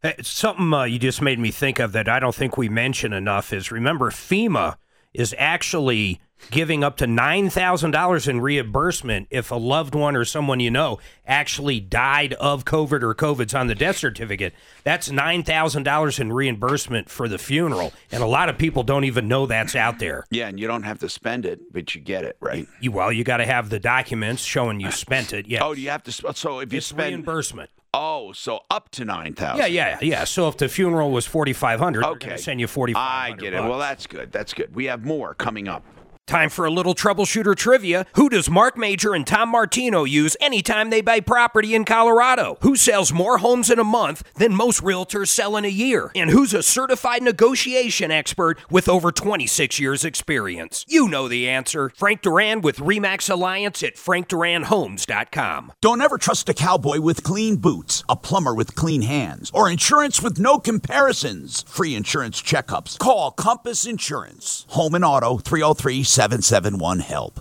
Speaker 6: Hey, Something uh, you just made me think of that I don't think we mention enough is remember FEMA is actually giving up to $9,000 in reimbursement if a loved one or someone you know actually died of COVID or COVID's on the death certificate. That's $9,000 in reimbursement for the funeral. And a lot of people don't even know that's out there.
Speaker 5: Yeah, and you don't have to spend it, but you get it, right?
Speaker 6: You, well, you got to have the documents showing you spent it. Yeah.
Speaker 5: Oh, do you have to? So if you
Speaker 6: It's
Speaker 5: spend
Speaker 6: reimbursement.
Speaker 5: Oh, so up to nine thousand.
Speaker 6: Yeah, yeah, yeah. So if the funeral was 4500 they're
Speaker 5: Okay.
Speaker 6: send you 4500
Speaker 5: I get it. Well, that's good. That's good. We have more coming up.
Speaker 6: Time for a little troubleshooter trivia. Who does Mark Major and Tom Martino use anytime they buy property in Colorado? Who sells more homes in a month than most realtors sell in a year? And who's a certified negotiation expert with over 26 years experience? You know the answer. Frank Duran with Remax Alliance at frankduranhomes.com.
Speaker 11: Don't ever trust a cowboy with clean boots, a plumber with clean hands, or insurance with no comparisons. Free insurance checkups. Call Compass Insurance. Home and Auto 303 771 HELP.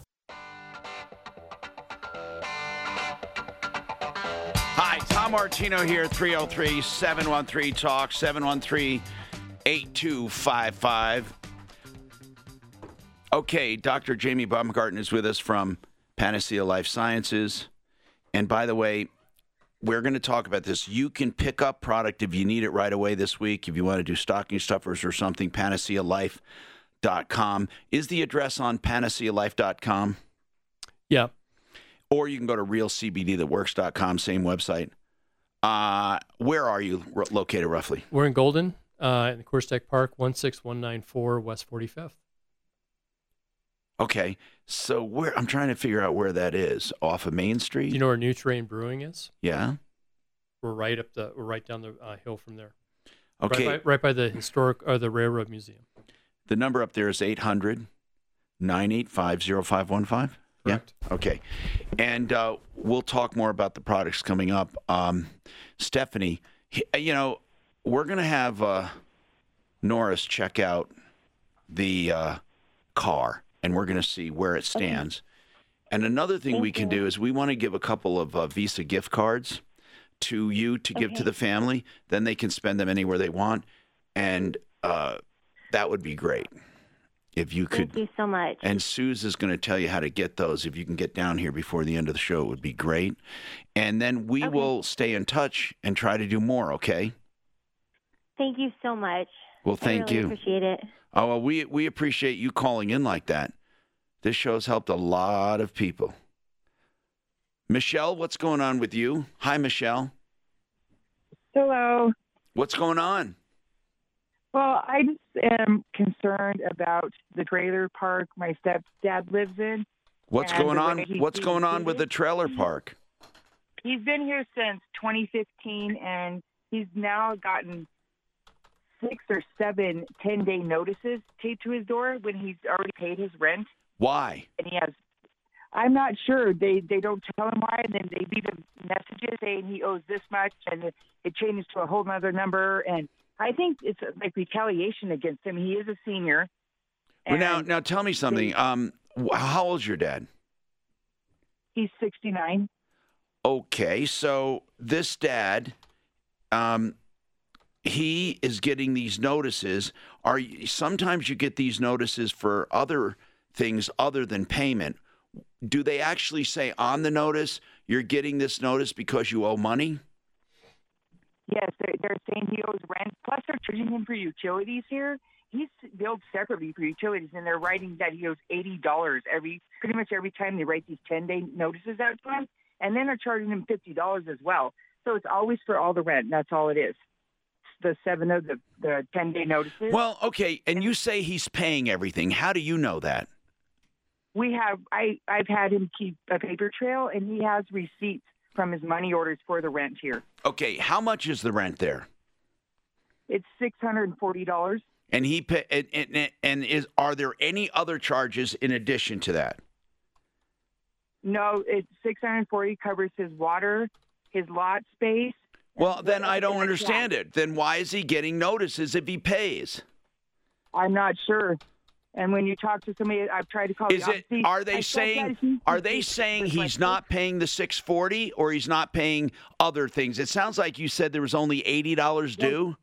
Speaker 5: Hi, Tom Martino here, 303 713 Talk, 713 8255. Okay, Dr. Jamie Baumgarten is with us from Panacea Life Sciences. And by the way, we're going to talk about this. You can pick up product if you need it right away this week. If you want to do stocking stuffers or something, panacealife.com is the address on panacealife.com.
Speaker 15: Yeah.
Speaker 5: Or you can go to realcbdthatworks.com, same website. Uh, where are you ro- located roughly?
Speaker 15: We're in Golden, uh, in the Course Deck Park, 16194 West 45th.
Speaker 5: Okay, so where I'm trying to figure out where that is. Off of Main Street?
Speaker 15: Do you know where New Terrain Brewing is?
Speaker 5: Yeah.
Speaker 15: We're right up the, we're right down the uh, hill from there.
Speaker 5: Okay.
Speaker 15: Right by, right by the historic, or the Railroad Museum.
Speaker 5: The number up there is 800 985 0515.
Speaker 15: Correct.
Speaker 5: Yeah. Okay. And uh, we'll talk more about the products coming up. Um, Stephanie, you know, we're going to have uh, Norris check out the uh, car and we're going to see where it stands. And another thing we can do is we want to give a couple of uh, Visa gift cards to you to give to the family. Then they can spend them anywhere they want. And uh, that would be great. If you could,
Speaker 27: Thank you so much.
Speaker 5: and Suze is going to tell you how to get those. If you can get down here before the end of the show, it would be great. And then we will stay in touch and try to do more. Okay?
Speaker 27: Thank you so much.
Speaker 5: Well, thank
Speaker 27: I really
Speaker 5: you.
Speaker 27: Appreciate it.
Speaker 5: Oh, well, we we appreciate you calling in like that. This show's helped a lot of people. Michelle, what's going on with you? Hi, Michelle.
Speaker 29: Hello.
Speaker 5: What's going on?
Speaker 29: Well, I just am concerned about the trailer park my stepdad lives in.
Speaker 5: What's going on? What's going on with the trailer park?
Speaker 29: He's been here since 2015, and he's now gotten six or seven 10 day notices taped to his door when he's already paid his rent.
Speaker 5: Why?
Speaker 29: And he has, I'm not sure. They they don't tell him why, and then they leave him messages saying he owes this much, and it, it changes to a whole other number. And I think it's like retaliation against him. He is a senior.
Speaker 5: Well, now, now tell me something. Um, how old's your dad?
Speaker 29: He's 69.
Speaker 5: Okay, so this dad, um, he is getting these notices. Are you, sometimes you get these notices for other things other than payment? Do they actually say on the notice you're getting this notice because you owe money?
Speaker 29: Yes, they're, they're saying he owes rent. Plus, they're charging him for utilities here. He's billed separately for utilities, and they're writing that he owes eighty dollars every pretty much every time they write these ten day notices out to him, and then they're charging him fifty dollars as well. So it's always for all the rent. That's all it is. The seven of the the ten day notices.
Speaker 5: Well, okay, and you say he's paying everything. How do you know that?
Speaker 29: we have I I've had him keep a paper trail, and he has receipts from his money orders for the rent here.
Speaker 5: Okay, how much is the rent there?
Speaker 29: It's six hundred and forty dollars.
Speaker 5: And he pay, and, and, and is are there any other charges in addition to that?
Speaker 29: No, it's six hundred and forty covers his water, his lot space.
Speaker 5: Well, then I don't understand it. Then why is he getting notices if he pays?
Speaker 29: I'm not sure. And when you talk to somebody, I've tried to call.
Speaker 5: Is
Speaker 29: the
Speaker 5: it
Speaker 29: office.
Speaker 5: are they
Speaker 29: stepdad,
Speaker 5: saying
Speaker 29: he-
Speaker 5: are they saying he's not paying the 640 or he's not paying other things? It sounds like you said there was only $80 due.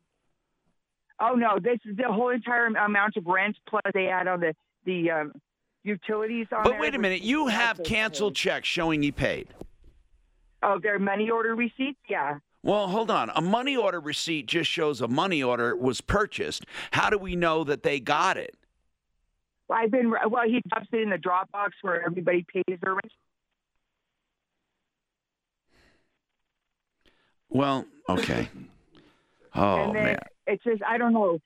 Speaker 29: Oh no, this is the whole entire amount of rent plus they add on the the um, utilities on.
Speaker 5: But wait a minute, you have canceled checks showing he paid.
Speaker 29: Oh, their money order receipts. Yeah.
Speaker 5: Well, hold on. A money order receipt just shows a money order was purchased. How do we know that they got it?
Speaker 29: I've been well. He drops it in the Dropbox where everybody pays their rent.
Speaker 5: Well, okay. *laughs* Oh man.
Speaker 29: it's just I don't know.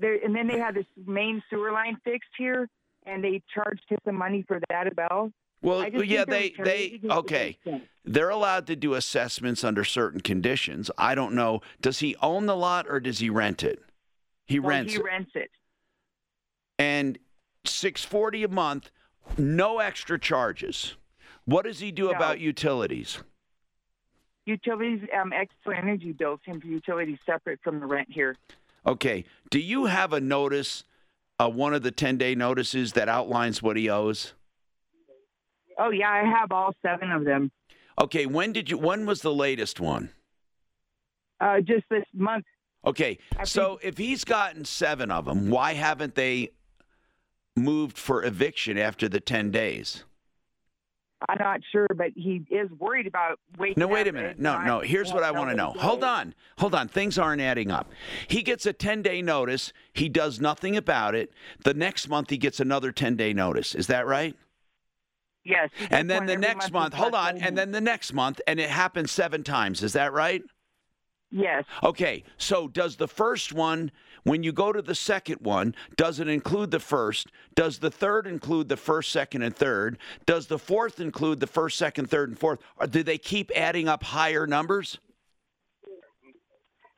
Speaker 29: There and then they had this main sewer line fixed here, and they charged him some money for that as well.
Speaker 5: Well, yeah, they they okay. They're allowed to do assessments under certain conditions. I don't know. Does he own the lot or does he rent it? He
Speaker 29: Well,
Speaker 5: rents
Speaker 29: He
Speaker 5: it.
Speaker 29: rents it.
Speaker 5: And 640 a month, no extra charges. What does he do
Speaker 29: No.
Speaker 5: about utilities?
Speaker 29: Utilities, um, Xcel Energy bills him for utilities separate from the rent here.
Speaker 5: Okay. Do you have a notice, uh, one of the 10-day notices that outlines what he owes?
Speaker 29: Oh yeah, I have all seven of them.
Speaker 5: Okay, when did you when was the latest one?
Speaker 29: Uh, just this month.
Speaker 5: Okay, so if he's gotten seven of them, why haven't they moved for eviction after the 10 days?
Speaker 29: I'm not sure, but he is worried about waking
Speaker 5: No, wait a minute. No, no. Here's what I want to know. Hold on. Hold on. Things aren't adding up. He gets a 10 day notice. He does nothing about it. The next month, he gets another 10 day notice. Is that right?
Speaker 29: Yes.
Speaker 5: And then the next
Speaker 29: month
Speaker 5: month, hold on. And then the next month, and it happens seven times. Is that right?
Speaker 29: Yes.
Speaker 5: Okay, so does the first one, when you go to the second one, does it include the first? Does the third include the first, second, and third? Does the fourth include the first, second, third, and fourth? Or do they keep adding up higher numbers?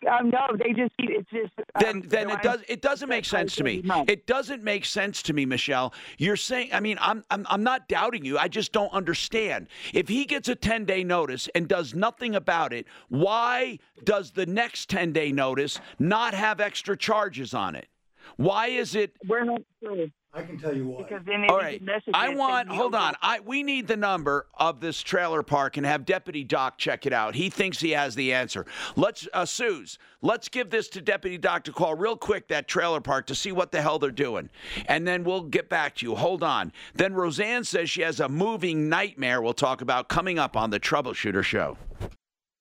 Speaker 29: Um, no, they just it's just
Speaker 5: Then,
Speaker 29: um,
Speaker 5: then it does. It doesn't make sense to me. It doesn't make sense to me, Michelle. You're saying. I mean, I'm, I'm, I'm not doubting you. I just don't understand. If he gets a 10 day notice and does nothing about it, why does the next 10 day notice not have extra charges on it? Why is it?
Speaker 29: We're not sure.
Speaker 28: I can tell you why.
Speaker 29: Because then they
Speaker 5: All
Speaker 29: leave
Speaker 5: right.
Speaker 29: messages
Speaker 5: I want. Hold on. I we need the number of this trailer park and have Deputy Doc check it out. He thinks he has the answer. Let's, uh, Suze. Let's give this to Deputy Doc to call real quick that trailer park to see what the hell they're doing, and then we'll get back to you. Hold on. Then Roseanne says she has a moving nightmare. We'll talk about coming up on the Troubleshooter Show.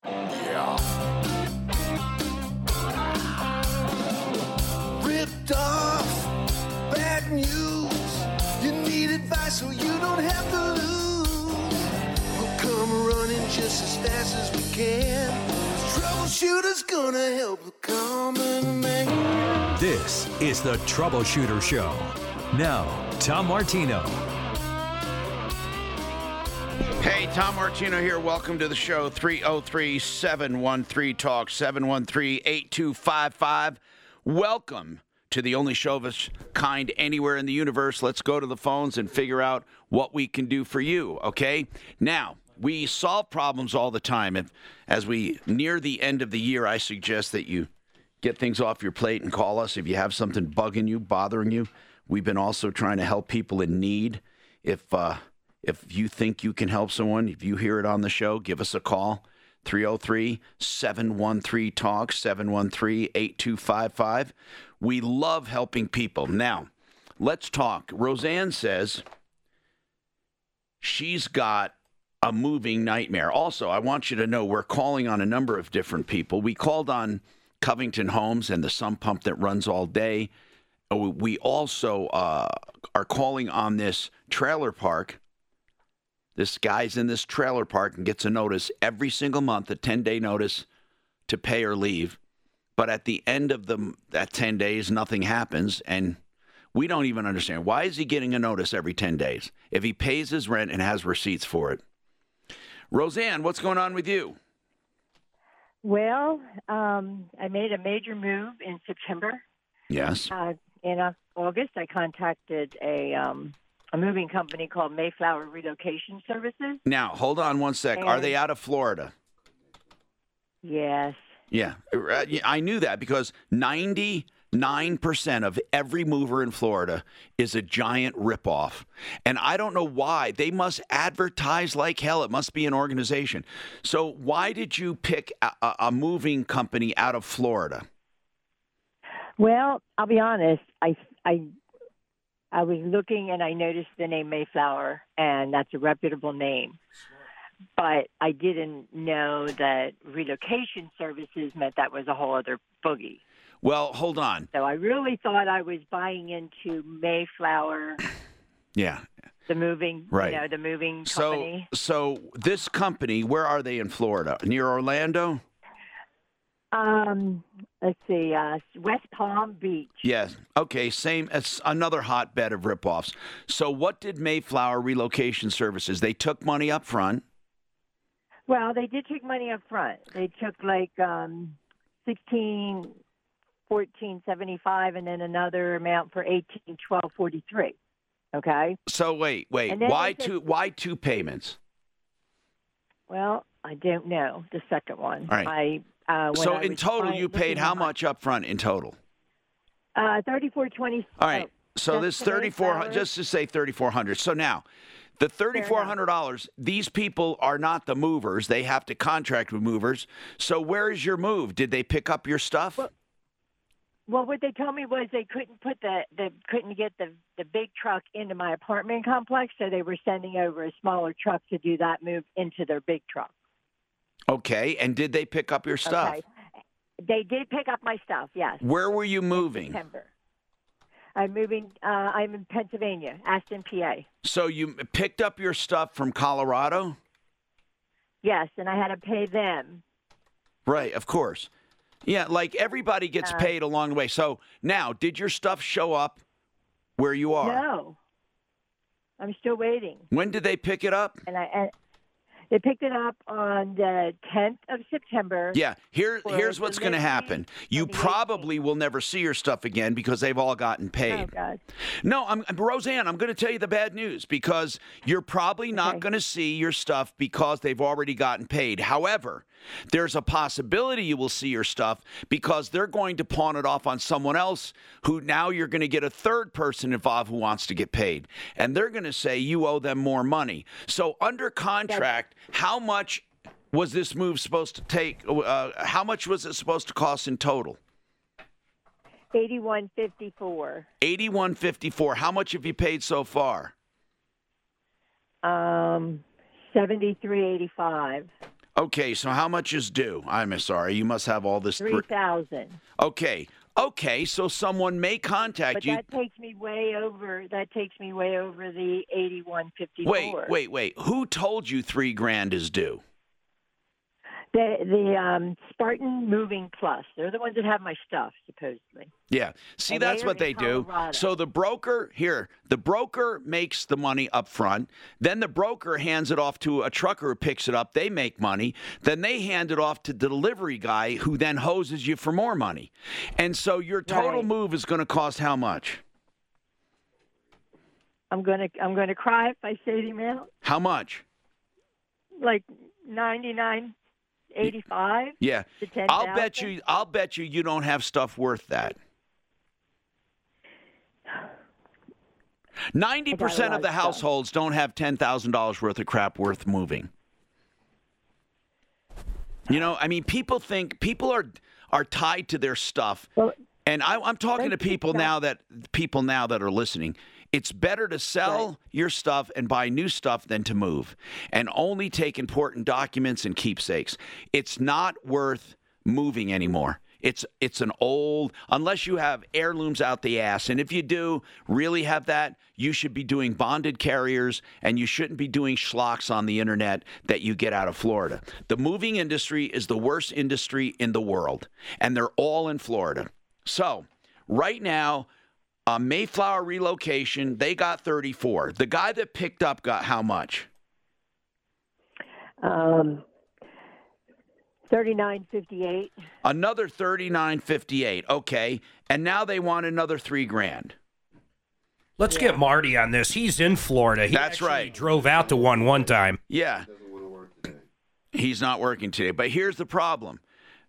Speaker 3: ripped fast as we can. Troubleshooter's gonna help the common man.
Speaker 4: This is the Troubleshooter Show. Now, Tom Martino.
Speaker 5: Hey, Tom Martino here. Welcome to the show. 303 713 Talk, 713 8255. Welcome to the only show of its kind anywhere in the universe. Let's go to the phones and figure out what we can do for you, okay? Now, we solve problems all the time. If, as we near the end of the year, I suggest that you get things off your plate and call us if you have something bugging you, bothering you. We've been also trying to help people in need. If uh, if you think you can help someone, if you hear it on the show, give us a call. 303 713 Talk, 713 8255. We love helping people. Now, let's talk. Roseanne says she's got a moving nightmare. Also, I want you to know we're calling on a number of different people. We called on Covington Homes and the sump pump that runs all day. Uh, We also uh, are calling on this trailer park. This guy's in this trailer park and gets a notice every single month, a 10 day notice to pay or leave. But at the end of the, that 10 days, nothing happens. And we don't even understand. Why is he getting a notice every 10 days if he pays his rent and has receipts for it? Roseanne, what's going on with you?
Speaker 30: Well, um, I made a major move in September.
Speaker 5: Yes.
Speaker 30: Uh, in August, I contacted a um, a moving company called Mayflower Relocation Services.
Speaker 5: Now, hold on one sec. Are they out of Florida?
Speaker 30: Yes.
Speaker 5: Yeah, uh, I knew that because 99% of every mover in Florida is a giant ripoff. And I don't know why. They must advertise like hell. It must be an organization. So, why did you pick a, a- a moving company out of Florida?
Speaker 30: Well, I'll be honest. I I I was looking and I noticed the name Mayflower, and that's a reputable name. But I didn't know that relocation services meant that was a whole other boogie.
Speaker 5: Well, hold on.
Speaker 30: So I really thought I was buying into Mayflower, *laughs*
Speaker 5: Yeah.
Speaker 30: the moving,
Speaker 5: Right.
Speaker 30: you know, the moving
Speaker 5: So,
Speaker 30: company.
Speaker 5: so this company, where are they in Florida? Near Orlando?
Speaker 30: Um, let's see, uh, West Palm Beach.
Speaker 5: Yes. Okay. Same. It's another hotbed of ripoffs. So, what did Mayflower Relocation Services? They took money up front.
Speaker 30: Well, they did take money up front. They took like um, sixteen, fourteen seventy five, and then another amount for eighteen, twelve forty three. Okay.
Speaker 5: So wait, wait. Why
Speaker 30: said-
Speaker 5: two? Why two payments?
Speaker 30: Well, I don't know the second one.
Speaker 5: All right.
Speaker 30: I uh, when
Speaker 5: so
Speaker 30: I
Speaker 5: in total, you paid how much up front in total?
Speaker 30: Uh, thirty four twenty.
Speaker 5: All right. so
Speaker 30: that's
Speaker 5: this
Speaker 30: the
Speaker 5: thirty four, just to say thirty four hundred. So now, the thirty four hundred dollars. These people are not the movers. They have to contract with movers. So where is your move? Did they pick up your stuff?
Speaker 30: Well, what they told me was they couldn't put the, the couldn't get the the big truck into my apartment complex, so they were sending over a smaller truck to do that move into their big truck.
Speaker 5: okay. And did they pick up your stuff?
Speaker 30: Okay. They did pick up my stuff. Yes.
Speaker 5: Where were you moving?
Speaker 30: September. I'm moving. Uh, I'm in Pennsylvania, Aston, PA.
Speaker 5: So you picked up your stuff from Colorado?
Speaker 30: Yes, and I had to pay them.
Speaker 5: Right, of course. Yeah, like everybody gets
Speaker 30: Uh,
Speaker 5: paid along the way. So now, did your stuff show up where you are?
Speaker 30: No, I'm still waiting.
Speaker 5: When did they pick it up?
Speaker 30: And I and they picked it up on the 10th of September.
Speaker 5: Yeah, here here's what's going to happen. You probably will never see your stuff again because they've all gotten paid.
Speaker 30: Oh God.
Speaker 5: No, I'm Roseanne. I'm going to tell you the bad news because you're probably not going to see your stuff because they've already gotten paid. However, There's a possibility you will see your stuff because they're going to pawn it off on someone else who now you're going to get a third person involved who wants to get paid. And they're going to say you owe them more money. So, under contract, how much was this move supposed to take? Uh, how much was it supposed to cost in total?
Speaker 30: Eighty-one fifty-four.
Speaker 5: 8154. How much have you paid so far?
Speaker 30: Um, seventy-three eighty-five.
Speaker 5: Okay, so how much is due? I'm sorry. You must have all this.
Speaker 30: Three thousand.
Speaker 5: Okay. Okay, so someone may contact
Speaker 30: But
Speaker 5: you.
Speaker 30: that takes me way over. That takes me way over the eighty-one fifty-four.
Speaker 5: Wait, wait, wait. Who told you three grand is due?
Speaker 30: The the um, Spartan Moving Plus. They're the ones that have my stuff supposedly.
Speaker 5: Yeah. See,
Speaker 30: And
Speaker 5: that's
Speaker 30: they
Speaker 5: what they
Speaker 30: in
Speaker 5: do. So the broker here, the broker makes the money up front. Then the broker hands it off to a trucker who picks it up. They make money. Then they hand it off to the delivery guy who then hoses you for more money. And so your total
Speaker 30: Right.
Speaker 5: move is going to cost how much?
Speaker 30: I'm gonna I'm gonna cry if I say the amount.
Speaker 5: How much?
Speaker 30: Like ninety-nine eighty-five.
Speaker 5: Yeah.
Speaker 30: To 10,000?
Speaker 5: I'll bet you I'll bet you you don't have stuff worth that. 90% of the households don't have $10,000 worth of crap worth moving. You know, I mean, people think people are are tied to their stuff, and I, I'm talking to people now that people now that are listening. It's better to sell your stuff and buy new stuff than to move, and only take important documents and keepsakes. It's not worth moving anymore. It's it's an old unless you have heirlooms out the ass, and if you do really have that, you should be doing bonded carriers, and you shouldn't be doing schlocks on the internet that you get out of Florida. The moving industry is the worst industry in the world, and they're all in Florida. So right now, uh, Mayflower relocation, they got 34. The guy that picked up got how much?
Speaker 30: Um, thirty-nine fifty-eight.
Speaker 5: Another 39.58. Okay, and now they want another three grand.
Speaker 6: Let's get Marty on this. He's in Florida. He
Speaker 5: That's
Speaker 6: actually
Speaker 5: right.
Speaker 6: Drove out to one one time.
Speaker 5: Yeah. He's not working today. But here's the problem.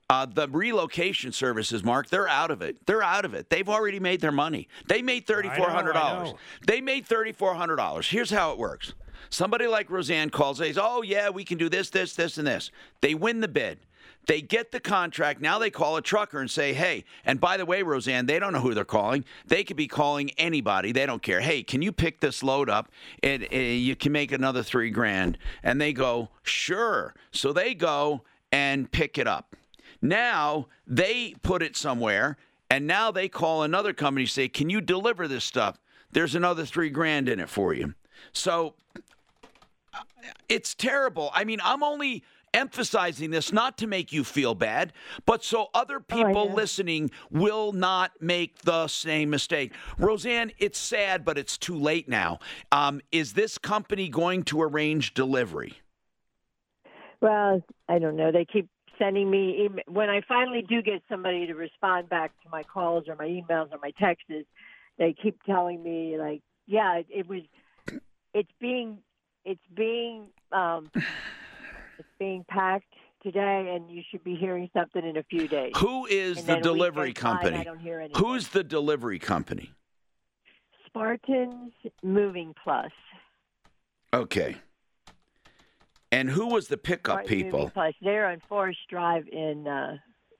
Speaker 5: Uh, the relocation services, Mark, they're out of it. They're out of it. They've already made their money. They made $3,400. They made $3,400. Here's how it works. Somebody like Roseanne calls, says, Oh, yeah, we can do this, this, this, and this. They win the bid. They get the contract. Now they call a trucker and say, Hey, and by the way, Roseanne, they don't know who they're calling. They could be calling anybody. They don't care. Hey, can you pick this load up? And uh, you can make another three grand. And they go, Sure. So they go and pick it up. Now they put it somewhere, and now they call another company say, "Can you deliver this stuff?" There's another three grand in it for you. So it's terrible. I mean, I'm only emphasizing this not to make you feel bad, but so other people listening will not make the same mistake. Roseanne, it's sad, but it's too late now. Um, is this company going to arrange delivery?
Speaker 30: Well, I don't know. They keep sending me email. when I finally do get somebody to respond back to my calls or my emails or my texts. They keep telling me like, yeah, it, it was. It's being, it's being, um, it's being packed today, and you should be hearing something in a few days.
Speaker 5: Who is
Speaker 30: And
Speaker 5: the
Speaker 30: then a week
Speaker 5: delivery company?
Speaker 30: I don't hear anything.
Speaker 5: Who's the delivery company?
Speaker 30: Spartans Moving Plus.
Speaker 5: Okay. And who was the pickup people?
Speaker 30: Plus. They're on Forest Drive in. Uh,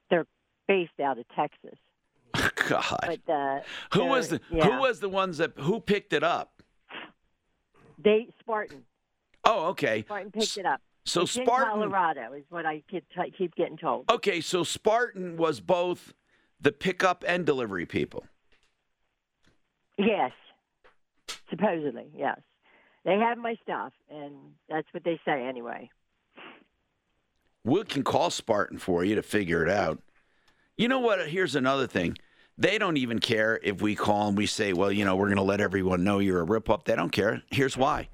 Speaker 30: they're based out of Texas. *laughs*
Speaker 5: God.
Speaker 30: But uh,
Speaker 5: Who was the
Speaker 30: yeah.
Speaker 5: who was the ones that who picked it up?
Speaker 30: They Spartan.
Speaker 5: Oh, okay.
Speaker 30: Spartan picked it up.
Speaker 5: so
Speaker 30: it's
Speaker 5: Spartan-
Speaker 30: in Colorado is what I keep, keep getting told.
Speaker 5: Okay, so Spartan was both the pickup and delivery people.
Speaker 30: Yes, supposedly yes. They have my stuff, and that's what they say anyway.
Speaker 5: We can call Spartan for you to figure it out. You know what? Here's another thing. They don't even care if we call and we say, well, you know, we're going to let everyone know you're a ripoff. They don't care. Here's why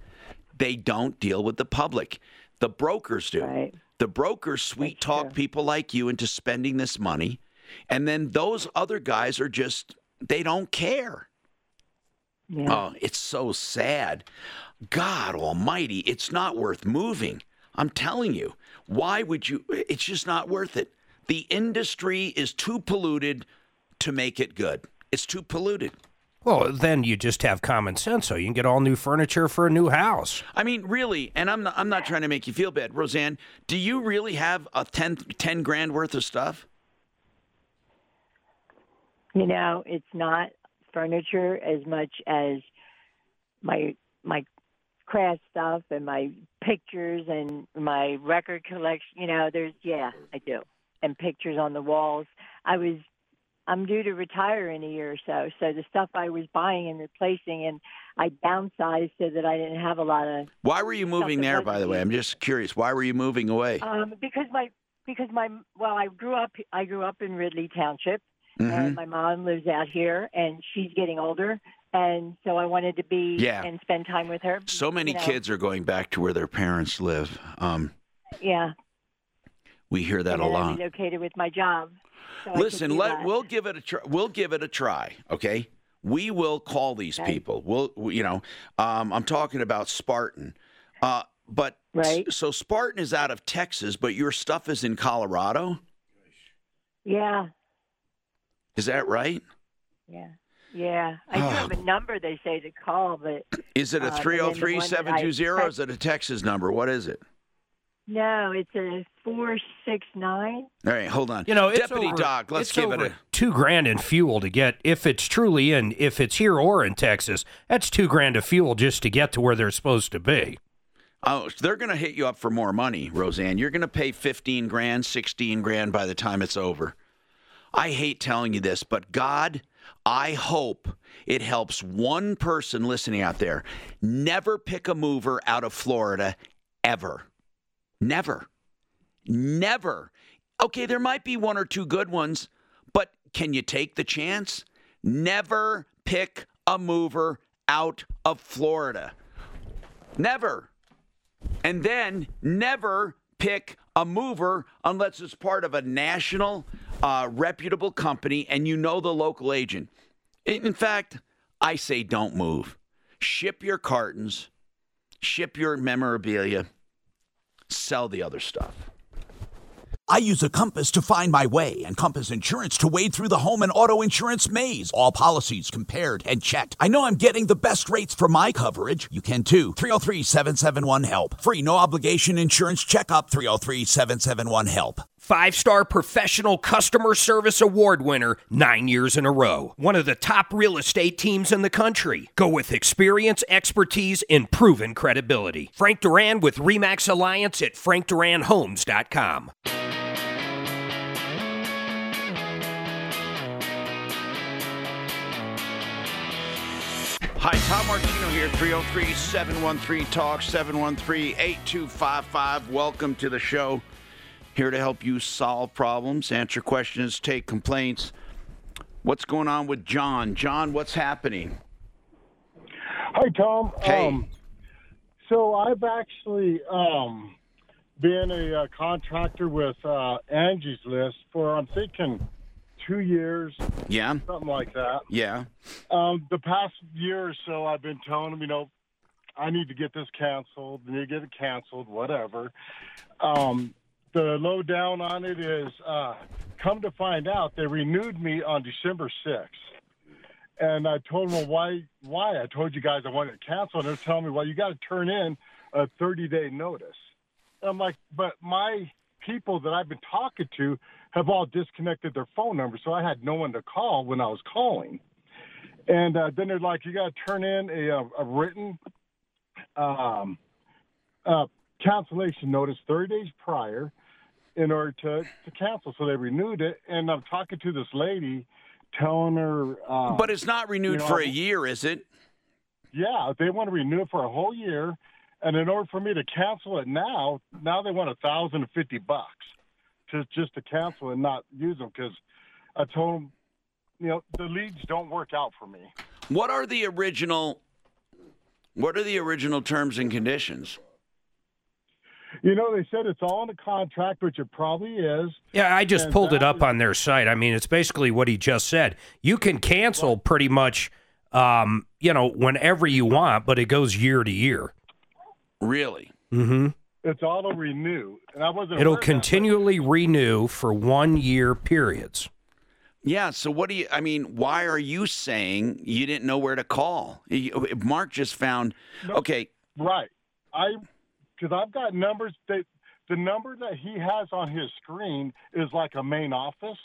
Speaker 5: they don't deal with the public. The brokers do. The brokers sweet talk people like you into spending this money. And then those other guys are just, they don't care. Oh, it's so sad. God almighty, it's not worth moving. I'm telling you. Why would you? It's just not worth it. The industry is too polluted to make it good. It's too polluted.
Speaker 6: Well, then you just have common sense, so you can get all new furniture for a new house.
Speaker 5: I mean, really, and I'm not, I'm not trying to make you feel bad, Roseanne. Do you really have a 10, 10 grand worth of stuff?
Speaker 30: You know, it's not furniture as much as my my craft stuff and my pictures and my record collection. You know, there's yeah, I do, and pictures on the walls. I was I'm due to retire in a year or so, so the stuff I was buying and replacing, and I downsized so that I didn't have a lot of.
Speaker 5: Why were you moving there, by the way? I'm just curious. Why were you moving away?
Speaker 30: Um, because my because my well, I grew up I grew up in Ridley Township,
Speaker 5: Mhm.
Speaker 30: and my mom lives out here, and she's getting older, and so I wanted to be
Speaker 5: Yeah.
Speaker 30: and spend time with her.
Speaker 5: So many
Speaker 30: you know.
Speaker 5: kids are going back to where their parents live. Um,
Speaker 30: Yeah,
Speaker 5: we hear that
Speaker 30: and
Speaker 5: a
Speaker 30: I
Speaker 5: lot.
Speaker 30: relocated with my job. so
Speaker 5: Listen, let
Speaker 30: that.
Speaker 5: we'll give it a try. We'll give it a try. Okay, we will call these
Speaker 30: Okay.
Speaker 5: people. We'll, we- you know, um, I'm talking about Spartan, uh, but
Speaker 30: Right.
Speaker 5: So Spartan is out of Texas, but your stuff is in Colorado.
Speaker 30: Yeah,
Speaker 5: Is that right?
Speaker 30: yeah, yeah. I do have a *sighs* number they say to call, but
Speaker 5: Is it
Speaker 30: Uh,
Speaker 5: a
Speaker 30: and then the
Speaker 5: three zero
Speaker 30: one
Speaker 5: three
Speaker 30: that I
Speaker 5: seven two zero? Is it a Texas number? What is it?
Speaker 30: no, it's a four six nine.
Speaker 5: All right, hold on.
Speaker 6: You know, it's
Speaker 5: Deputy
Speaker 6: over-
Speaker 5: Doc, let's
Speaker 6: it's
Speaker 5: give
Speaker 6: over
Speaker 5: it a.
Speaker 6: two grand in fuel to get if it's truly in if it's here or in Texas. That's two grand of fuel just to get to where they're supposed to be.
Speaker 5: Oh, they're going to hit you up for more money, Roseanne. You're going to pay 15 grand, 16 grand by the time it's over. I hate telling you this, but God, I hope it helps one person listening out there. Never pick a mover out of Florida ever. Never. Never. Okay, there might be one or two good ones, but can you take the chance? Never pick a mover out of Florida. Never. And then never pick a mover unless it's part of a national, uh, reputable company and you know the local agent. In fact, I say don't move. Ship your cartons, ship your memorabilia, sell the other stuff.
Speaker 11: I use a compass to find my way and Compass Insurance to wade through the home and auto insurance maze. All policies compared and checked. I know I'm getting the best rates for my coverage. You can too. 303 771 HELP. Free no obligation insurance checkup 303 771 HELP.
Speaker 6: Five star professional customer service award winner nine years in a row. One of the top real estate teams in the country. Go with experience, expertise, and proven credibility. Frank Duran with Remax Alliance at frankduranhomes.com.
Speaker 5: Hi, Tom Martino here, 303 713 Talk, 713 8255. Welcome to the show. Here to help you solve problems, answer questions, take complaints. What's going on with John? John, what's happening?
Speaker 31: Hi, Tom.
Speaker 5: Hey.
Speaker 31: Um, so I've actually um, been a, uh contractor with uh, Angie's List for I'm thinking two years,
Speaker 5: Yeah,
Speaker 31: something like that.
Speaker 5: yeah.
Speaker 31: Um, the past year or so, I've been telling them, you know, I need to get this canceled. I need to get it canceled, whatever. Um, the lowdown on it is, uh, come to find out, they renewed me on December 6th. And I told them, well, why? Why? I told you guys I wanted to cancel, and they're telling me, well, you got to turn in a 30-day notice. And I'm like, but my people that I've been talking to have all disconnected their phone numbers, so I had no one to call when I was calling. And uh, then they're like, you got to turn in a, a, a written um, uh, cancellation notice 30 days prior in order to, to cancel. So they renewed it, and I'm talking to this lady, telling her. Uh,
Speaker 5: But it's not renewed
Speaker 31: you know,
Speaker 5: for a year, is it?
Speaker 31: Yeah, they want to renew it for a whole year, and in order for me to cancel it now, now they want a thousand and fifty bucks to just to cancel and not use them because I told them, you know, the leads don't work out for me.
Speaker 5: What are the original what are the original terms and conditions?
Speaker 31: You know, they said it's all in the contract, which it probably is.
Speaker 6: Yeah, I just
Speaker 31: And
Speaker 6: pulled it
Speaker 31: that
Speaker 6: up on their site. I mean, it's basically what he just said. You can cancel pretty much, um, you know, whenever you want, but it goes year to year.
Speaker 5: Really?
Speaker 6: Mm-hmm.
Speaker 31: It's auto renew, and I wasn't.
Speaker 6: It'll
Speaker 31: aware of that, but-
Speaker 6: continually renew for one year periods.
Speaker 5: Yeah. So what do you? I mean, why are you saying you didn't know where to call? Mark just found. Okay.
Speaker 31: Right. I because I've got numbers that the number that he has on his screen is like a main office.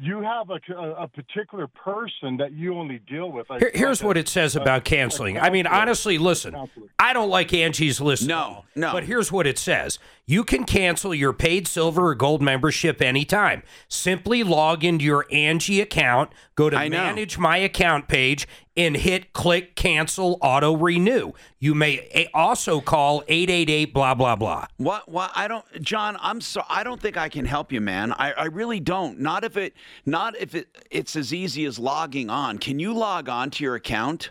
Speaker 31: You have a, a, a particular person that you only deal with. Like,
Speaker 6: Here, here's
Speaker 31: like
Speaker 6: what
Speaker 31: a-
Speaker 6: it says about
Speaker 31: a
Speaker 6: canceling. I mean, honestly, listen, I don't like Angie's List.
Speaker 5: No, no.
Speaker 6: But here's what it says You can cancel your paid silver or gold membership anytime. Simply log into your Angie account, go to
Speaker 5: I know.
Speaker 6: Manage My Account page, and hit click cancel auto renew. You may eh, also call 888 blah, blah, blah.
Speaker 5: What? What? I don't, John. I'm so. I don't think I can help you, man. I, I really don't. Not if it. Not if it. It's as easy as logging on. Can you log on to your account?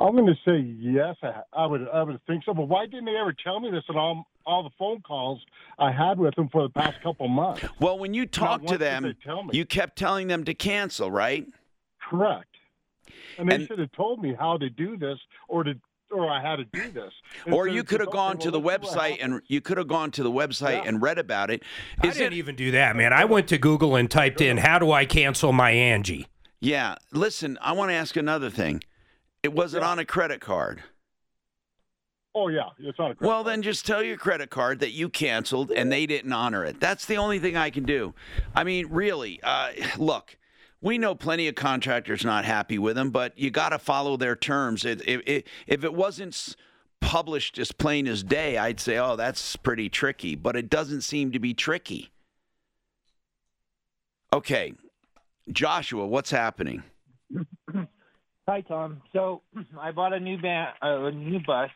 Speaker 31: I'm going to say yes. I, I would. I would think so. But why didn't they ever tell me this in all all the phone calls I had with them for the past couple months?
Speaker 5: Well, when you talked to them,
Speaker 31: they tell me.
Speaker 5: you kept telling them to cancel, right?
Speaker 31: Correct. And they
Speaker 5: And-
Speaker 31: should have told me how to do this, or to, or I had to do this.
Speaker 5: Or
Speaker 31: Instead
Speaker 5: you could have
Speaker 31: oh,
Speaker 5: gone
Speaker 31: okay,
Speaker 5: to the
Speaker 31: well, let's see what
Speaker 5: website and you could have gone to the website and read about it.
Speaker 6: I didn't
Speaker 5: it?
Speaker 6: even do that, man. I went to Google and typed in, How do I cancel my Angie?
Speaker 5: Yeah. Listen, I want to ask another thing. It was it on a credit card?
Speaker 31: Oh yeah, it's on a credit
Speaker 5: Well, then just tell your credit card that you canceled and they didn't honor it. That's the only thing I can do. I mean, really, uh, look, we know plenty of contractors not happy with them, but you got to follow their terms. It, it, it, if it wasn't published as plain as day, I'd say, oh, that's pretty tricky, but it doesn't seem to be tricky. Okay, Joshua, what's happening? *clears throat*
Speaker 32: Hi, Tom. So *clears throat* I bought a new ban, uh, a new bus.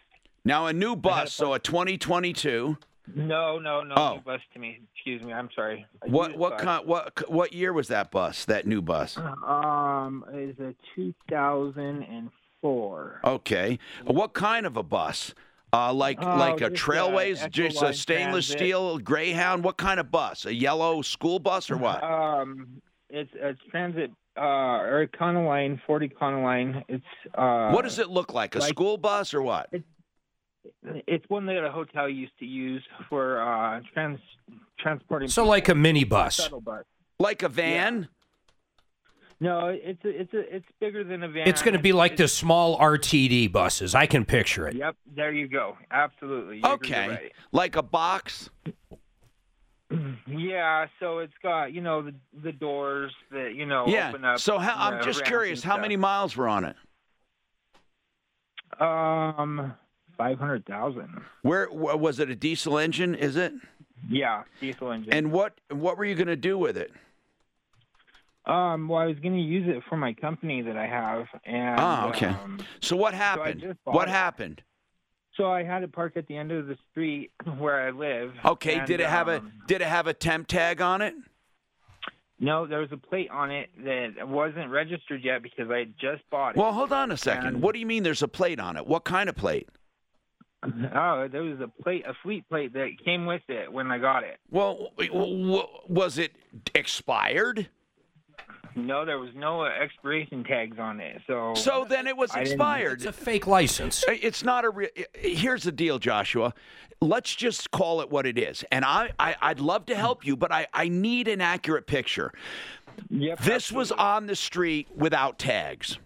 Speaker 5: Now, a new bus, so a 2022.
Speaker 32: No, no, no
Speaker 5: Oh.
Speaker 32: new bus to me. Excuse me. I'm sorry. A
Speaker 5: What what
Speaker 32: bus.
Speaker 5: kind what what year was that bus? That new bus?
Speaker 32: Um, is a 2004.
Speaker 5: Okay. What kind of a bus? Uh, like
Speaker 32: Oh,
Speaker 5: like a Trailways, just a stainless
Speaker 32: Transit.
Speaker 5: steel Greyhound. What kind of bus? A yellow school bus or what?
Speaker 32: Um, it's a transit uh or Econoline, 40 Econoline. It's uh.
Speaker 5: what does it look like? A
Speaker 32: like-
Speaker 5: school bus or what?
Speaker 32: It's one that a hotel used to use for uh trans transporting.
Speaker 6: So like a minibus.
Speaker 32: Shuttle bus.
Speaker 5: Like a van?
Speaker 32: No, it's a, it's a, it's bigger than a van.
Speaker 6: It's going to be like the small RTD buses. I can picture it.
Speaker 32: Yep, there you go. Absolutely. You're
Speaker 5: Okay.
Speaker 32: right.
Speaker 5: Like a box? *clears throat*
Speaker 32: Yeah, so it's got you know the the doors that you know
Speaker 5: yeah.
Speaker 32: open up.
Speaker 5: So how, I'm
Speaker 32: the
Speaker 5: just curious, how
Speaker 32: stuff.
Speaker 5: many miles were on it?
Speaker 32: Um, five hundred thousand.
Speaker 5: Where was it? A diesel engine? Is it?
Speaker 32: Yeah, diesel engine.
Speaker 5: And what what were you going to do with it?
Speaker 32: um, well, I was going to use it for my company that I have, and
Speaker 5: Ah, okay.
Speaker 32: um,
Speaker 5: So what happened?
Speaker 32: bought
Speaker 5: what
Speaker 32: it.
Speaker 5: happened?
Speaker 32: so I had it parked at the end of the street *clears throat* where I live.
Speaker 5: Okay,
Speaker 32: and,
Speaker 5: did it have a
Speaker 32: um,
Speaker 5: did it have a temp tag on it?
Speaker 32: No, there was a plate on it that wasn't registered yet because I had just bought it.
Speaker 5: Well, hold on a second.
Speaker 32: And-
Speaker 5: What do you mean there's a plate on it? What kind of plate? *laughs*
Speaker 32: Oh, there was a plate, a fleet plate that came with it when I got it.
Speaker 5: Well, w- w- was it expired?
Speaker 32: No, there was no expiration tags on it. So
Speaker 5: So then it was expired.
Speaker 6: It's a fake license.
Speaker 5: It's not a. Re- Here's the deal, Joshua. Let's just call it what it is. And I, I I'd love to help you, but I, I need an accurate picture.
Speaker 32: Yep.
Speaker 5: This was on the street without tags.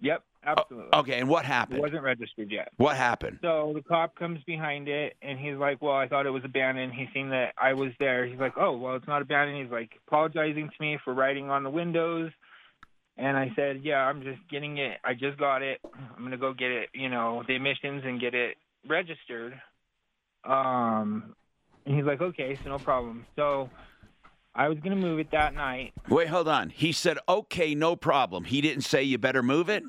Speaker 32: Yep, absolutely.
Speaker 5: Okay, and what happened?
Speaker 32: It wasn't registered yet.
Speaker 5: What happened?
Speaker 32: So the cop comes behind it, and he's like, "Well, I thought it was abandoned." He seen that I was there. He's like, "Oh, well, it's not abandoned." He's like apologizing to me for writing on the windows, and I said, "Yeah, I'm just getting it. I just got it. I'm gonna go get it. You know, the emissions and get it registered." Um, and he's like, "Okay, so no problem." So I was gonna move it that night.
Speaker 5: Wait, hold on. He said, "Okay, no problem." He didn't say you better move it.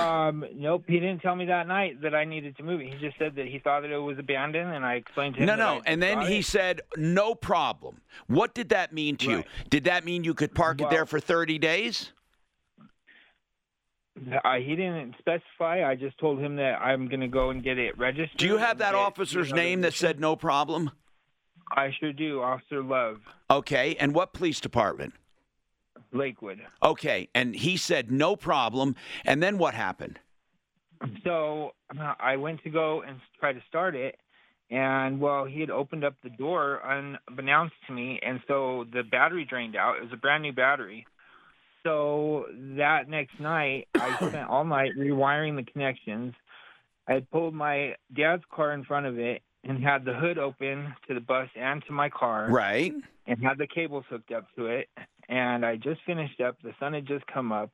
Speaker 32: Um, nope, he didn't tell me that night that I needed to move it. He just said that he thought that it was abandoned, and I explained to him.
Speaker 5: No,
Speaker 32: I
Speaker 5: no. And then he
Speaker 32: it.
Speaker 5: said, "No problem." What did that mean to you? Did that mean you could park it there for 30 days?
Speaker 32: Uh, he didn't specify. I just told him that I'm going to go and get it registered.
Speaker 5: Do you have that officer's
Speaker 32: you know, the
Speaker 5: name that said no problem?
Speaker 32: I sure do, Officer Love,
Speaker 5: Okay. And what police department?
Speaker 32: Lakewood.
Speaker 5: Okay. And he said no problem. And then what happened?
Speaker 32: so I went to go and try to start it, and well, he had opened up the door unbeknownst to me, and so the battery drained out. It was a brand new battery. So that next night, I *coughs* spent all night rewiring the connections. I had pulled my dad's car in front of it and had the hood open to the bus and to my car.
Speaker 5: Right.
Speaker 32: And had the cables hooked up to it. And I just finished up. The sun had just come up.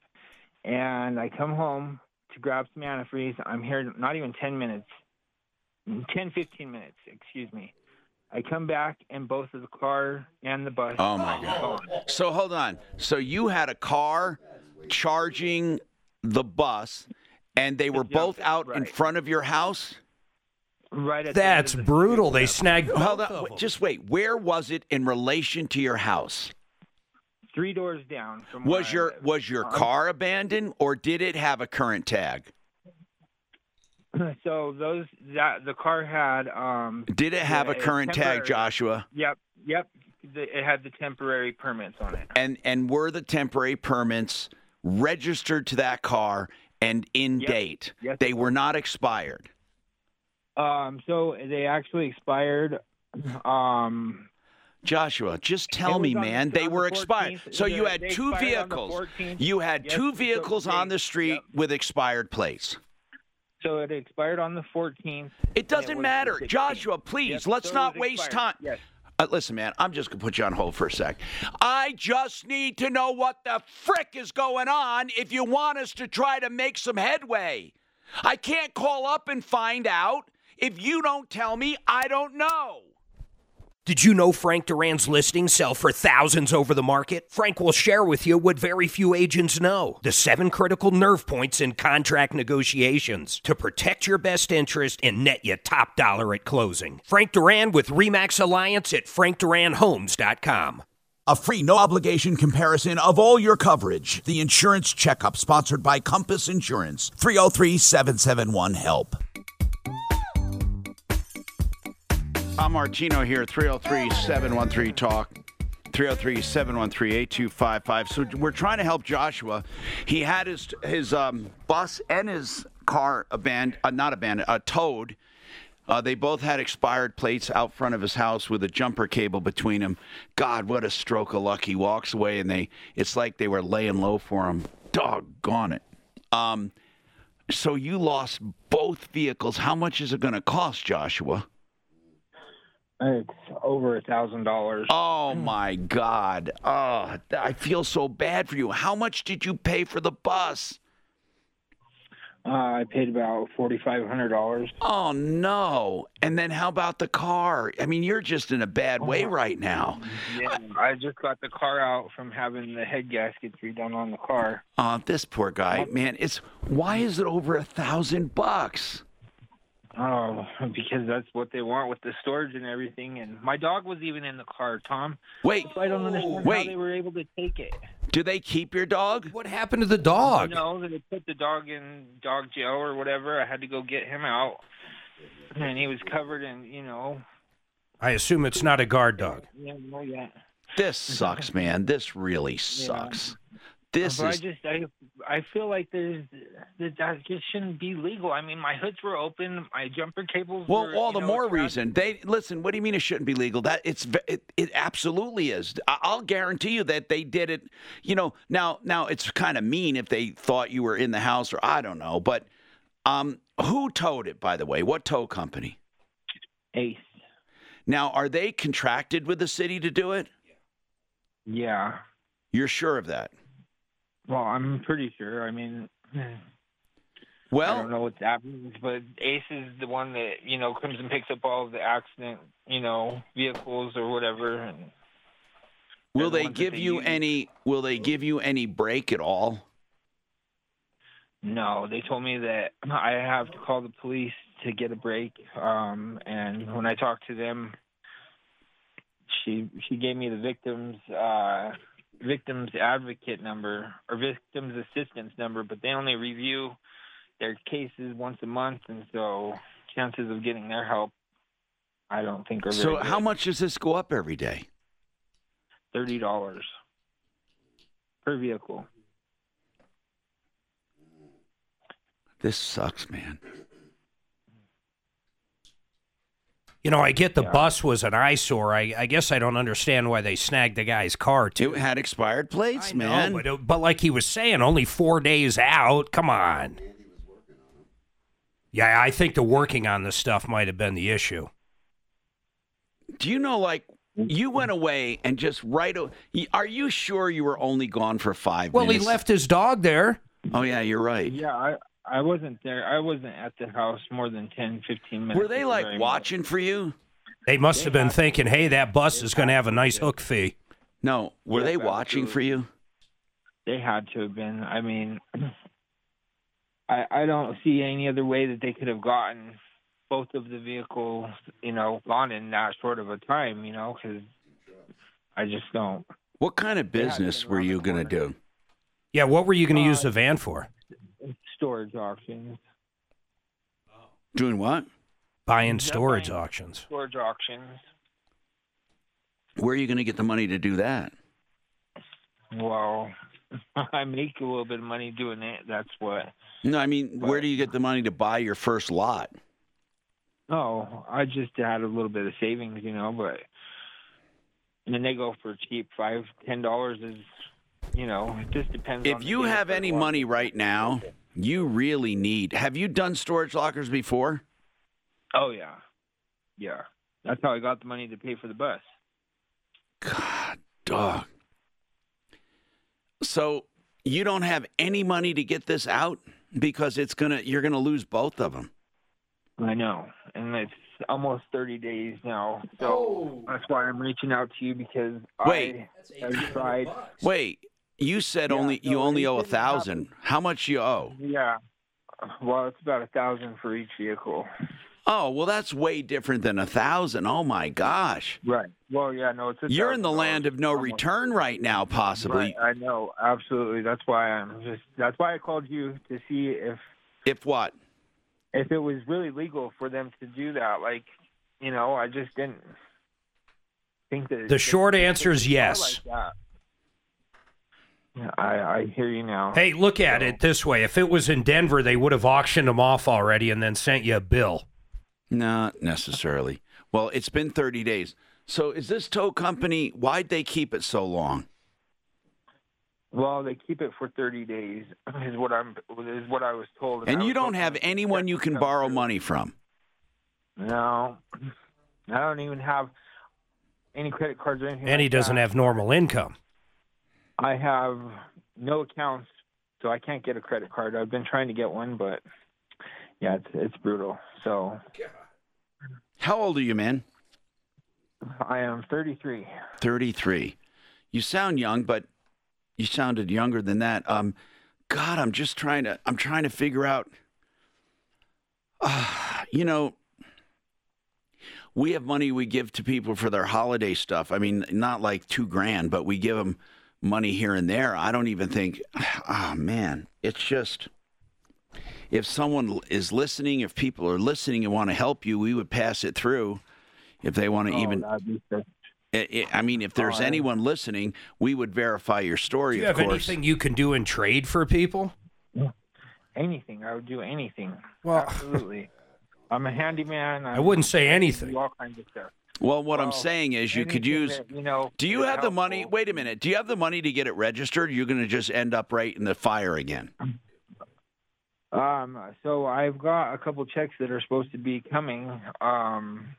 Speaker 32: And I come home to grab some antifreeze. I'm here not even 10 minutes, 10, 15 minutes, excuse me. I come back and both of the car and the bus.
Speaker 5: Oh my God. So hold on. So you had a car charging the bus, and they were both out in front of your house.
Speaker 32: Right. At
Speaker 6: That's brutal. They snagged both
Speaker 5: Hold on.
Speaker 6: of
Speaker 5: wait,
Speaker 6: them.
Speaker 5: Just wait. Where was it in relation to your house?
Speaker 32: Three doors down from
Speaker 5: Was your was your
Speaker 32: Um,
Speaker 5: car abandoned, or did it have a current tag? *clears throat*
Speaker 32: So those that the car had um
Speaker 5: Did it have a current tag, Joshua?
Speaker 32: Yep, yep. The, it had the temporary permits on it.
Speaker 5: And and were the temporary permits registered to that car and in
Speaker 32: Yep.
Speaker 5: date?
Speaker 32: Yes.
Speaker 5: They were not expired.
Speaker 32: Um, so they actually expired. Um,
Speaker 5: Joshua, just tell me, man, they
Speaker 32: on the
Speaker 5: were expired. So you had two
Speaker 32: expired
Speaker 5: vehicles. You had
Speaker 32: Yes,
Speaker 5: two
Speaker 32: so
Speaker 5: vehicles
Speaker 32: they-
Speaker 5: on the street with expired plates.
Speaker 32: so it expired on the 14th.
Speaker 5: It doesn't matter. Joshua, please,
Speaker 32: Yes,
Speaker 5: let's
Speaker 32: so
Speaker 5: not
Speaker 32: was
Speaker 5: waste time.
Speaker 32: Yes.
Speaker 5: Uh, listen, man, I'm just going to put you on hold for a sec. I just need to know what the frick is going on if you want us to try to make some headway. I can't call up and find out. If you don't tell me, I don't know.
Speaker 6: Did you know Frank Duran's listings sell for thousands over the market? Frank will share with you what very few agents know the seven critical nerve points in contract negotiations to protect your best interest and net you top dollar at closing. Frank Duran with Remax Alliance at frankduranhomes.com.
Speaker 11: A free, no obligation comparison of all your coverage. The Insurance Checkup, sponsored by Compass Insurance. 303 771 HELP.
Speaker 5: I'm Martino here, 303 713 Talk. 303 713 8255. So we're trying to help Joshua. He had his his um, bus and his car abandoned, uh, not abandoned, uh, towed. Uh, they both had expired plates out front of his house with a jumper cable between them. God, what a stroke of luck! He walks away, and they it's like they were laying low for him. Doggone it. Um, so you lost both vehicles. How much is it going to cost, Joshua?
Speaker 32: It's over a thousand dollars.
Speaker 5: Oh my God! Oh, I feel so bad for you. How much did you pay for the bus?
Speaker 32: Uh, I paid about forty five hundred dollars.
Speaker 5: Oh no! And then how about the car? I mean, you're just in a bad way right now.
Speaker 32: Yeah, I just got the car out from having the head gaskets redone on the car.
Speaker 5: Uh, this poor guy, man. It's why is it over a thousand bucks?
Speaker 32: Oh, *laughs* because that's what they want with the storage and everything. And my dog was even in the car, Tom.
Speaker 5: Wait,
Speaker 32: so I don't understand
Speaker 5: wait.
Speaker 32: how they were able to take it.
Speaker 5: Do they keep your dog?
Speaker 6: What happened to the dog?
Speaker 32: No, they put the dog in dog jail or whatever. I had to go get him out, and he was covered in, you know,
Speaker 6: I assume it's not a guard dog.
Speaker 32: yeah, no, yeah.
Speaker 5: This sucks, man. This really sucks. This
Speaker 32: but
Speaker 5: is
Speaker 32: I just I I feel like there's that that just shouldn't be legal. I mean, my hoods were open, my jumper cables. Were open.
Speaker 5: Well,
Speaker 32: were,
Speaker 5: all the
Speaker 32: know,
Speaker 5: more reason. They listen. What do you mean it shouldn't be legal? That it's it, it absolutely is. I'll guarantee you that they did it. You know, now now it's kind of mean if they thought you were in the house or I don't know. But um, who towed it? By the way, what tow company?
Speaker 32: Ace.
Speaker 5: Now, are they contracted with the city to do it?
Speaker 32: Yeah.
Speaker 5: You're sure of that?
Speaker 32: Well, I'm pretty sure. I mean,
Speaker 5: Well,
Speaker 32: I don't know what that means, but Ace is the one that you know comes and picks up all of the accident, you know, vehicles or whatever. And
Speaker 5: Will they give
Speaker 32: they
Speaker 5: you
Speaker 32: use.
Speaker 5: any? Will they give you any break at all?
Speaker 32: no, they told me that I have to call the police to get a break. Um, and when I talked to them, she she gave me the victims uh, victims advocate number or victims assistance number, but they only review their cases once a month, and so chances of getting their help, I don't think are very
Speaker 5: So, how much does this go up every day?
Speaker 32: Thirty dollars per vehicle.
Speaker 5: This sucks, man.
Speaker 6: You know, I get the bus was an eyesore. I, I guess I don't understand why they snagged the guy's car too.
Speaker 5: It had expired plates,
Speaker 6: I know,
Speaker 5: man.
Speaker 6: but, but like he was saying, only four days out. Come on. Yeah, I think the working on this stuff might have been the issue.
Speaker 5: Do you know, like, you mm-hmm. went away and just right. o- Are you sure you were only gone for five
Speaker 6: Well, he left his dog there.
Speaker 5: Oh yeah, you're right.
Speaker 32: Yeah, I I wasn't there. I wasn't at the house more than 10, 15 minutes.
Speaker 5: Were they like
Speaker 32: Very
Speaker 5: watching for you?
Speaker 6: They must have been thinking, hey, that bus is going to have a nice hook fee.
Speaker 5: No, were they watching for you?
Speaker 32: They had to have been. I mean, *clears throat* I I don't see any other way that they could have gotten both of the vehicles, you know, gone in that short of a time, you know, because I just don't.
Speaker 5: What kind of business were you going to do?
Speaker 6: Yeah, what were you going to use the uh, van for?
Speaker 32: Storage auctions.
Speaker 5: Doing what?
Speaker 6: Buying storage auctions.
Speaker 32: Storage auctions.
Speaker 5: Where are you going to get the money to do that?
Speaker 32: Well, *laughs* I make a little bit of money doing it. That's what.
Speaker 5: No, I mean, where do you get the money to buy your first lot?
Speaker 32: Oh, I just had a little bit of savings, you know, but and then they go for cheap. Five, ten dollars is, you know, it just depends.
Speaker 5: If
Speaker 32: the
Speaker 5: you have any money right now, you really need. Have you done storage lockers before?
Speaker 32: Oh yeah, yeah. That's how I got the money to pay for the bus.
Speaker 5: God, dog. So you don't have any money to get this out because it's gonna. You're gonna lose both of them.
Speaker 32: I know, and it's almost thirty days now, so that's why I'm reaching out to you because
Speaker 5: Wait.
Speaker 32: I have tried.
Speaker 5: Wait, you said only you only owe a thousand. How much you owe?
Speaker 32: Yeah, well, it's about a thousand for each vehicle.
Speaker 5: Oh, well, that's way different than a thousand. Oh my gosh.
Speaker 32: Right. Well, yeah, no, it's. A
Speaker 5: You're in the land of no return right now, possibly.
Speaker 32: Right, I know, absolutely. That's why I'm just. That's why I called you to see if
Speaker 5: If what?
Speaker 32: if it was really legal for them to do that. Like, you know, I just didn't think that.
Speaker 6: The short answer is yes.
Speaker 32: Like that. Yeah, I I hear you now.
Speaker 6: Hey, look at it this way. If it was in Denver, they would have auctioned them off already and then sent you a bill.
Speaker 5: Not necessarily. Well, it's been 30 days. So is this tow company, why'd they keep it so long?
Speaker 32: Well, they keep it for 30 days, *clears throat* is what I'm is what I was told.
Speaker 5: And
Speaker 32: I
Speaker 5: you don't have anyone you can borrow
Speaker 32: through.
Speaker 5: money from.
Speaker 32: No, *clears throat* I don't even have any credit cards or anything.
Speaker 6: And he doesn't
Speaker 32: that.
Speaker 6: have normal income.
Speaker 32: I have no accounts, so I can't get a credit card. I've been trying to get one, but yeah, it's it's brutal. So
Speaker 5: How old are you, man?
Speaker 32: I am 33.
Speaker 5: 33. You sound young, but you sounded younger than that. Um, God, I'm just trying to. I'm trying to figure out. Uh, you know, we have money we give to people for their holiday stuff. I mean, not like two grand, but we give them money here and there. I don't even think. *sighs* Ah, man, it's just. If someone is listening, if people are listening and want to help you, we would pass it through. If they want to
Speaker 32: Oh,
Speaker 5: even
Speaker 32: that'd
Speaker 5: I I mean, if there's
Speaker 32: Oh,
Speaker 5: anyone listening, we would verify your story.
Speaker 6: Do you
Speaker 5: of
Speaker 6: have
Speaker 5: course.
Speaker 6: anything you can do in trade for people?
Speaker 32: anything. I would do anything.
Speaker 6: Well-
Speaker 32: absolutely. *laughs* I'm a handyman.
Speaker 6: I wouldn't say
Speaker 32: I can
Speaker 6: anything.
Speaker 32: all kinds of stuff.
Speaker 5: Well, what I'm saying is, you could use.
Speaker 32: that, you know,
Speaker 5: do you have the money? Wait a minute. Do you have the money to get it registered? You're going to just end up right in the fire again.
Speaker 32: Um, so I've got a couple checks that are supposed to be coming. Um,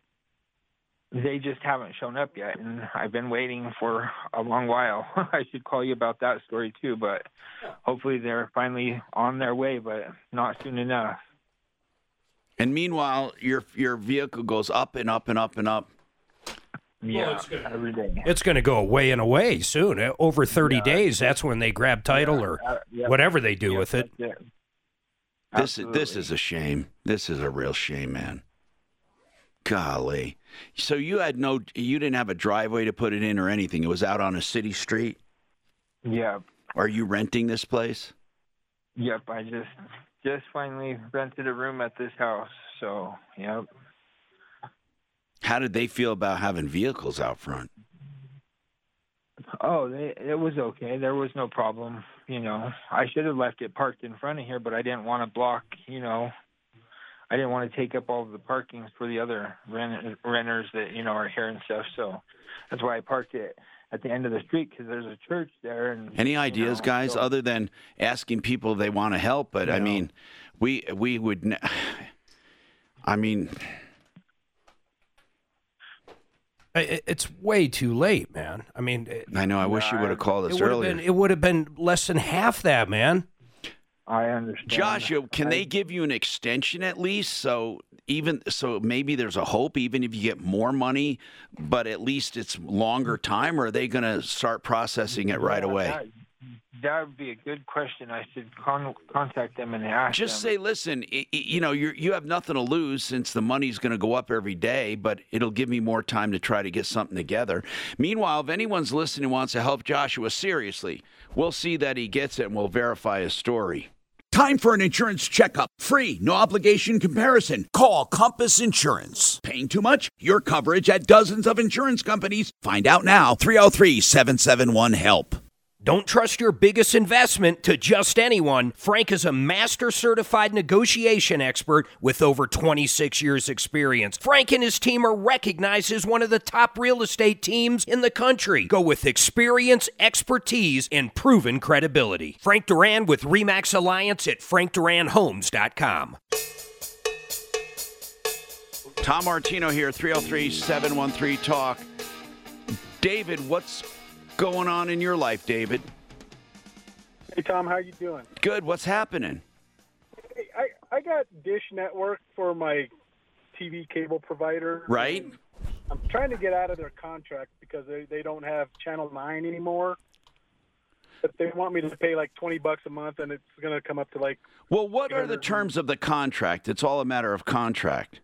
Speaker 32: they just haven't shown up yet, and I've been waiting for a long while. *laughs* I should call you about that story too, but hopefully they're finally on their way, but not soon enough.
Speaker 5: And meanwhile, your your vehicle goes up and up and up and up.
Speaker 32: Yeah, every day.
Speaker 6: It's going to go away and away soon. Uh, Over 30 days, that's when they grab title or
Speaker 32: uh, yeah.
Speaker 6: whatever they do with it.
Speaker 32: Yeah.
Speaker 5: This is this is a shame. This is a real shame, man. Golly. So you had no, you didn't have a driveway to put it in or anything. It was out on a city street.
Speaker 32: Yeah.
Speaker 5: Are you renting this place?
Speaker 32: Yep, I just just finally rented a room at this house. So, yep.
Speaker 5: How did they feel about having vehicles out front?
Speaker 32: Oh, they, it was okay. There was no problem. you know, I should have left it parked in front of here, but I didn't want to block, you know, I didn't want to take up all of the parkings for the other rent- renters that you know are here and stuff. So that's why I parked it at the end of the street because there's a church there. And
Speaker 5: Any ideas,
Speaker 32: know,
Speaker 5: guys,
Speaker 32: so-
Speaker 5: other than asking people if they want to help? But I
Speaker 32: No.
Speaker 5: mean, we we would. *sighs* I mean,
Speaker 6: It's way too late, man. I mean, it-
Speaker 5: I know. I wish you would have called us
Speaker 6: it
Speaker 5: earlier.
Speaker 6: been it would have been less than half that, man.
Speaker 32: I understand.
Speaker 5: Joshua, can they give you an extension at least? So even so, maybe there's a hope, even if you get more money, but at least it's longer time. Or are they going to start processing it right
Speaker 32: Yeah,
Speaker 5: away?
Speaker 32: That, that would be a good question. I should con- contact them and ask
Speaker 5: Just
Speaker 32: them.
Speaker 5: say, listen, i- i- you know, you you have nothing to lose since the money's going to go up every day, but it'll give me more time to try to get something together. Meanwhile, if anyone's listening and wants to help Joshua seriously, we'll see that he gets it and we'll verify his story.
Speaker 11: Time for an insurance checkup. Free, no obligation comparison. Call Compass Insurance. Paying too much? Your coverage at dozens of insurance companies. Find out now. 303 771 HELP.
Speaker 6: Don't trust your biggest investment to just anyone. Frank is a master certified negotiation expert with over 26 years' experience. Frank and his team are recognized as one of the top real estate teams in the country. Go with experience, expertise, and proven credibility. Frank Duran with Remax Alliance at frankduranhomes.com.
Speaker 5: Tom Martino here, 303 713 Talk. David, what's going on in your life, David?
Speaker 33: Hey Tom, how you doing?
Speaker 5: Good. What's happening?
Speaker 33: Hey, I I got Dish Network for my TV cable provider.
Speaker 5: Right?
Speaker 33: I'm trying to get out of their contract because they they don't have Channel Nine anymore. But they want me to pay like twenty bucks a month, and it's going to come up to like
Speaker 5: Well, what are the terms of the contract? It's all a matter of contract.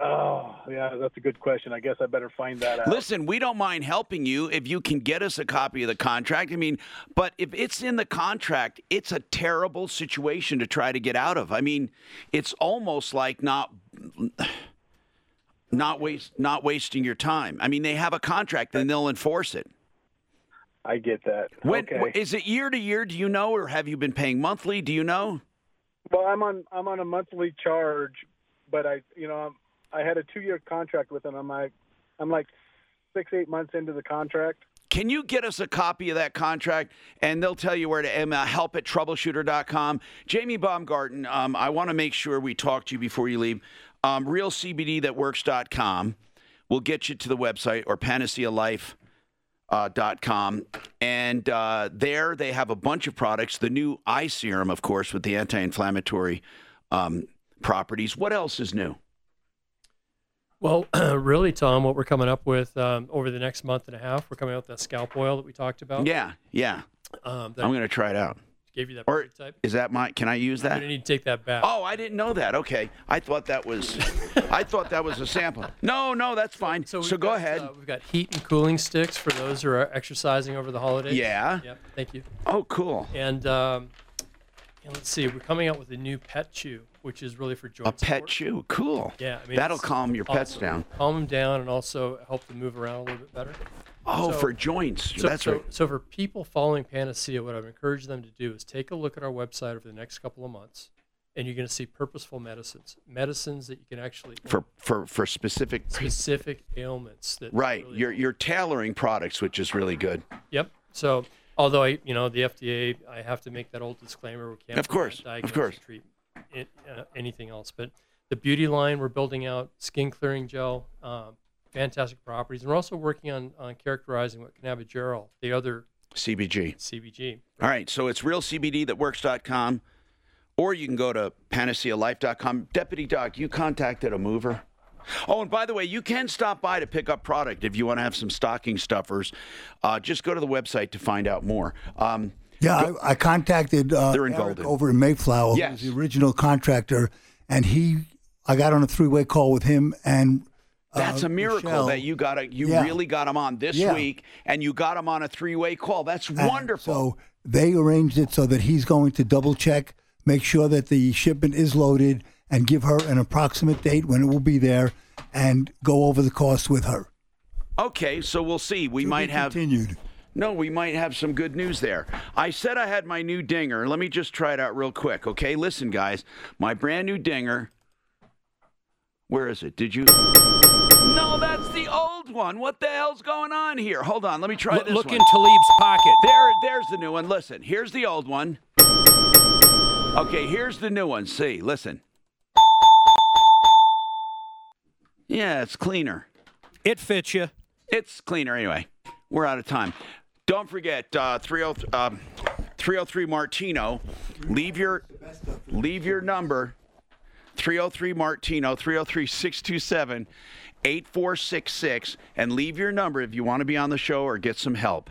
Speaker 33: Oh yeah, that's a good question. I guess I better find that out.
Speaker 5: Listen, we don't mind helping you if you can get us a copy of the contract. I mean, but if it's in the contract, it's a terrible situation to try to get out of. I mean, it's almost like not not waste not wasting your time. I mean, they have a contract and they'll enforce it.
Speaker 33: I get that.
Speaker 5: When
Speaker 33: okay.
Speaker 5: is it year to year? Do you know, or have you been paying monthly? Do you know?
Speaker 33: Well, I'm on I'm on a monthly charge, but I you know I'm, I had a two year contract with them. I'm like I'm like six eight months into the contract.
Speaker 5: Can you get us a copy of that contract? And they'll tell you where to um, uh, help at troubleshooter.com. Jamie Baumgarten, um, I want to make sure we talk to you before you leave. Um, RealCBDThatWorks.com will get you to the website or PanaceaLife. Uh, and uh, there they have a bunch of products the new eye serum of course with the anti-inflammatory um, properties what else is new
Speaker 15: Well, *clears throat* really, Tom, what we're coming up with um, over the next month and a half, we're coming out with that scalp oil that we talked about.
Speaker 5: yeah yeah
Speaker 15: Um, that
Speaker 5: i'm going to try it out
Speaker 15: gave you that
Speaker 5: or
Speaker 15: prototype.
Speaker 5: is that my can i use that
Speaker 15: to need to take that back.
Speaker 5: Oh, I didn't know that. Okay, I thought that was, *laughs* I thought that was a sample. No, no, that's fine. So,
Speaker 15: we've
Speaker 5: go
Speaker 15: got,
Speaker 5: ahead.
Speaker 15: uh, we've got heat and cooling sticks for those who are exercising over the holidays.
Speaker 5: Yeah.
Speaker 15: Yep. Thank you.
Speaker 5: Oh, cool.
Speaker 15: And, um, and let's see, we're coming out with a new pet chew, which is really for joint
Speaker 5: a pet
Speaker 15: support.
Speaker 5: chew, cool.
Speaker 15: Yeah, I mean,
Speaker 5: that'll calm your pets down.
Speaker 15: Calm them down and also help them move around a little bit better.
Speaker 5: Oh, for joints.
Speaker 15: So,
Speaker 5: That's
Speaker 15: so,
Speaker 5: right.
Speaker 15: So for people following Panacea, what I've encouraged them to do is take a look at our website over the next couple of months, and you're going to see purposeful medicines, medicines that you can actually
Speaker 5: For for for specific.
Speaker 15: specific ailments that
Speaker 5: Right, you're you're tailoring products, which is really good.
Speaker 15: Yep. So although I, you know, the FDA, I have to make that old disclaimer. We can't
Speaker 5: Of course, of
Speaker 15: diagnose
Speaker 5: course.
Speaker 15: and treat it, uh, anything else. But the beauty line we're building out, skin clearing gel, um, fantastic properties, and we're also working on on characterizing what cannabigerol, the other
Speaker 5: CBG.
Speaker 15: CBG.
Speaker 5: All right, so it's realcbdthatworks.com, or you can go to panacealife.com. Deputy Doc, you contacted a mover. Oh, and by the way, you can stop by to pick up product if you want to have some stocking stuffers. Uh, just go to the website to find out more. Um,
Speaker 28: Yeah, I, I contacted uh,
Speaker 5: They're in
Speaker 28: Eric
Speaker 5: Golden.
Speaker 28: over in Mayflower,
Speaker 5: Yes.
Speaker 28: who's the original contractor, and he, I got on a three-way call with him, and uh,
Speaker 5: That's a miracle
Speaker 28: Michelle.
Speaker 5: that you got a, you
Speaker 28: Yeah.
Speaker 5: really got him on this
Speaker 28: Yeah.
Speaker 5: week, and you got him on a three-way call. That's
Speaker 28: And
Speaker 5: wonderful.
Speaker 28: So they arranged it so that he's going to double check, make sure that the shipment is loaded, and give her an approximate date when it will be there, and go over the cost with her.
Speaker 5: Okay, so we'll see. We
Speaker 28: To be
Speaker 5: might have
Speaker 28: continued.
Speaker 5: No, we might have some good news there. I said I had my new dinger. Let me just try it out real quick, okay? Listen, guys, my brand new dinger. Where is it? Did you? No, that's the old one. What the hell's going on here? Hold on, let me try
Speaker 6: Look-
Speaker 5: this
Speaker 6: look
Speaker 5: one.
Speaker 6: in Talib's pocket.
Speaker 5: There, there's the new one. Listen, here's the old one. Okay, here's the new one. See, listen. Yeah, it's cleaner.
Speaker 6: It fits you.
Speaker 5: It's cleaner anyway. We're out of time. Don't forget uh, 30, um, 303 Martino. Leave your leave your number 303 Martino 303 627 8466 and leave your number if you want to be on the show or get some help.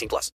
Speaker 2: 18 plus.